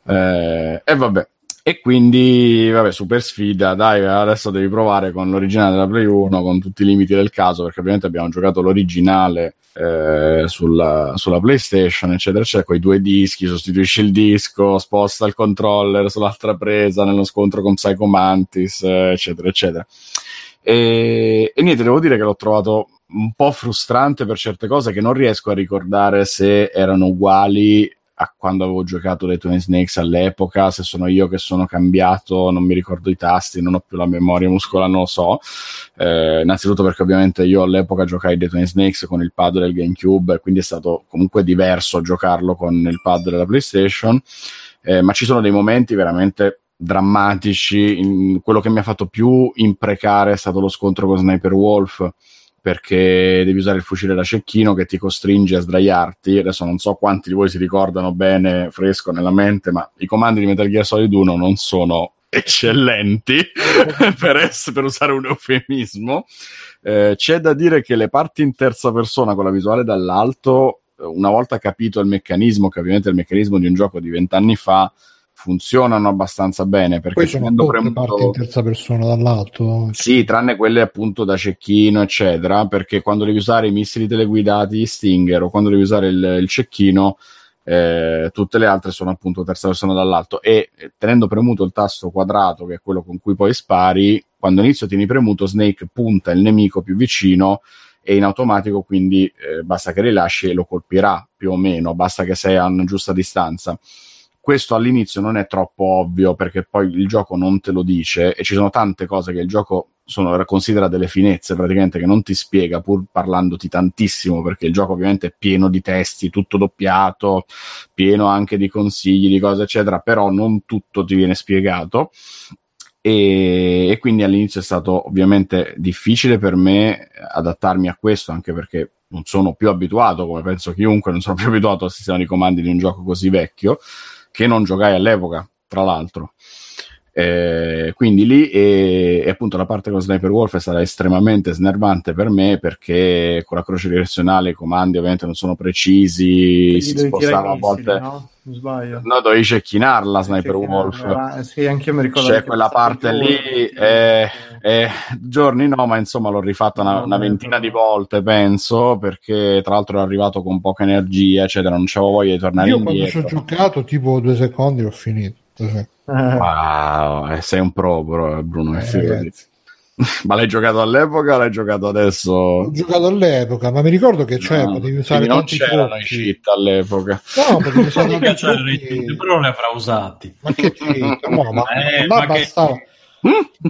Eh, e vabbè. E quindi, vabbè, super sfida, dai, adesso devi provare con l'originale della Play 1, con tutti i limiti del caso, perché ovviamente abbiamo giocato l'originale eh, sulla, sulla PlayStation, eccetera, eccetera, con i due dischi, sostituisci il disco, sposta il controller sull'altra presa nello scontro con Psycho Mantis, eh, eccetera, eccetera. E, e niente, devo dire che l'ho trovato un po' frustrante per certe cose che non riesco a ricordare se erano uguali a quando avevo giocato dei Twin Snakes all'epoca, se sono io che sono cambiato, non mi ricordo i tasti, non ho più la memoria muscolare, non lo so. Eh, innanzitutto perché ovviamente io all'epoca giocai dei Twin Snakes con il pad del GameCube, quindi è stato comunque diverso giocarlo con il pad della PlayStation. Eh, ma ci sono dei momenti veramente drammatici. In- quello che mi ha fatto più imprecare è stato lo scontro con Sniper Wolf perché devi usare il fucile da cecchino che ti costringe a sdraiarti. Adesso non so quanti di voi si ricordano bene, fresco nella mente, ma i comandi di Metal Gear Solid 1 non sono eccellenti, per, ess- per usare un eufemismo. Eh, c'è da dire che le parti in terza persona con la visuale dall'alto, una volta capito il meccanismo, che ovviamente è il meccanismo di un gioco di vent'anni fa, funzionano abbastanza bene perché Poi sono tutte premuto- parti in terza persona dall'alto. sì, tranne quelle appunto da cecchino, eccetera, perché quando devi usare i missili teleguidati Stinger o quando devi usare il, il cecchino, eh, tutte le altre sono appunto terza persona dall'alto e eh, tenendo premuto il tasto quadrato, che è quello con cui poi spari, quando inizio tieni premuto, Snake punta il nemico più vicino e in automatico quindi eh, basta che rilasci e lo colpirà più o meno, basta che sei a una giusta distanza questo all'inizio non è troppo ovvio perché poi il gioco non te lo dice e ci sono tante cose che il gioco sono, considera delle finezze praticamente che non ti spiega pur parlandoti tantissimo perché il gioco ovviamente è pieno di testi, tutto doppiato, pieno anche di consigli, di cose eccetera, però non tutto ti viene spiegato. E, e quindi all'inizio è stato ovviamente difficile per me adattarmi a questo anche perché non sono più abituato, come penso chiunque, non sono più abituato al sistema di comandi di un gioco così vecchio che non giocai all'epoca, tra l'altro. Eh, quindi lì e, e appunto la parte con Sniper Wolf è stata estremamente snervante per me perché con la croce direzionale i comandi ovviamente non sono precisi, Gli si spostava a volte. no? Sbaglio. No, dovevi cecchinarla Sniper Wolf. Sì, anche io mi ricordo. C'è che quella parte lì, sì. eh, eh, giorni no, ma insomma l'ho rifatta una, una ventina di volte, penso, perché tra l'altro ero arrivato con poca energia, eccetera, non c'avevo voglia di tornare Io quando ci ho indietro. giocato, tipo due secondi, ho finito. Eh, Wow, eh, sei un pro, però, Bruno. Eh. Ma l'hai giocato all'epoca o l'hai giocato adesso? Ho giocato all'epoca, ma mi ricordo che cioè, No, potevi usare non tanti c'erano i cheat all'epoca. No, potevi usare tanti rating, però li avrà usati. Ma che cheat? No, ma, Eh, là ma che-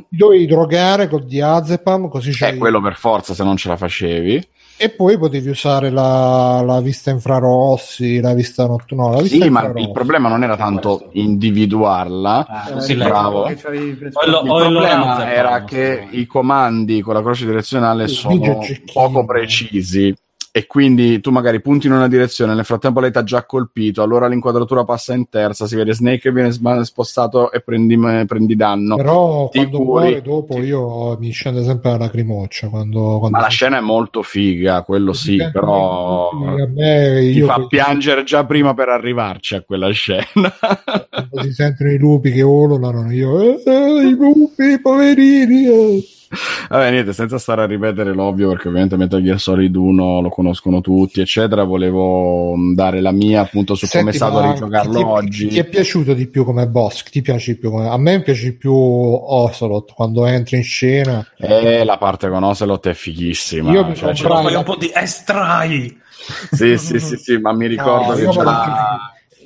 dovevi drogare con diazepam, così Eh, c'hai- quello per forza se non ce la facevi. E poi potevi usare la, la vista infrarossi, la vista notturna. No, Sì, ma il problema non era tanto individuarla. Ah, eh, così bravo. che c'avevi- Quello- Il problema era che sì. i comandi con la croce direzionale Il sono poco precisi e quindi tu magari punti in una direzione, nel frattempo lei ti ha già colpito, allora l'inquadratura passa in terza, si vede Snake che viene spostato e prendi, prendi danno. Però Ti quando curi. muore dopo io mi scende sempre la lacrimoccia. Quando, quando Ma la scena è molto figa, quello sì, sentono però me, ti fa quei- piangere già prima per arrivarci a quella scena. si sentono i lupi che ululano, io eh, eh, i lupi, poverini. eh. Vabbè, niente, senza stare a ripetere l'ovvio, perché ovviamente Metal Gear Solid 1 lo conoscono tutti, eccetera. Volevo mh, dare la mia appunto su come è Senti, stato ma rigiocarlo ti- oggi. Ti è piaciuto di più come boss? Ti piace di più? Come... A me piace di più Ocelot quando entra in scena. E la parte con Ocelot è fighissima. Io mi cioè, comprai- un po' di estrai. Sì, sì, sì, sì, ma mi ricordo No, che io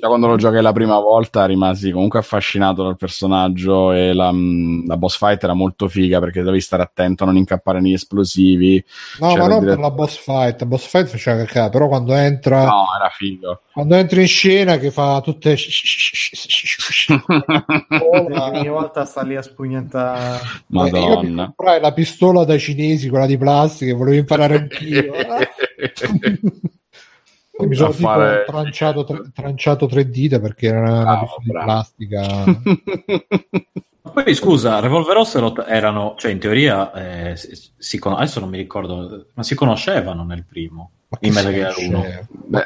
già, quando lo giocai la prima volta rimasi comunque affascinato dal personaggio e la, mh, la boss fight era molto figa perché dovevi stare attento a non incappare negli esplosivi. No, C'era ma non dire- per la boss fight. La boss fight faceva cacare, però quando entra, No, era figo. quando entra in scena che fa tutte. Ogni volta sta lì a. Eh, mi Madonna. comprai la pistola dai cinesi, quella di plastica, volevo imparare anch'io. E mi sono A tipo fare- tranciato, tre, tranciato tre dita perché era una pistola di plastica. Poi scusa, Revolver Ocelot erano, cioè in teoria, eh, si, si adesso non mi ricordo, ma si conoscevano nel primo, in Metal Gear 1. c'è? Beh,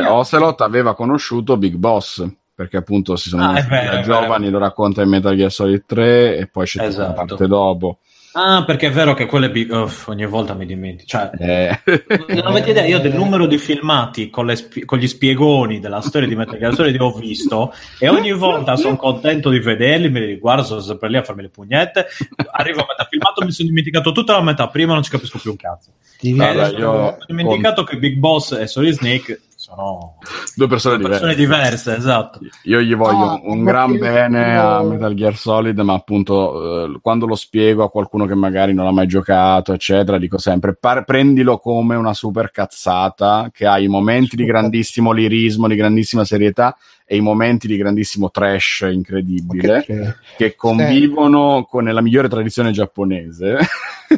eh, Ocelot aveva conosciuto Big Boss perché appunto si sono Ah, conosciuti da giovani, lo racconta in Metal Gear Solid 3 e poi c'è tutta una Esatto. parte dopo. Ah, perché è vero che quelle big... uff, ogni volta mi dimentico. Cioè, Eh. non avete idea, io del numero di filmati con, le spie- con gli spiegoni della storia di Metal Gear Solid ho visto e ogni volta sono contento di vederli, me li riguardo, sono sempre lì a farmi le pugnette, arrivo a metà filmato, mi sono dimenticato tutta la metà prima, non ci capisco più un cazzo. Ti Eh, Guarda, io- ho dimenticato che Big Boss e Solid Snake sono Due persone persone diverse. diverse, esatto. Io gli voglio Ah, un gran bene a Metal Gear Solid, ma appunto eh, quando lo spiego a qualcuno che magari non ha mai giocato, eccetera, dico sempre: par- prendilo come una super cazzata che ha i momenti di grandissimo lirismo, di grandissima serietà e i momenti di grandissimo trash incredibile Che- che convivono con la migliore tradizione giapponese.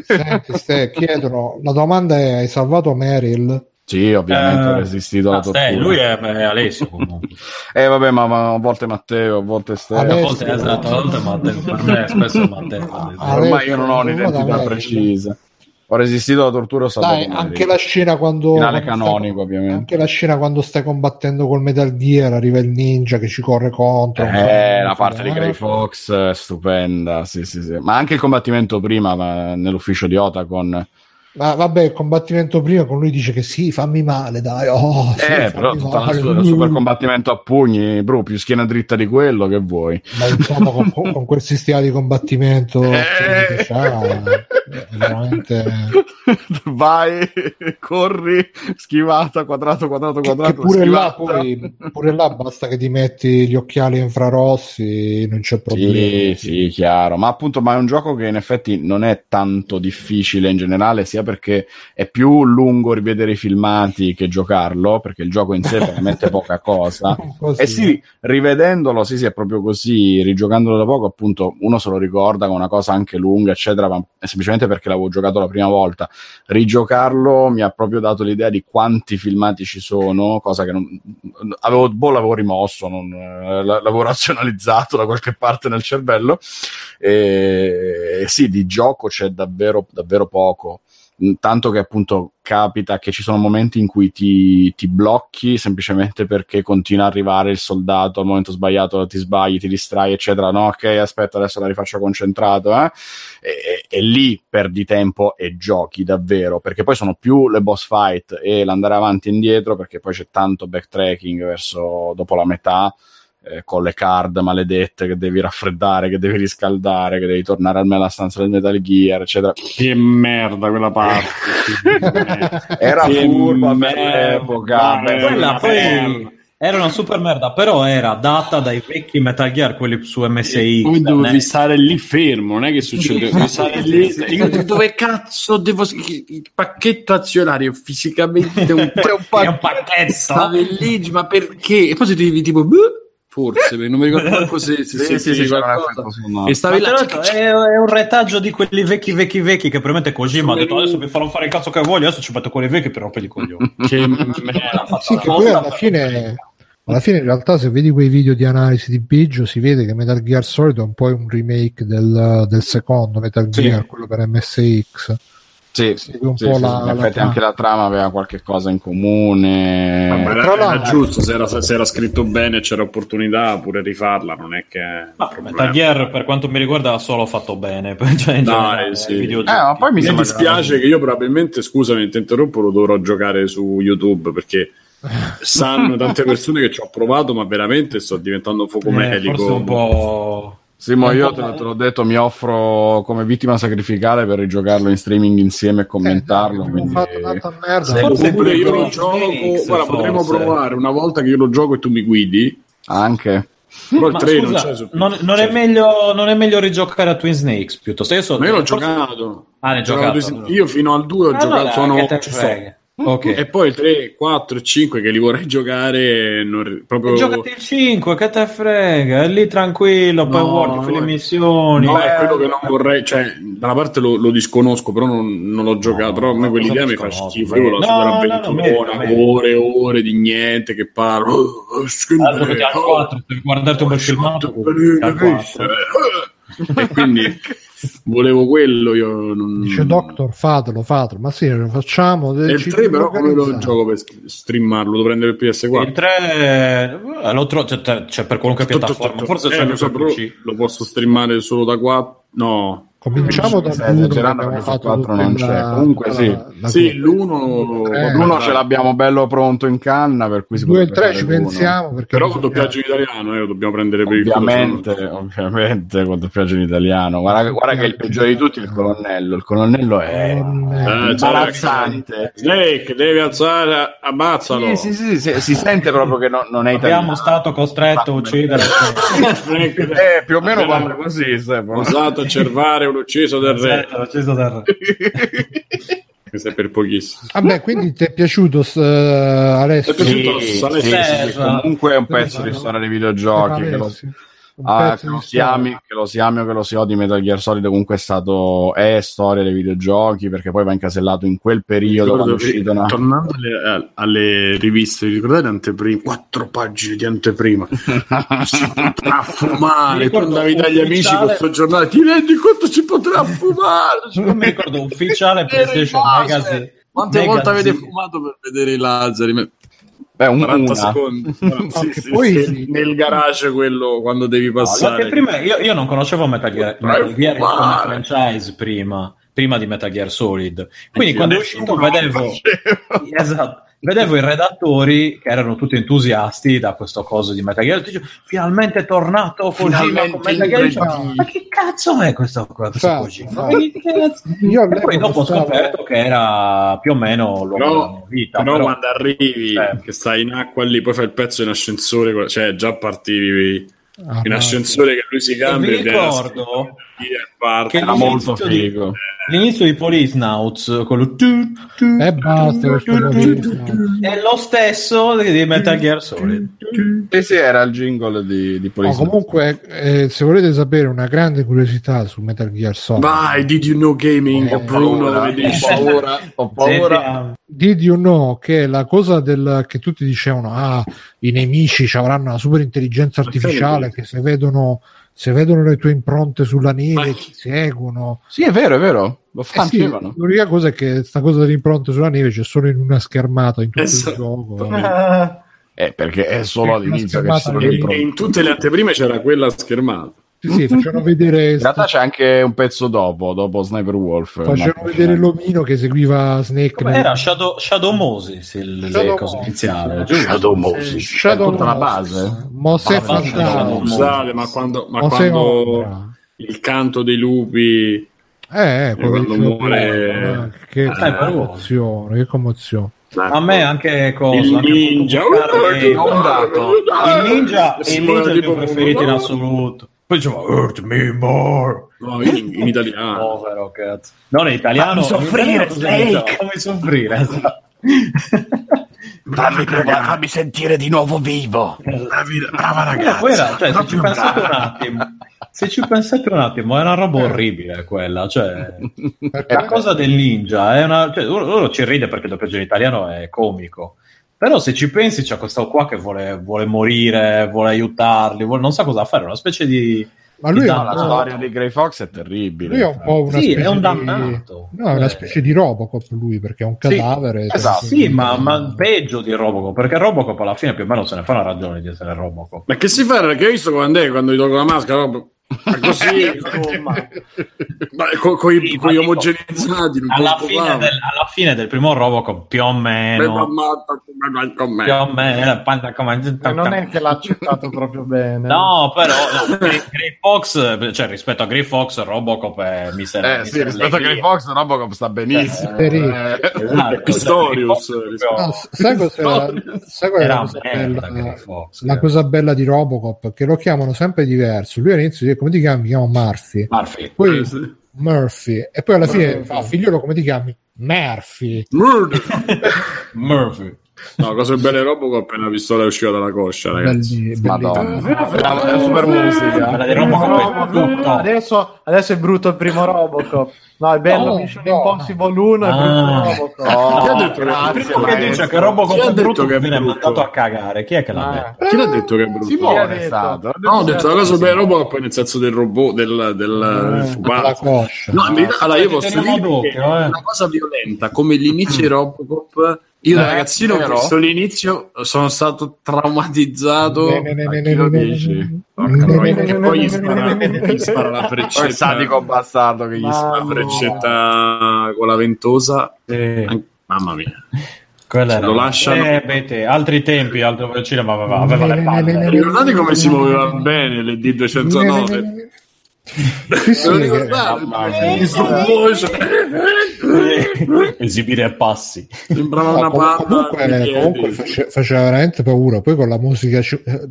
Senti, Ste, chiedono, la domanda è, hai salvato Meryl? Sì, ovviamente Eh, ho resistito alla tortura. Stay, lui è, è Alessio comunque. Eh vabbè, ma, ma a volte Matteo, a volte Stefano. Alessio- A volte esatto, a volte Matteo, per me è spesso Matteo. Ah, Ormai io non ho Alessio, un'identità precisa. Ho resistito alla tortura, ho salvato Dai, anche la scena quando... Finale quando canonico, stai- ovviamente. Anche la scena quando stai combattendo col Metal Gear, arriva il ninja che ci corre contro. Eh, la parte di Eh, Grey Fox è stupenda, sì, sì, sì. Ma anche il combattimento prima ma nell'ufficio di Otacon. Ma vabbè, il combattimento prima con lui dice che sì, fammi male, dai. Oh, sì, eh, però tutta la male. su- super combattimento a pugni, bro, più schiena dritta di quello che vuoi. Ma insomma, con, con quel sistema di combattimento Eh. che c'ha, è veramente... Vai, corri, schivata, quadrato, quadrato, Che, che quadrato, pure, là, poi, pure là basta che ti metti gli occhiali infrarossi, non c'è problema. Sì, sì, chiaro. Ma appunto, ma è un gioco che in effetti non è tanto difficile in generale, sia perché è più lungo rivedere i filmati che giocarlo, perché il gioco in sé è veramente poca cosa. Così. E sì, rivedendolo, sì, sì, è proprio così, rigiocandolo da poco, appunto, uno se lo ricorda con una cosa anche lunga, eccetera, ma è semplicemente perché l'avevo giocato la prima volta. Rigiocarlo mi ha proprio dato l'idea di quanti filmati ci sono, cosa che non, avevo, boh, l'avevo rimosso, non, eh, l'avevo razionalizzato da qualche parte nel cervello. E sì, di gioco c'è davvero, davvero poco. Tanto che appunto capita che ci sono momenti in cui ti, ti blocchi semplicemente perché continua a arrivare il soldato al momento sbagliato, ti sbagli, ti distrai, eccetera. No, ok, aspetta, adesso la rifaccio concentrato. Eh? E, e- e lì perdi tempo e giochi davvero perché poi sono più le boss fight e l'andare avanti e indietro perché poi c'è tanto backtracking verso dopo la metà eh, con le card maledette che devi raffreddare, che devi riscaldare, che devi tornare almeno alla stanza del Metal Gear, eccetera. Che merda quella parte. Era furba per l'epoca. merda. Quella poi era una super merda, però era data dai vecchi Metal Gear, quelli su MSI. Poi dovevi ne- stare lì fermo, non è che succede. Lì. Io dove cazzo devo. Il pacchetto azionario fisicamente un, un È un pacchetto. Stavi lì, ma perché? E poi se ti devi tipo. "Boh", forse, perché non mi ricordo manco se, se, Sì, se sì, sì, qualcosa. E stavi Ma là, l'ho detto, è, è un retaggio di quelli vecchi, vecchi, vecchi che probabilmente Kojima ha detto adesso vi farò fare il cazzo che voglio, adesso ci metto quelli vecchi per rompere i coglioni. che me- Sì, che poi alla fine, alla fine in realtà se vedi quei video di analisi di Biggio si vede che Metal Gear Solid è un po' un remake del, del secondo Metal Sì. Gear, quello per MSX. Sì, sì, po' sì, la- in effetti anche la trama aveva qualche cosa in comune. Tra era, era giusto, se era, se era scritto bene c'era opportunità pure rifarla, non è che... Ma Gear per quanto mi riguarda ha solo fatto bene, cioè Dai, sì. Eh, ma poi mi Mi dispiace che io probabilmente, scusami, ti interrompo, lo dovrò giocare su YouTube perché sanno tante persone che ci ho provato, ma veramente sto diventando un fuoco Eh, medico. forse un po'... Simo, un io te, te l'ho detto, mi offro come vittima sacrificale per rigiocarlo in streaming insieme e commentarlo. Eh, quindi... fatto tanta merda. Sì, forse Oppure io lo gioco, guarda, potremmo provare una volta che io lo gioco e tu mi guidi. Anche. Però il Ma 3 non scusa, su non, non è cioè, meglio, non è meglio rigiocare a Twin Snakes piuttosto? Io, so- Ma io l'ho forse- giocato. Ah, ne giocato Io fino al 2 ho Allora, giocato, sono che te ci sto. frega. Ok. E poi 3, 4 e 5 che li vorrei giocare non, proprio... Giocati il 5, che te frega, è lì tranquillo, poi No, guardi fai le no. missioni. No, è Eh, quello che non vorrei, cioè, da una parte lo, lo disconosco, però non, non l'ho giocato, però a me quell'idea mi fa schifo, io volevo No, no, no, ore e ore di niente che parlo. Oh, Altro che ti al 4, devi guardarti un bel filmato. al 4. E quindi volevo quello, io non... Dice Doctor, fatelo, fatelo. Ma sì, lo facciamo. E il ci 3 però come lo gioco per streamarlo? Devo prendere il PS4? Il 3 eh, lo tro- c'è, c'è- c'è per qualunque piattaforma, forse eh, lo posso streamare solo da 4? No. Cominciamo da esagerando perché non c'è. la- Comunque sì. la- Sì, l'uno... Eh, L'uno ce l'abbiamo bello pronto in canna, per cui si Due e il potrebbe tre fare ci l'uno. pensiamo perché Però con doppiaggio in italiano, eh, lo dobbiamo prendere per il Ovviamente, culo, ovviamente, con doppiaggio in italiano. Guarda, guarda che il peggiore di tutti è il colonnello. Il colonnello è. Eh, cioè, imbarazzante. Snake, devi alzare, ammazzalo. Sì, sì, sì, sì, si sente proprio che no- non è italiano. Abbiamo stato costretto a uccidere. Eh, più o meno parla così, Stefano. Usato a cervare un ucciso del re. L'ho ucciso dal re. Questo è per pochissimo. Vabbè, quindi ti è piaciuto s- Alessio? Ti è Sì, piaciuto? sì, sì, sì, comunque è un pezzo di storia dei videogiochi. Che lo, ah, che lo si ami, che lo si ami o che lo si odi, Metal Gear Solid comunque è stato è storia dei videogiochi perché poi va incasellato in quel periodo quando è uscito una... Tornando alle, alle riviste, vi ricordate anteprima? Quattro pagine di anteprima. si potrà fumare. Tu ricordo andavi dagli amici con questo giornale. Ti rendi conto si potrà fumare? Non mi ricordo ufficiale PlayStation Magazine. Quante volte avete fumato per vedere i laser? Beh, un, 40 una. secondi. Sì, che sì, poi- sì, nel garage quello quando devi No, passare. perché prima io, io non conoscevo Metal Gear, Metal Gear come franchise prima, prima di Metal Gear Solid. Quindi Anch'io quando è uscito vedevo, esatto, vedevo i redattori che erano tutti entusiasti da questo coso di Metal Gear. Dicevo, finalmente è tornato Kojima Finalmente con Metal Gear. Dicevo. Ma che cazzo è questo, questo Infatti, Kojima? E poi dopo ho scoperto che era più o meno l'uomo della Però, mia vita. però però- quando arrivi, Eh. che stai in acqua lì, poi fai il pezzo in ascensore, cioè già partivi Ah, in ascensore che lui si cambia e a ricordo parte. che Era molto di- figo. L'inizio di Police Nauts, quello tu, tu, E basta questo tu, tu, è lo stesso di Metal Gear Solid. Sì, sì, era il jingle di, di No, Police. comunque, eh, se volete sapere una grande curiosità su Metal Gear Solid, Vai, did you know gaming? Ho Bruno paura, ho paura, ho paura. Did you know che la cosa del che tutti dicevano ah i nemici ci avranno una super intelligenza artificiale che se vedono se vedono le tue impronte sulla neve Ma- ti seguono Sì, è vero, è vero. Lo Eh sì, l'unica cosa è che sta cosa delle impronte sulla neve c'è solo in una schermata in tutto Esatto. il gioco Eh, perché è solo all'inizio che ci sono le E impronte. in tutte le anteprime c'era quella schermata. Sì, sì, facevano vedere In realtà c'è anche un pezzo dopo, dopo Sniper Wolf. facevano vedere scena. l'omino che seguiva Snake Come nel- era Shadow, Shadow Moses il Shadow cosa Moses, iniziale, giusto? Shadow Moses. Shadow È tutta la Moses, base. Mosè La base Shadow Moses. Scusate, ma quando, ma Mosè quando il canto dei lupi eh, eh, quello quando muore- eh, che Eh, commozione che commozione A me anche cosa, il anche ninja dato. il ninja, il ninja è il tipo- mio preferito in assoluto. Poi diceva Hurt me more. No, in, in italiano. Povero cazzo. Non in italiano. Fammi soffrire, Snake! Fammi soffrire, esatto. Fammi, provare, fammi sentire di nuovo vivo. Bravi- brava ragazza. cioè, se ci pensate un attimo, se ci pensate un attimo, è una roba orribile quella. Cioè, Perché- la cosa del ninja è una. Cioè, uno, uno ci ride perché il doppiaggio in italiano è comico. Però se ci pensi, c'è questo qua che vuole, vuole morire, vuole aiutarli, vuole- non sa cosa fare, è una specie di. Ma lui, è No, la storia di Grey Fox è terribile. lui è un po' una Sì, specie è un di... dannato. No, è una Eh. specie di Robocop lui, perché è un Sì, cadavere. esatto. Sì, ma, ma peggio di Robocop, perché Robocop alla fine più o meno se ne fa una ragione di essere Robocop. Ma che si fa? Perché hai visto quando è quando gli tolgo la maschera? proprio- È così, Insomma. ma con, i Sì, ma dico, omogenizzati. Alla fine, del, alla fine del primo Robocop, più o meno. Più o meno. Ma non è che l'ha accettato proprio bene. No, però no, Grey, Fox, cioè rispetto a Grey Fox, Robocop è miser, Eh sì, miser rispetto a Grey. Fox, Robocop sta benissimo. Eh, Eh, Esatto, Pistorius, No, sai cos'era, la cosa bella? La cosa bella di Robocop che lo chiamano sempre diverso. Lui all'inizio come ti chiami? Mi chiamo Murphy. Murphy. Poi sì. Murphy. E poi alla fine Murphy. fa figliolo come ti chiami? Murphy. Murphy. No, cosa bella di Robocop è una pistola è uscita dalla coscia, ragazzi. Madonna. È super musica. È. Adesso, adesso è brutto il primo Robocop. No, è bello No, Mission no. Impossible 1 è Ah. brutto Robocop. Oh, Chi ha detto che- grazie, Il primo che maestro. dice che Robocop Chi ha è detto brutto che è viene brutto? mandato a cagare. Chi è che l'ha Ah. detto? Chi l'ha detto che è brutto? Simone ha è detto? stato. No, ho detto la cosa bella Robocop nel senso del robot, del, del, Eh, coscia. No, allora io posso dire eh. una cosa violenta come l'inizio di Robocop. Io da Eh, ragazzino visto l'inizio, sono stato traumatizzato. Che poi gli spara, gli spara la Poi il freccetta, sadico bastardo che gli Ma- sta la freccetta con la ventosa. Mamma mia. Quella lo lasciano- Eh, beh, te, altri tempi, altro cinema aveva, aveva le palle. Ricordate come si muoveva bene le D209? Sì, sì, Non motion. Esibire a passi. Sembrava No, una palla. comunque, comunque face- faceva veramente paura. Poi con la musica,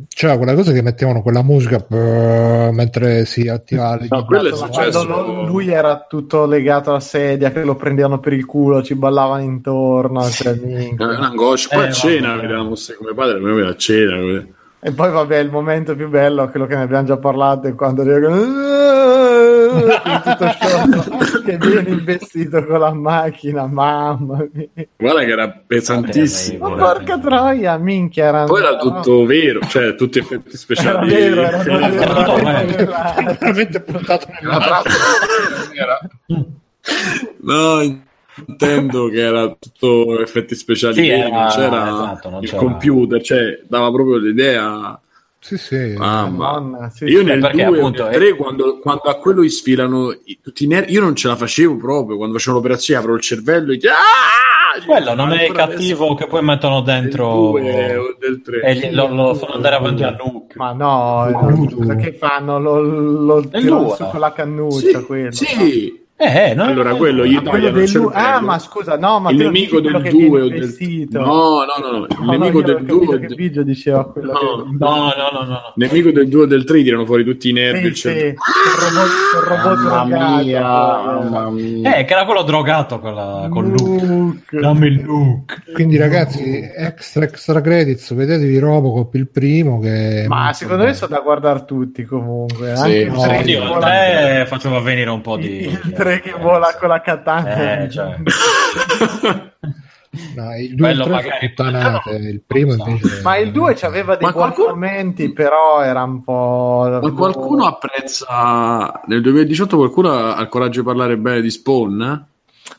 c'era quella cosa che mettevano quella musica brrr, mentre si attivava. No, quello è successo. Quando lui era tutto legato alla sedia, che lo prendevano per il culo, ci ballavano intorno. Cioè, minchia. È un'angoscia. Poi Eh, a cena vedevamo se come padre, noi a cena. E poi, vabbè, il momento più bello, quello che ne abbiamo già parlato, è quando dicono "Ah", tutto sciolto, che viene investito con la macchina, mamma mia. Guarda che era pesantissimo. Ma porca troia, minchia, era Poi era tutto vero, cioè tutti effetti speciali. vero, era vero, Era vero, vero. era- veramente puntato nella era- No, intendo che era tutto effetti speciali. Sì, era- non c'era esatto, non il c'era- computer, cioè dava proprio l'idea. Sì, sì. Mamma. Madonna, sì, io sì. nel perché 2 o appunto nel è- 3 quando, quando a quello gli sfilano tutti i nervi io non ce la facevo proprio quando facevo l'operazione apro il cervello e ah! Quello non è cattivo che poi mettono dentro del 2 o del 3 e lo, lo fanno andare avanti a Nuke. Ma no, cosa che fanno? Lo, lo tirano su no? con la cannuccia, quello. sì, Eh, no, allora no, quello gli Ah, quello tagliano il del lu- cervello. ah, ma scusa, no, ma il nemico del che viene 2 o del no no no no il No, nemico del ho capito 2 che Biggio diceva quello No. che... no, no, no, no, no. nemico del 2 o del 3 tirano fuori tutti i nervi Sì, il sì, cervello il robot, il robot Mamma drogato, mamma mia. Eh, che era quello drogato con, la, con Nuke. Nuke. Dammi il Nuke. Quindi, ragazzi, extra, extra credits, vedetevi Robocop il primo. Che Ma secondo me sono da guardare tutti comunque. Sì, Anche il no, sì, il vola- 3 faceva venire un po' di... 3 che vola con la katana. Eh, cioè. No, il 2 e il Quello 3 magari- puttanate, il primo invece. Ma il 2 aveva dei qualcuno- momenti, però era un po'. Ma qualcuno apprezza nel 2018 qualcuno ha il coraggio di parlare bene di Spawn?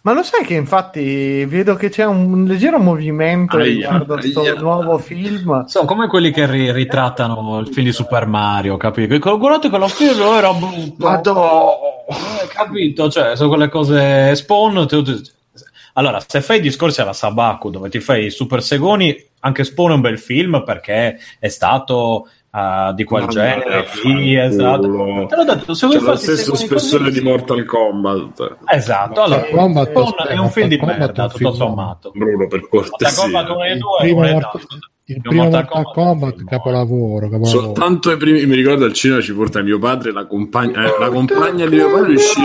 Ma lo sai che infatti vedo che c'è un leggero movimento Aia, riguardo a questo nuovo film. Sono come quelli che ri- ritrattano il film di Super Mario, capito? Guardate che lo film era brutto. Eh, capito? Cioè, sono quelle cose Spawn. Allora, se fai discorsi alla Sabaku dove ti fai i super segoni, anche Spawn è un bel film perché è stato ah, di quel Mandate genere. Sì, esatto. Te l'ho detto, se vuoi C'è lo stesso spessore così- di Mortal Kombat. Esatto, allora, Mortal Kombat, Spawn è un film di Mortal Kombat è merda, tutto sommato. Bruno, per Mortal cortesia. Kombat 1 e il 2 primo, il primo Mortal Mortal Kombat, Kombat, capolavoro, capolavoro. Soltanto ai primi, mi ricordo al cinema ci porta mio padre, la compagna, eh, la compagna di mio padre uscì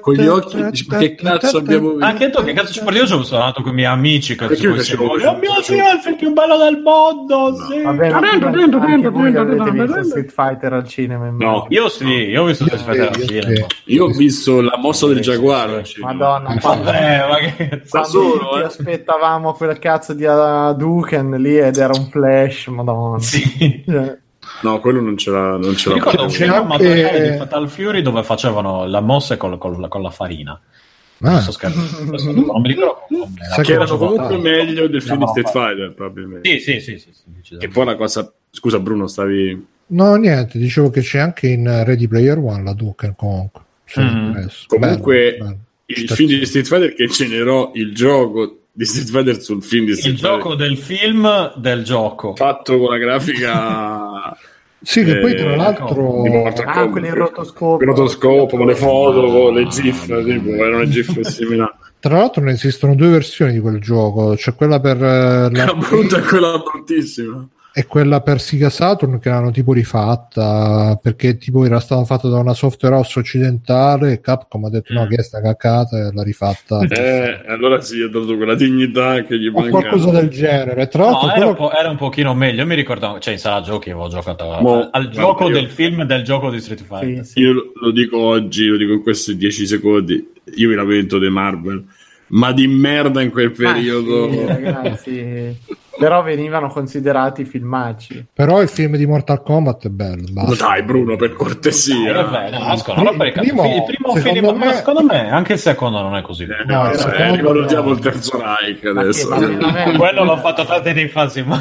Con gli occhi, dici, ma che cazzo abbiamo visto? Anche tu, che cazzo ci parli? Io sono stato con i miei amici. Che Perché io facevo così. Oh mio Dio, è il film più bello del mondo! Sì. Vabbè, anche voi avete visto. Street Fighter al cinema. No, Io sì, io ho visto Street Fighter al cinema. io ho visto la mossa del giaguaro. al cinema. Madonna, Vabbè, ma che solo, eh. aspettavamo quel cazzo di Hadouken lì ed era un flash, madonna. Sì. No, quello non ce l'ha. Non ce Mi l'ha ricordo un film amatoriale di Fatal Fury dove facevano la mosse con, con- con la farina. Ah, Non, so non mi ricordo Che erano comunque meglio del film di No, fa- Fighter, probabilmente. Sì, sì, sì, sì, sì, Che poi la cosa. Scusa, Bruno, stavi. No, niente, dicevo che c'è anche in Ready Player One la Duken comunque. Mm. Comunque, Bello, bello. Il Citazione. film di Street Fighter che generò il gioco di Street Fighter sul film di Street Il Fighter. gioco del film del gioco. fatto con la grafica Sì, che poi eh, tra l'altro di Mortal ah, quelli in rotoscopio. Il rotoscopo, con le foto, con le gif, tipo, erano le gif similari. Tra l'altro ne esistono due versioni di quel gioco, c'è quella per eh, la La brutta e quella bruttissima. E quella per Sega Saturn che l'hanno tipo rifatta perché tipo era stata fatta da una software house occidentale e Capcom ha detto no che è sta caccata e l'ha rifatta Eh, allora sì, ha dato quella dignità che gli o manca. qualcosa del genere tra l'altro No, era quello- un, po', era un pochino meglio. Io mi ricordo, cioè in sala giochi avevo giocato Mo- al, gioco io- del film del gioco di Street Fighter. Sì, sì. Io lo- lo dico oggi, lo dico in questi dieci secondi. Io mi lamento dei Marvel, ma di merda in quel periodo. Ah, sì, ragazzi. Però venivano considerati filmacci. però il film di Mortal Kombat è bello basta. dai, Bruno, per cortesia. vabbè, no, ascolta, per il primo, il primo secondo film, ma me- secondo me anche il secondo non è così. Eh, No, no, il eh, secondo rivalutiamo no. il terzo Reich che- adesso. veramente? Quello l'ho fatto anni fa, sì, ma...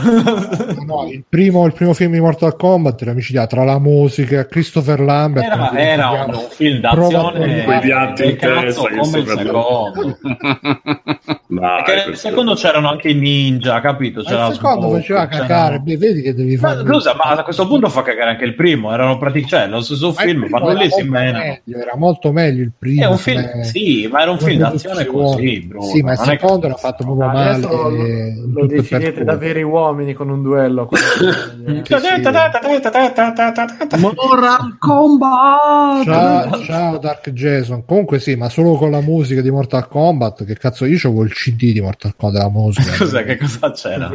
No, il, primo, il primo film di Mortal Kombat era micidia tra la musica Christopher Lambert Era, non era un, film d'azione a- Quei piatti in testa che come il secondo. Dai, Perché nel secondo c'erano anche i ninja, capito? Ma C'era il secondo Smoke, faceva cacare beh, vedi che devi Ma, fare scusa, ma a questo punto fa cagare anche il primo. Erano praticamente cioè, lo stesso Ma il film, era lì si molto menano. meglio, era molto meglio il primo È un film, come- sì, ma era un film d'azione così, Bruno. sì ma il non è che- secondo era fatto proprio male Adesso lo, in lo percorso. da veri uomini con un duello. Moral Combat! Ciao, ciao Dark Jason. Comunque sì, ma solo con la musica di Mortal Kombat. Che cazzo, io c'avevo il CD di Mortal Kombat, la musica. Cos'è che cosa c'era?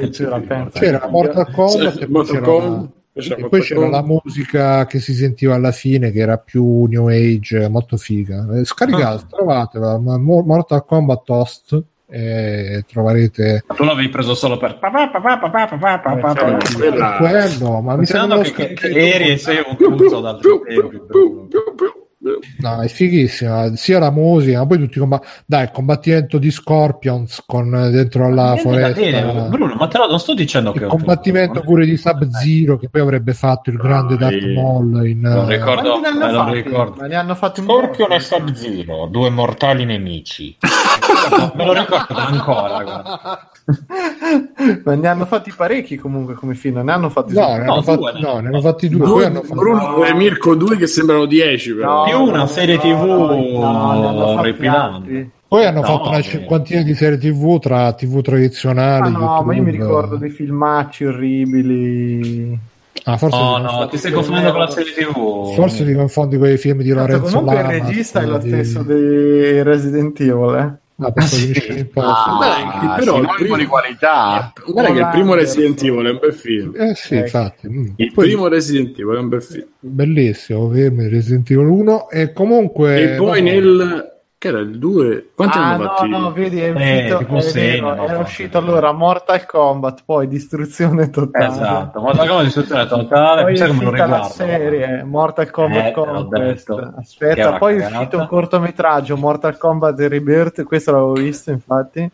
C'era Mortal Kombat e poi Mortal c'era, Kombat, e c'era poi c'era la musica che si sentiva alla fine, che era più new age, molto figa. Eh, Scaricate, trovatela, ma Mo- Mortal Kombat Toast e troverete Tu l'avevi preso solo per papà, papà, papà, papà, papà, Eh, papà. Quella- quello, ma mi sa che che, che, eri e sei un cuzzo dal tempi. Bruno. No, è fighissima, sia la musica, ma poi tutti i comba- Dai, il combattimento di Scorpions con eh, dentro la Niente da foresta. dire, Bruno, ma te lo non sto dicendo che il combattimento pure di Sub-Zero che poi avrebbe fatto il grande. Darth Maul in eh, ricordo, hanno lo fatti? ricordo. Ma ne hanno fatti un Scorpion e Sub-Zero, due mortali nemici. Me lo ricordo ancora. guarda. Ma ne hanno fatti parecchi comunque come film. Ne hanno fatti No, solo- ne No, hanno, fatti, due, no, ne hanno fatti due. Due- Poi hanno fatto... Bruno e Mirko due che sembrano 10 però. No, Più una serie TV no, altri. Poi hanno No, fatto una beh. cinquantina di serie TV tra TV tradizionali. Ah, no, ma io mi YouTube. ricordo dei filmacci orribili. Ah, forse, Oh ti no, confondi- ti stai confondendo con la serie TV. forse ti confondi con i film di Lorenzo comunque il regista è lo stesso di Resident Evil, eh? Ah, Ah, sì. Ah, Dai, però il primo- di qualità. Guarda che il primo. Resident Evil è un bel film. Eh sì, Ecco. infatti. mm. Il Poi- primo Resident Evil è un bel film. bellissimo Resident Evil 1 e comunque e poi Eh, vabbè, nel... Che era il 2? Quanti ah, hanno no, fatti? no, vedi, è Eh, uscito, tipo è sei, vero, no, era uscito allora Mortal Kombat, poi distruzione totale. Esatto, ma come distruzione totale, Poi mi è sa che me lo uscita la riguardo. serie Mortal Kombat Eh, Conquest. Aspetta, poi è uscito un cortometraggio Mortal Kombat Rebirth, questo l'avevo visto infatti.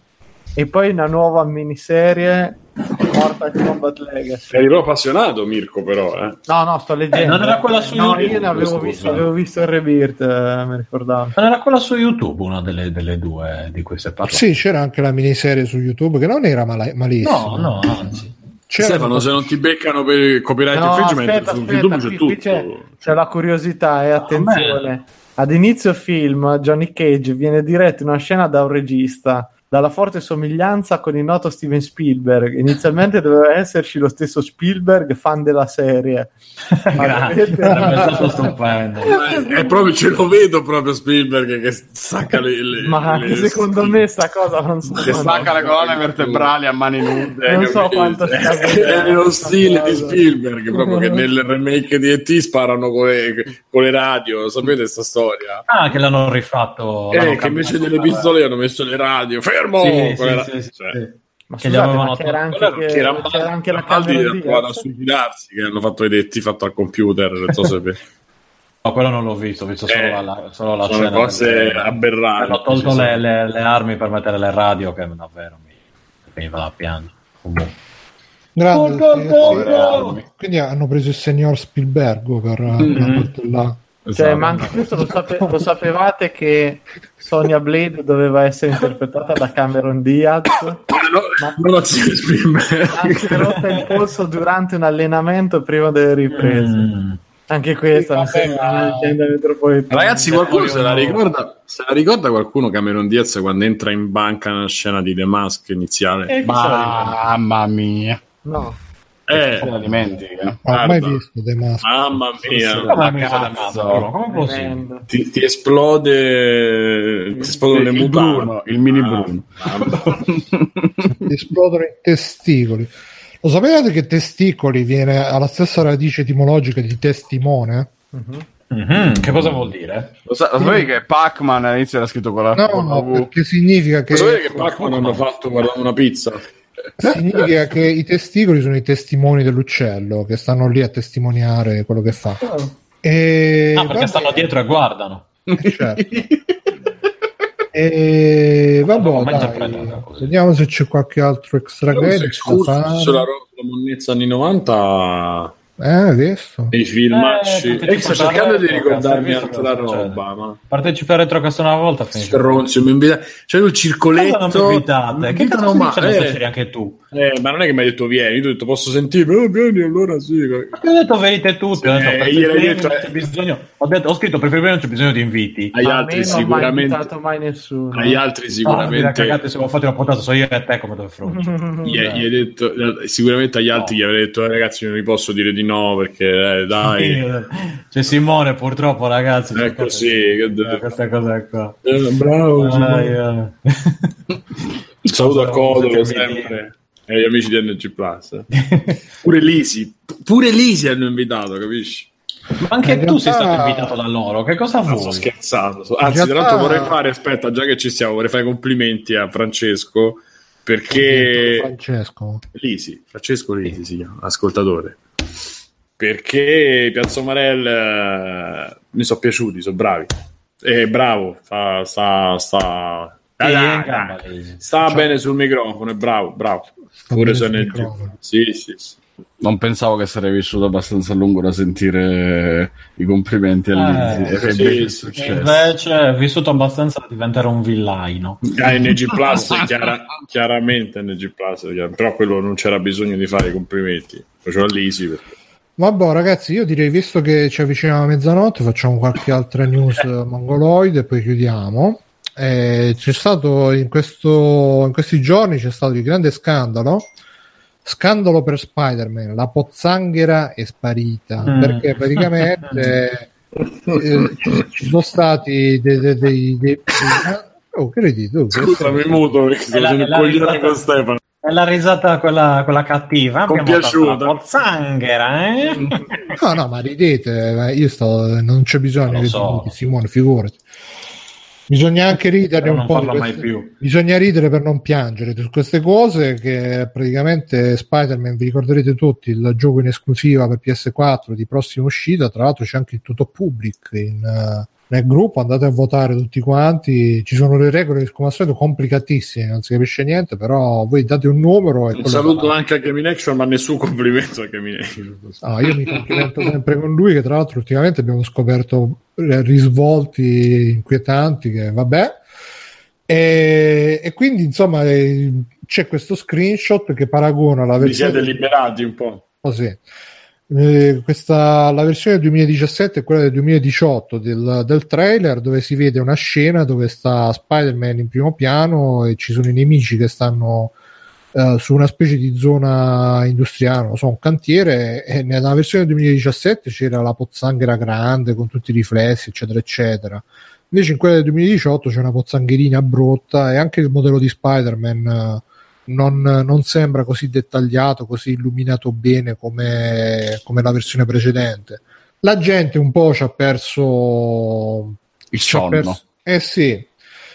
E poi una nuova miniserie Mortal Kombat Legacy. Eri proprio appassionato Mirko però, eh. No, no, sto leggendo. Eh, non era quella su No, YouTube, io ne avevo visto, avevo visto il Rebirth, eh, mi ricordavo. Non era quella su YouTube una delle, delle due di cui stai parlando? sì c'era anche la miniserie su YouTube che non era male- malissimo No, no, anzi. C'era- Stefano, se non ti beccano per il copyright No, infringement aspetta, su aspetta, YouTube c'è qui- tutto. qui c'è, c'è la curiosità e attenzione. Ad inizio film Johnny Cage viene diretto in una scena da un regista. Dalla forte somiglianza con il noto Steven Spielberg. Inizialmente doveva esserci lo stesso Spielberg, fan della serie. Grazie, sarebbe stato stupendo. Ma è proprio, ce lo vedo proprio Spielberg che stacca le, le- Ma le- secondo me sta cosa non so. Che stacca le colonne vertebrali a mani nude. Non so quanto sia è lo stile di. Spielberg proprio che nel remake di E.T. sparano con le, con le radio sapete questa storia Ah, che l'hanno rifatto. eh, l'hanno che invece delle pistole hanno messo le radio fermo Le sì, ra- sì, sì, cioè, sì. Ma Che scusate, ma c'era anche, che- che era c'era anche la ha provato a suicidarsi che hanno fatto i detti fatto al computer non so se No, quello non l'ho visto, ho visto solo Eh, la, solo la sono scena cose aberranti Hanno tolto Sì, le, le- le armi per mettere le radio, che davvero mi veniva da piangere. Comunque. Grande. Quindi hanno preso il signor Spielberg per Mm-hmm. là. Cioè, Esatto. ma anche questo lo, sape- lo sapevate che Sonia Blade doveva essere interpretata da Cameron Diaz? Ma no, non lo zio Spielberg Anche rotta il polso durante un allenamento prima delle riprese. Mm. Anche questa mi sembra ma- una leggenda metropolitana. Ragazzi, qualcuno se la ricorda? Se la ricorda qualcuno Cameron Diaz quando entra in banca nella scena di The Mask iniziale? Eh? Mamma mia. No. Eh, la dimentica. Non ho mai visto The Mask. mamma mia, Ma cazzo. Come? Tremendo. ti, ti esplode, ti esplodono le il mutande. Bruno, il mini Ah, Bruno. Ti esplodono i testicoli. Lo sapevate che testicoli viene alla stessa radice etimologica di testimone? Mhm. Mhm, Che cosa vuol dire? Lo, sa- lo sapevi che Pac-Man all'inizio era scritto con la, No, no, V? perché significa che, Lo sapete che Pac-Man hanno fatto guardando una pizza? Significa che i testicoli sono i testimoni dell'uccello che stanno lì a testimoniare quello che fa. E, Ah, perché vabbè, stanno dietro e guardano. certo. E vabbè, dai, vediamo se c'è qualche altro extra credit sulla ro- sulla monnezza anni 90 Eh, visto? nei filmacci. Eh, Eh, sto cercando di ricordarmi altra roba, ma Partecipa a Retrocast una volta. Stronzio, mi invita... C'è il circoletto. Cosa non mi invitate? Mi Che cazzo ma- eh, c'eri anche tu? eh, ma non è che mi hai detto vieni, tu hai detto posso sentire, oh, vieni allora sì. Ti ho detto venite tutti, ho detto, Eh, detto, non eh. c'è bisogno. Ho, detto, ho scritto preferibilmente non c'è bisogno di inviti. Agli A altri me non sicuramente. invitato mai nessuno. Agli altri sicuramente. cagate se ho fatto una puntata, so io e te come dove fronte. Gli, hai detto, sicuramente agli altri No. gli avrei detto, eh, ragazzi, non vi posso dire di no perché eh, dai, C'è Simone purtroppo ragazzi. è c'è così. questa- che devo- Questa cosa qua. Eh, bravo. Ah, saluto a Codolo sempre. E agli amici di NG Plus. Pure Lisi, pure Lisi hanno invitato, capisci? Ma anche In tu sei realtà- stato invitato da loro, che cosa No, sto scherzando. Anzi, In tra realtà- l'altro vorrei fare, aspetta, già che ci stiamo, vorrei fare i complimenti a Francesco perché Francesco. Lisi, Francesco Lisi si chiama, ascoltatore. Perché Piazzo Marel eh, mi sono piaciuti, sono bravi. Eh, bravo, sta, sta, sta, dai, dai, dai. sta bene sul microfono, è bravo, bravo. Sta Pure se sul ne microfono. Sì, sì, sì. Non pensavo che sarei vissuto abbastanza a lungo da sentire i complimenti a Eh, Lizzy. Che sì, invece è sì. successo. Invece è vissuto abbastanza da diventare un villaino. Ah, NG Plus, chiara- chiaramente NG Plus, però quello non c'era bisogno di fare i complimenti. Facevo a Lisi perché Vabbè, ragazzi, io direi, visto che ci avviciniamo a mezzanotte, facciamo qualche altra news mongoloide e poi chiudiamo. Eh, c'è stato in, questo, in questi giorni c'è stato il grande scandalo. Scandalo per Spider-Man, la pozzanghera è sparita Mm. perché praticamente eh, ci, sono stati dei. dei, dei, dei- oh, che tu? Scusami, muto perché un la coglione con Stefano. È la risata quella, quella cattiva. Abbiamo Compiaciuta. pozzanghera, eh? No, no, ma ridete, io sto, non c'è bisogno che so. Simone, figurati. Bisogna anche ridere un non po'. di parla mai queste- più. Bisogna ridere per non piangere su queste cose che praticamente Spider-Man, vi ricorderete tutti, il gioco in esclusiva per PS4 di prossima uscita, tra l'altro c'è anche il tutto public in, eh, nel gruppo, andate a votare tutti quanti, ci sono le regole come al solito complicatissime, non si capisce niente, però voi date un numero e Un saluto anche a Kevin Action, ma nessun complimento a Kevin Action. No, io mi complimento sempre con lui, che tra l'altro ultimamente abbiamo scoperto risvolti inquietanti, che vabbè. E, e quindi insomma eh, c'è questo screenshot che paragona la Vi siete versione liberati un po'. così. Eh, questa, la versione del 2017 è quella del 2018 del, del trailer dove si vede una scena dove sta Spider-Man in primo piano e ci sono i nemici che stanno eh, su una specie di zona industriale, non so, un cantiere e nella versione del 2017 c'era la pozzanghera grande con tutti i riflessi eccetera eccetera. Invece in quella del 2018 c'è una pozzangherina brutta e anche il modello di Spider-Man eh, non, non, sembra così dettagliato, così illuminato bene come, come, la versione precedente. La gente un po' ci ha perso il sonno. Perso, eh sì,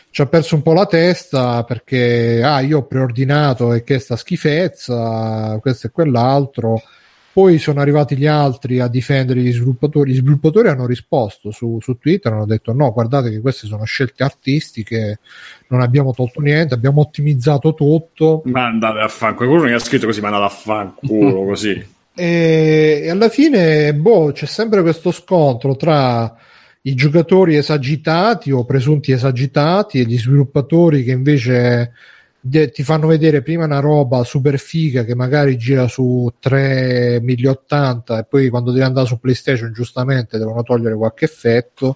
ci ha perso un po' la testa perché ah, io ho preordinato e che sta schifezza, questo e quell'altro. Poi sono arrivati gli altri a difendere gli sviluppatori. Gli sviluppatori hanno risposto su, su Twitter, hanno detto no, guardate che queste sono scelte artistiche, non abbiamo tolto niente, abbiamo ottimizzato tutto. Ma andate a fanculo, qualcuno mi ha scritto così, ma andate a fanculo così. E, e alla fine, boh, c'è sempre questo scontro tra i giocatori esagitati o presunti esagitati e gli sviluppatori che invece ti fanno vedere prima una roba super figa che magari gira su 3080 e poi quando devi andare su PlayStation giustamente devono togliere qualche effetto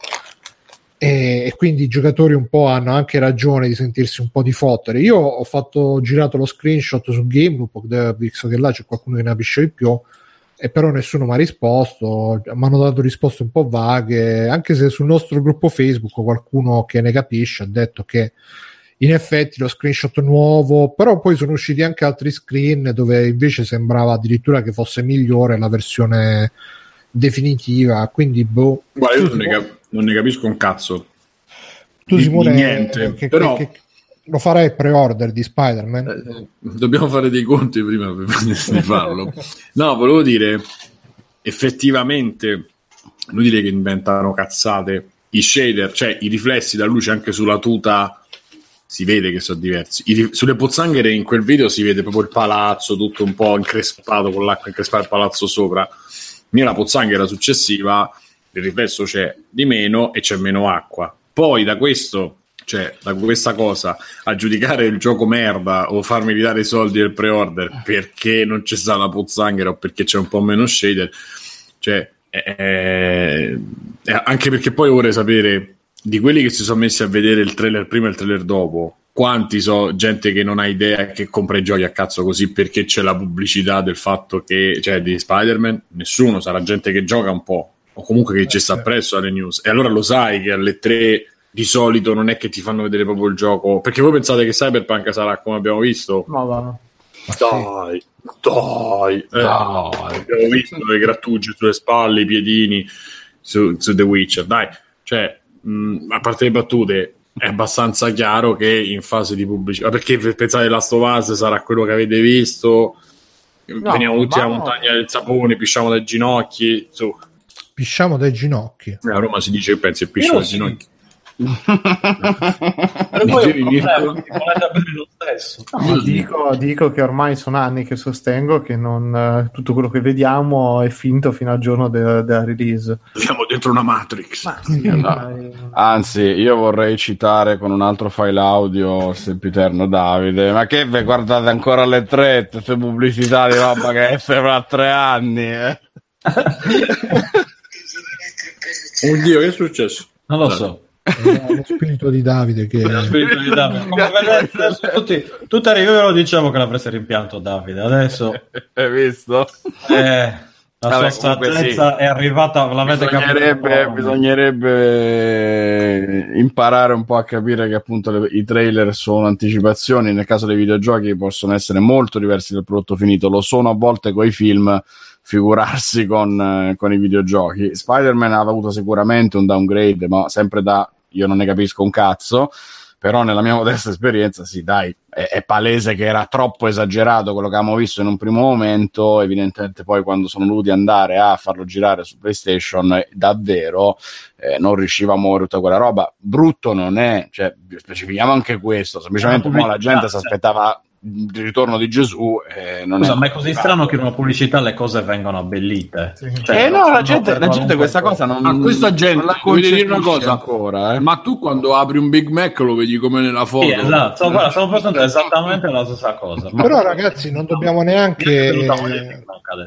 e, e, quindi i giocatori un po' hanno anche ragione di sentirsi un po' di fottere. Io ho fatto ho girato lo screenshot su Gameloop, visto che là c'è qualcuno che ne capisce di più e però nessuno mi ha risposto, mi hanno dato risposte un po' vaghe, anche se sul nostro gruppo Facebook qualcuno che ne capisce ha detto che in effetti lo screenshot nuovo, però poi sono usciti anche altri screen dove invece sembrava addirittura che fosse migliore la versione definitiva, quindi boh. Guarda, io non ne, cap- non ne, capisco un cazzo. Tu di, Simone, di niente, che, però... Che, che, lo farei pre-order di Spider-Man? Eh, dobbiamo fare dei conti prima di farlo. No, volevo dire, effettivamente, non dire che inventano cazzate, i shader, cioè i riflessi da luce anche sulla tuta si vede che sono diversi. I, sulle pozzanghere in quel video si vede proprio il palazzo tutto un po' increspato con l'acqua increspata il palazzo sopra. Nella pozzanghera successiva il riflesso c'è di meno e c'è meno acqua. Poi da questo cioè da questa cosa a giudicare il gioco merda o farmi ridare i soldi del pre-order perché non c'è stata la pozzanghera o perché c'è un po' meno shader cioè eh, anche perché poi vorrei sapere di quelli che si sono messi a vedere il trailer prima e il trailer dopo quanti so gente che non ha idea che compra i giochi a cazzo così perché c'è la pubblicità del fatto che cioè di Spider-Man nessuno sarà gente che gioca un po' o comunque che ci sta appresso alle news e allora lo sai che alle 3 di solito non è che ti fanno vedere proprio il gioco. Perché voi pensate che Cyberpunk sarà come abbiamo visto? Ma va. Dai, dai, eh, dai. abbiamo visto le grattugie sulle spalle, i piedini su, su The Witcher. Dai, cioè, mh, a parte le battute, è abbastanza chiaro che in fase di pubblicità, perché pensate Last of Us sarà quello che avete visto? No, Veniamo tutti alla montagna del sapone, pisciamo dai ginocchi. Su. Pisciamo dai ginocchi. A Roma si dice che pensi pisciamo dai ginocchi. Però poi lo stesso. No, dico, dico, che ormai sono anni che sostengo che non, uh, tutto quello che vediamo è finto fino al giorno de- della release. Siamo dentro una Matrix. Ma, sì, no. Anzi, io vorrei citare con un altro file audio sempiterno Davide. Ma che ve guardate ancora le tre, queste pubblicità di roba che è fra tre anni? Eh? Oddio, che è successo? Non lo so lo spirito di Davide che lo spirito di Davide vedete tutti, tutti arrivano diciamo che l'avreste rimpianto Davide adesso hai visto? Eh, la Vabbè, sua saggezza sì. è arrivata l'avete bisognerebbe, bisognerebbe imparare un po' a capire che appunto le, i trailer sono anticipazioni nel caso dei videogiochi possono essere molto diversi dal prodotto finito lo sono a volte con i film figurarsi con, eh, con i videogiochi. Spider-Man ha avuto sicuramente un downgrade, ma sempre da io non ne capisco un cazzo. Però nella mia modesta esperienza, sì, dai, è, è, palese che era troppo esagerato quello che abbiamo visto in un primo momento. Evidentemente, poi quando sono dovuti andare a farlo girare su PlayStation, eh, davvero eh, non riusciva a muovere tutta quella roba. Brutto non è, cioè, specifichiamo anche questo. Semplicemente la gente si aspettava il ritorno di Gesù. eh, non Scusa, è ma è così strano che in una pubblicità le cose vengano abbellite. Sì. Cioè, Eh no, la gente, la gente questa cosa non, A questa gente, non la voglio dire una cosa, ancora. Eh. Ma tu quando apri un Big Mac lo vedi come nella foto. Sì, esatto, guarda, stavo pensando esattamente la stessa cosa. Ma- Però ragazzi non dobbiamo neanche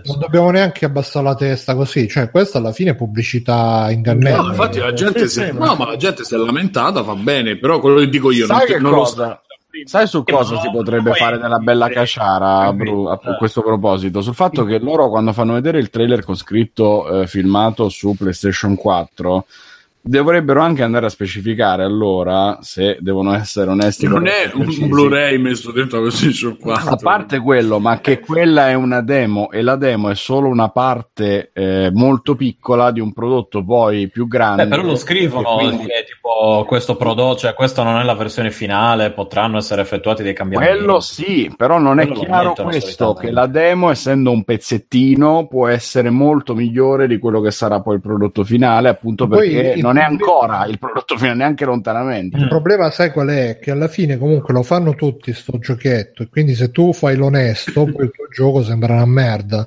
non dobbiamo neanche abbassare la testa così, cioè questa alla fine è pubblicità ingannevole. No, infatti la gente, Sì, si, sì, no, ma la gente si è lamentata, va bene, però quello che dico io Sai non, che non lo. Sai su cosa no, si potrebbe fare della bella caciara Bru, a Eh. questo proposito? Sul fatto che loro quando fanno vedere il trailer con scritto eh, filmato su PlayStation 4 dovrebbero anche andare a specificare allora se devono essere onesti Non è i un precisi. Blu-ray messo dentro così sul 4. A parte quello, ma che quella è una demo e la demo è solo una parte eh, molto piccola di un prodotto poi più grande. Eh, però lo scrivono quindi- che tipo questo prodotto, cioè questa non è la versione finale, potranno essere effettuati dei cambiamenti. Quello sì, però non è Quello lo chiaro questo, che la demo, essendo un pezzettino, può essere molto migliore di quello che sarà poi il prodotto finale, appunto Poi perché il non è ancora il prodotto finale, neanche lontanamente. Il problema, sai qual è? Che alla fine comunque lo fanno tutti sto giochetto e quindi se tu fai l'onesto, poi il tuo gioco sembra una merda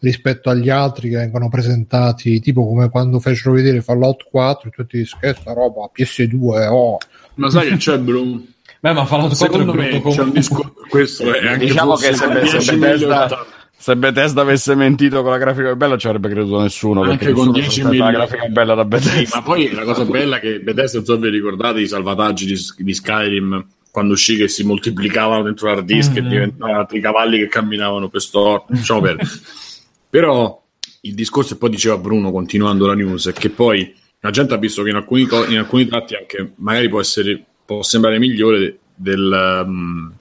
rispetto agli altri che vengono presentati, tipo come quando fecero vedere Fallout 4 e tutti dicono che sta roba PS2, oh. Ma sai che c'è, Bruno? Beh, ma Fallout 4 Secondo è me c'è un discorso. Questo è anche Diciamo che se, se 10 Bethesda, 1080. Se Bethesda avesse mentito con la grafica bella, ci avrebbe creduto nessuno. Anche con nessuno 10 aspetta la milioni. grafica bella da Sì, Bethesda. ma poi la cosa bella è che Bethesda, non so vi ricordate i salvataggi di, di Skyrim quando uscì che si moltiplicavano dentro l'hard disk e Mhm. diventavano altri cavalli che camminavano per sto perdere. però il discorso e poi diceva Bruno continuando la news è che poi la gente ha visto che in alcuni, co- in alcuni tratti anche magari può essere può sembrare migliore del, um,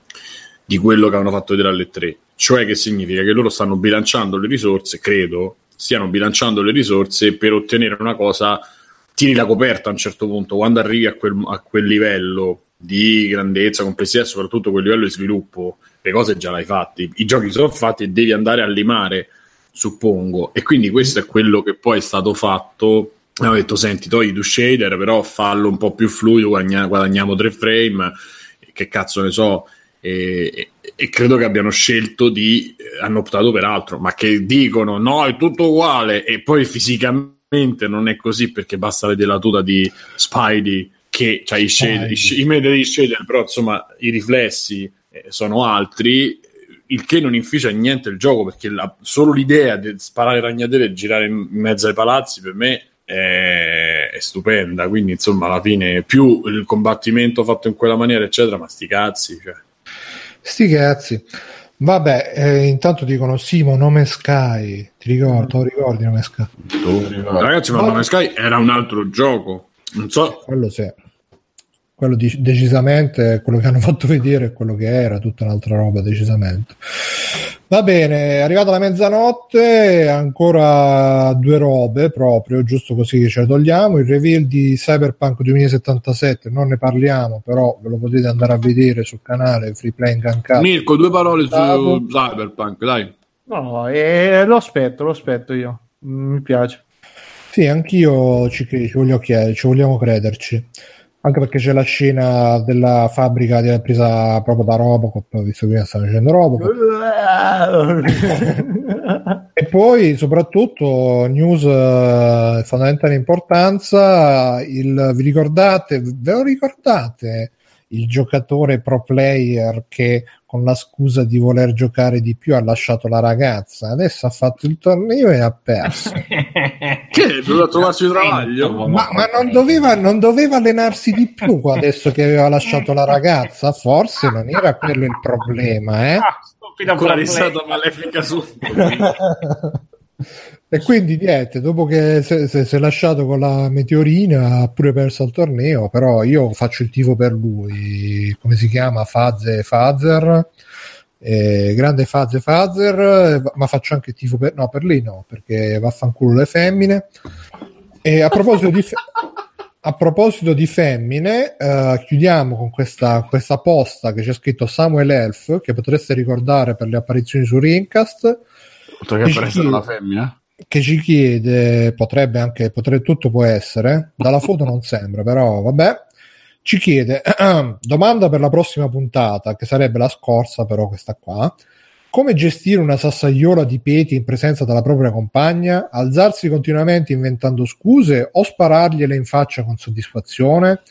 di quello che hanno fatto vedere alle 3 cioè che significa? Che loro stanno bilanciando le risorse credo stiano bilanciando le risorse per ottenere una cosa tiri la coperta a un certo punto quando arrivi a quel, a quel livello di grandezza, complessità e soprattutto quel livello di sviluppo le cose già l'hai fatti i giochi sono fatti e devi andare a limare suppongo. E quindi questo è quello che poi è stato fatto. Hanno detto senti togli tu shader però fallo un po' più fluido guadagniamo tre frame che cazzo ne so e, e- credo che abbiano scelto di eh, hanno optato per altro ma che dicono no è tutto uguale e poi fisicamente non è così perché basta vedere la tuta di Spidey che c'ha i shader, i, i media di shader però insomma i riflessi eh, sono altri il che non inficia niente il gioco perché la- solo l'idea di sparare ragnatele e girare in in mezzo ai palazzi per me è, è stupenda quindi insomma alla fine più il combattimento fatto in quella maniera eccetera ma sti cazzi cioè. Sti cazzi. Vabbè, eh, intanto dicono Simo, nome Sky. Ti ricordo, te lo ricordi nome Sky? ragazzi ma Ma- No Sky era un altro gioco non so Quello sì. Quello di- decisamente, quello che hanno fatto vedere è quello che era, tutta un'altra roba, decisamente. Va bene, è arrivata la mezzanotte, ancora due robe proprio, giusto così che ce le togliamo. Il reveal di Cyberpunk 2077, non ne parliamo, però ve lo potete andare a vedere sul canale Free Playing Uncut. Mirko due parole su. Cyberpunk dai No, e lo aspetto, lo aspetto io. Mi piace. Sì, anch'io ci, ci voglio chiedere, ci vogliamo crederci. Anche perché c'è la scena della fabbrica di- presa proprio da Robocop, visto che stanno facendo Robocop. E poi, soprattutto, news eh, fondamentale importanza, il, vi ricordate, ve lo ricordate il giocatore pro player che con la scusa di voler giocare di più ha lasciato la ragazza, adesso ha fatto il torneo e ha perso. che doveva trovarsi un travaglio Ma, ma non, doveva, non doveva allenarsi di più adesso che aveva lasciato la ragazza? Forse non era quello il problema, eh? con la risata malefica su e quindi niente, dopo che si è- lasciato con la meteorina ha pure perso il torneo, però io faccio il tifo per lui, come si chiama? Faze Fazer, eh, grande Faze Fazer, eh, ma faccio anche il tifo per, no, per lei no, perché vaffanculo le femmine. E a proposito di, fe- a proposito di femmine, eh, chiudiamo con questa, questa posta che c'è scritto Samuel Elf, che potreste ricordare per le apparizioni su Rincast, oltre che per essere una femmina che ci chiede, potrebbe anche, potrebbe, tutto può essere, dalla foto non sembra, però vabbè, ci chiede domanda per la prossima puntata, che sarebbe la scorsa, però questa qua. Come gestire una sassaiola di peti in presenza della propria compagna? Alzarsi continuamente inventando scuse o sparargliele in faccia con soddisfazione?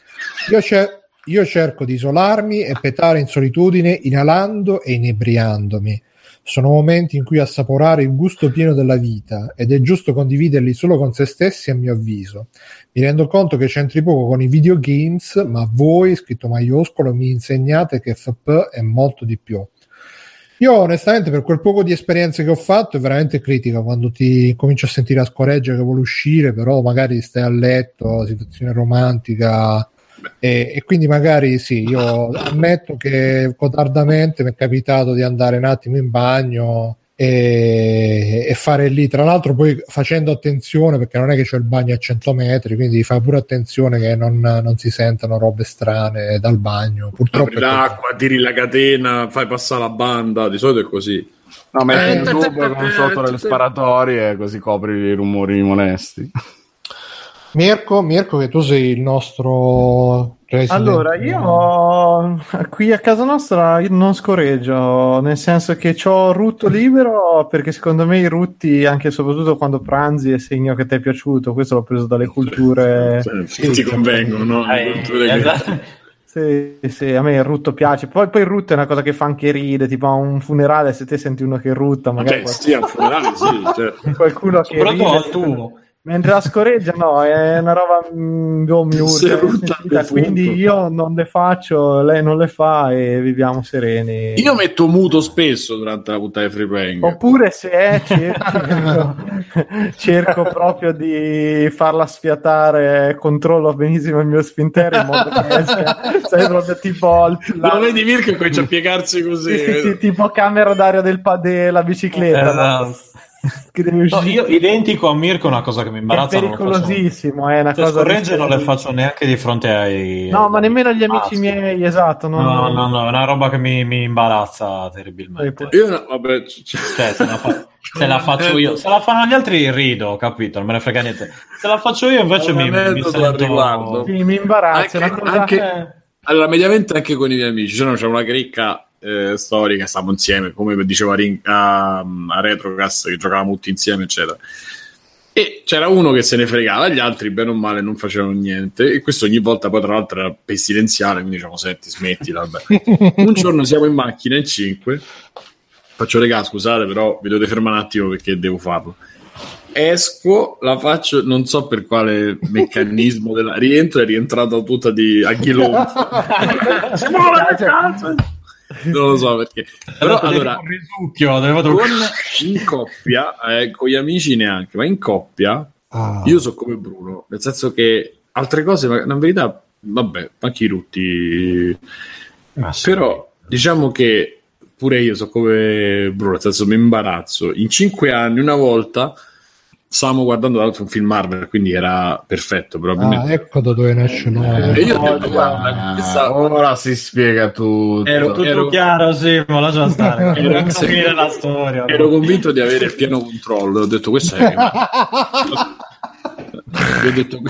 Io, cer- io cerco di isolarmi e petare in solitudine inalando e inebriandomi. Sono momenti in cui assaporare il gusto pieno della vita ed è giusto condividerli solo con se stessi a mio avviso. Mi rendo conto che c'entri poco con i videogames, ma voi, scritto maiuscolo, mi insegnate che FP è molto di più. Io onestamente per quel poco di esperienze che ho fatto è veramente critica quando ti cominci a sentire a scoreggia che vuole uscire, però magari stai a letto, situazione romantica e, e quindi magari sì, io ammetto che cotardamente mi è capitato di andare un attimo in bagno e, e, fare lì. Tra l'altro, poi facendo attenzione perché non è che c'è il bagno a 100 metri, quindi fai pure attenzione che non, non si sentano robe strane dal bagno. Purtroppo Apri l'acqua, tiri la catena, fai passare la banda. Di solito è così. No, metti Eh, in dubbio con sotto le sparatorie così copri i rumori molesti. Mirko, Mirko, che tu sei il nostro resident. Allora, io qui a casa nostra non scorreggio, nel senso che ho rutto libero perché secondo me i rutti, anche e soprattutto quando pranzi, è segno che ti è piaciuto. Questo l'ho preso dalle culture. Cioè, ti convengono, no? Eh, esatto. Sì, sì, a me il rutto piace. Poi, poi il rutto è una cosa che fa anche ride, tipo a un funerale, se te senti uno che rutta, magari Ok, sì, al funerale sì, certo. qualcuno che Soprattutto al ride. tuo. Mentre la scoreggia, no, è una roba mm, boh, quindi io non le faccio, lei non le fa e viviamo sereni. Io metto muto spesso durante la puntata di Free Playing. Oppure se è, cerco, cerco proprio di farla sfiatare, controllo benissimo il mio sfintere in modo che esca, sai, proprio tipo la- Lo vedi Mirko comincia a piegarsi così. sì, sì, sì, tipo camera d'aria del pa- della bicicletta, no? Che No, io identico a Mirko una cosa che mi è imbarazza faccio. pericolosissimo, è una Cioè, cosa scorregge non le faccio neanche di fronte ai No, ma nemmeno gli amici Ah, sì. miei, esatto. Non... No, no, no, è una roba che mi, mi imbarazza terribilmente. Io no, vabbè, c- c- Cioè, se la, fa- se la faccio io, se la fanno gli altri rido, capito? Non me ne frega niente. Se la faccio io invece mi, mi sento... Sì, mi imbarazza, è Anche- una cosa... anche- Allora, mediamente anche con i miei amici, cioè, no, c'è una cricca eh, storica, stavamo insieme, come diceva Ring- a, a Retrocast, che giocavamo tutti insieme, eccetera. E c'era uno che se ne fregava, gli altri, bene o male, non facevano niente. E questo ogni volta, poi, tra l'altro, era pestilenziale. Quindi diciamo, senti, smettila. Un giorno siamo in macchina in 5. Faccio regà, scusate, però vi dovete fermare un attimo perché devo farlo. Esco, la faccio, non so per quale meccanismo della rientro, è rientrata tutta di a chilonzo. non lo so perché. Però allora, risucchio, con, in coppia, eh, con gli amici neanche, ma in coppia Ah. io so come Bruno, nel senso che altre cose, ma in verità, vabbè, anche i rutti, Ma sì. però diciamo che pure io so come Bruno, nel senso mi imbarazzo. In cinque anni, una volta, stavamo guardando l'altro un film Marvel, quindi era perfetto, probabilmente. Ah, ecco da dove nasce E l'uomo. io ho detto, guarda, questa- Ah, ora si spiega tutto. Ero- Tutto ero- chiaro, sì, ma lascia stare. Ero- Non finire la storia. ero convinto di avere il pieno controllo. Ho detto, questo è. Gli ho detto,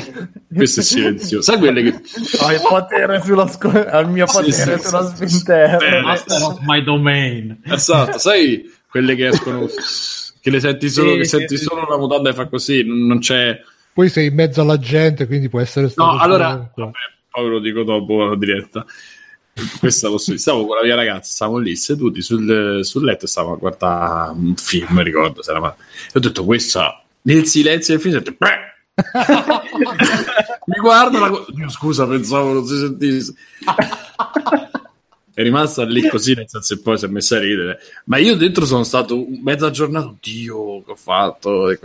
questo è silenzioso. Sai quelle che. Ho il potere sullo sco- al mio potere sì, sullo sì. Eh, Master of my domain. Esatto, sai quelle che escono. Che le senti solo, Sì, che sì, senti sì, solo la mutanda e fa così, non c'è. Poi sei in mezzo alla gente, quindi può essere stato No, allora, vabbè, poi ve lo dico dopo la diretta. Questa lo so. Stavo con la mia ragazza, stavamo lì seduti sul, sul letto e stavamo a guardare un film, ricordo. se era ma- E ho detto, questa nel silenzio del film, ho detto, "Beh!" mi guarda, la... Dio, scusa, pensavo non si sentisse. È rimasta lì così, nel senso che poi si è messa a ridere. Ma io dentro sono stato mezza giornata, Dio, che ho fatto. E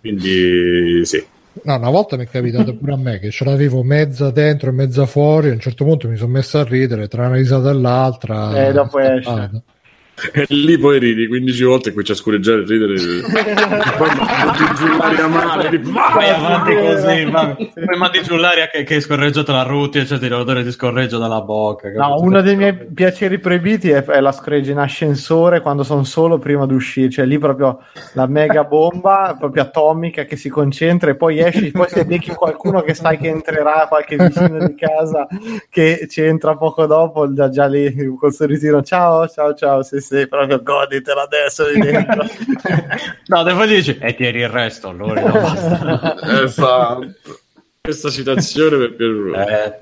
Quindi, sì. No, una volta mi è capitato pure a me che ce l'avevo mezza dentro e mezza fuori. A un certo punto mi sono messo a ridere tra una risata e l'altra. Eh, dopo esce. E lì poi ridi 15 volte e qui c'è a scureggiare e ridere. poi mandi giù l'aria male. Ridi, Vai avanti Sì, così, sì. va. poi mandi giù l'aria che, che è scorreggiata la ruti e c'è l'odore di scorreggio dalla bocca. No, capito? uno dei miei piaceri proibiti è, è la screggia in ascensore quando sono solo prima di uscire, cioè lì proprio la mega bomba proprio atomica che si concentra e poi esci, poi se becchi qualcuno che sai che entrerà, qualche vicino di casa che ci entra poco dopo, già, già lì col sorrisino, ciao, ciao, ciao, sì, sì, proprio goditela adesso lì dentro. No, poi dici, e tieni il resto, allora. no, basta. Esatto. Questa citazione mi è piaciuta. Eh,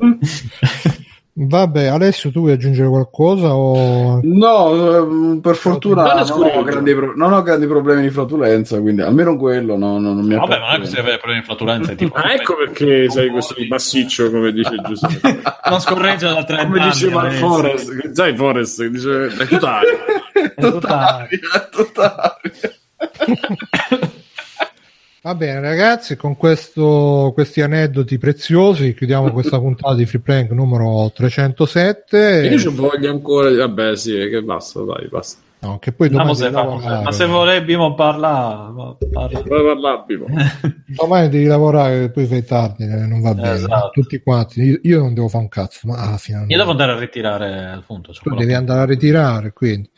Vabbè, Alessio, tu vuoi aggiungere qualcosa? O... No, ehm, per fortuna Non è non ho, grandi pro- non ho grandi problemi di flatulenza, quindi almeno quello no, no, non mi ha vabbè, fatto ma non è che si bene. avere problemi di flatulenza. è Tipo, Ah, ecco perché sei così massiccio, come dice Giuseppe. non scorreggia da 30 Come anni. diceva adesso. Forest, sai Forest, che dice, è tutta aria. totale, totale. Va bene, ragazzi, con questo- questi aneddoti preziosi chiudiamo questa puntata di Free Prank numero 307. Io ci voglio ancora, vabbè sì, che basta, dai, basta. No, che poi domani se ma se volessimo parlare, parla. Domani devi lavorare, poi fai tardi, eh, non va bene. Esatto. Tutti quanti. Io, non devo fare un cazzo, ma fine... Io devo andare a ritirare il punto. c'ho Tu devi andare a ritirare, quindi.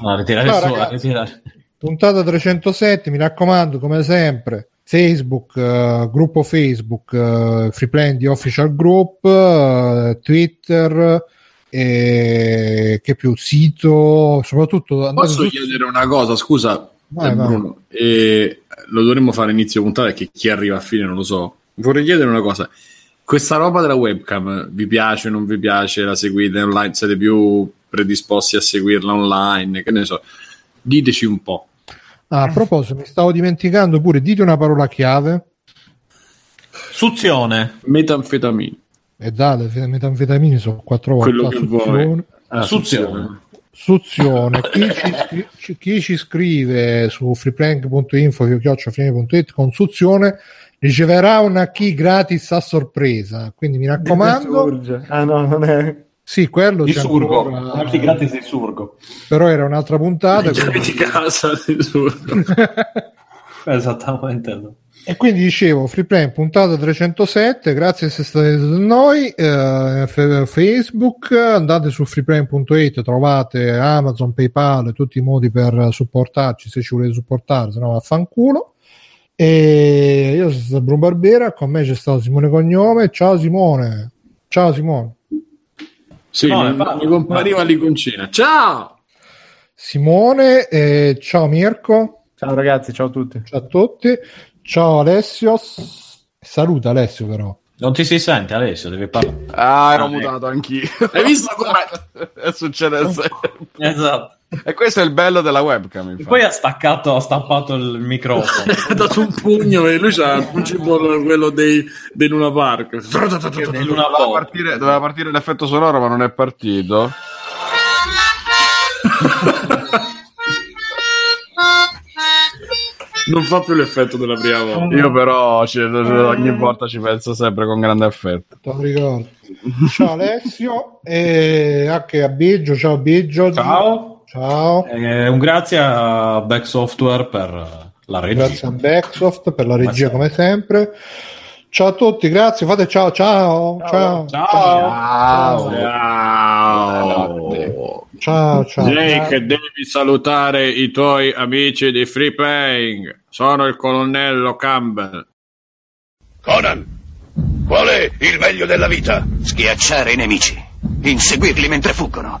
No, a ritirare No, il suo, a ritirare. Puntata 307, mi raccomando, come sempre, Facebook, eh, gruppo Facebook, eh, Free Plan di Official Group, eh, Twitter, e che più, sito, soprattutto Posso su- chiedere una cosa, scusa, Vai, vai. Bruno, e lo dovremmo fare inizio puntata che chi arriva a fine non lo so. Vorrei chiedere una cosa. Questa roba della webcam vi piace, non vi piace? La seguite online? Siete più predisposti a seguirla online? Che ne so. Diteci un po'. Ah, a proposito, mi stavo dimenticando pure, dite una parola chiave Suzione. Metanfetamina. e date, le metanfetamine sono quattro volte. Quello che suzione. vuoi. Ah, Suzione. Suzione, chi ci, scri- ci- chi ci scrive su freeplank.info chiocciolafine.it con suzione riceverà una key gratis a sorpresa. Quindi mi raccomando. Ah no, non è... sì, quello Di Surgo. ancora, Anche gratis di Surgo. però era un'altra puntata. Quindi- di casa di Surgo. Esattamente. E quindi dicevo, Freeplan puntata 307, grazie se state con noi, eh, f- Facebook, andate su freeplan.it, trovate Amazon, Paypal, tutti i modi per supportarci se ci volete supportare, se no vaffanculo. E io sono stato Bruno Barbera, con me c'è stato Simone Cognome, ciao Simone, ciao Simone. Sì, No, mi, mi compariva l'iconcina. Ciao! Simone, e ciao Mirko, Ciao ragazzi, ciao a tutti. ciao a tutti, ciao Alessio, saluta Alessio però. Non ti si sente, Alessio, devi parlare. Ah, ero Ah, mutato anch'io. Hai visto come... Succede sempre. Esatto. E questo è il bello della webcam. infatti. Poi ha staccato, ha stappato il microfono. ha dato un pugno e lui c'ha il pugno quello dei, dei Luna Park. Doveva, partire, doveva partire l'effetto sonoro, ma non è partito. Non fa più l'effetto della prima volta. Io però ci- ogni volta ci penso sempre con grande affetto. Ciao Alessio e anche a Biggio, ciao Biggio. Ciao. Ciao. Eh, un grazie a Back Software per la regia. Grazie a Backsoft per la regia come sempre. Ciao a tutti, grazie, fate ciao ciao ciao Ciao. Ciao. Ciao. ciao ciao. Jake, devi salutare i tuoi amici di Free Playing. Sono il colonnello Campbell. Conan, qual è il meglio della vita? Schiacciare i nemici, inseguirli mentre fuggono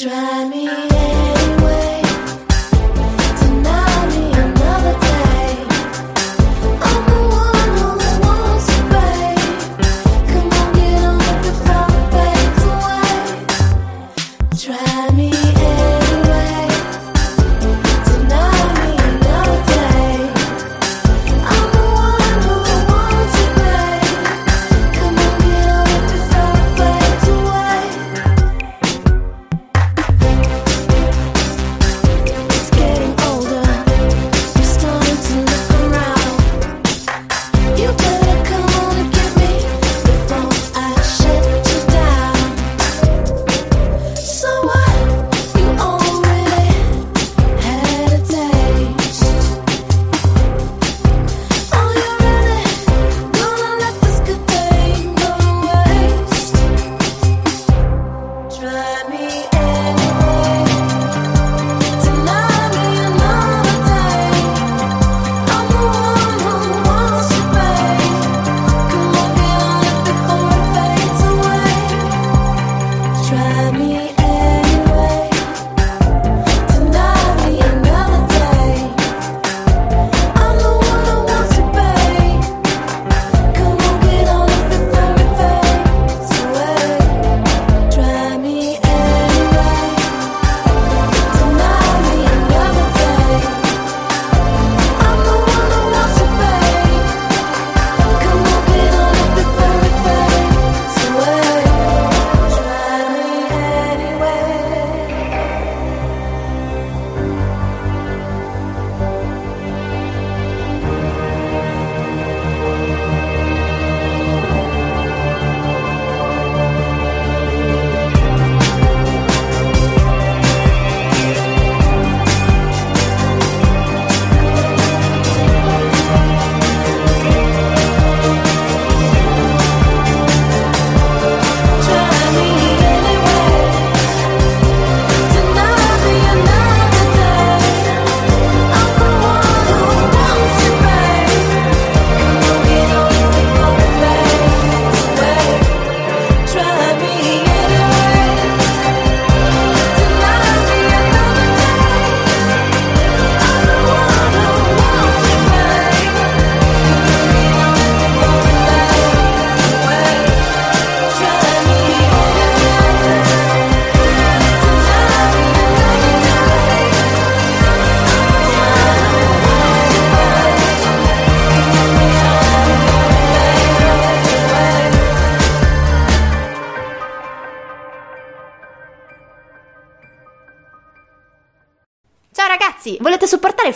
Try me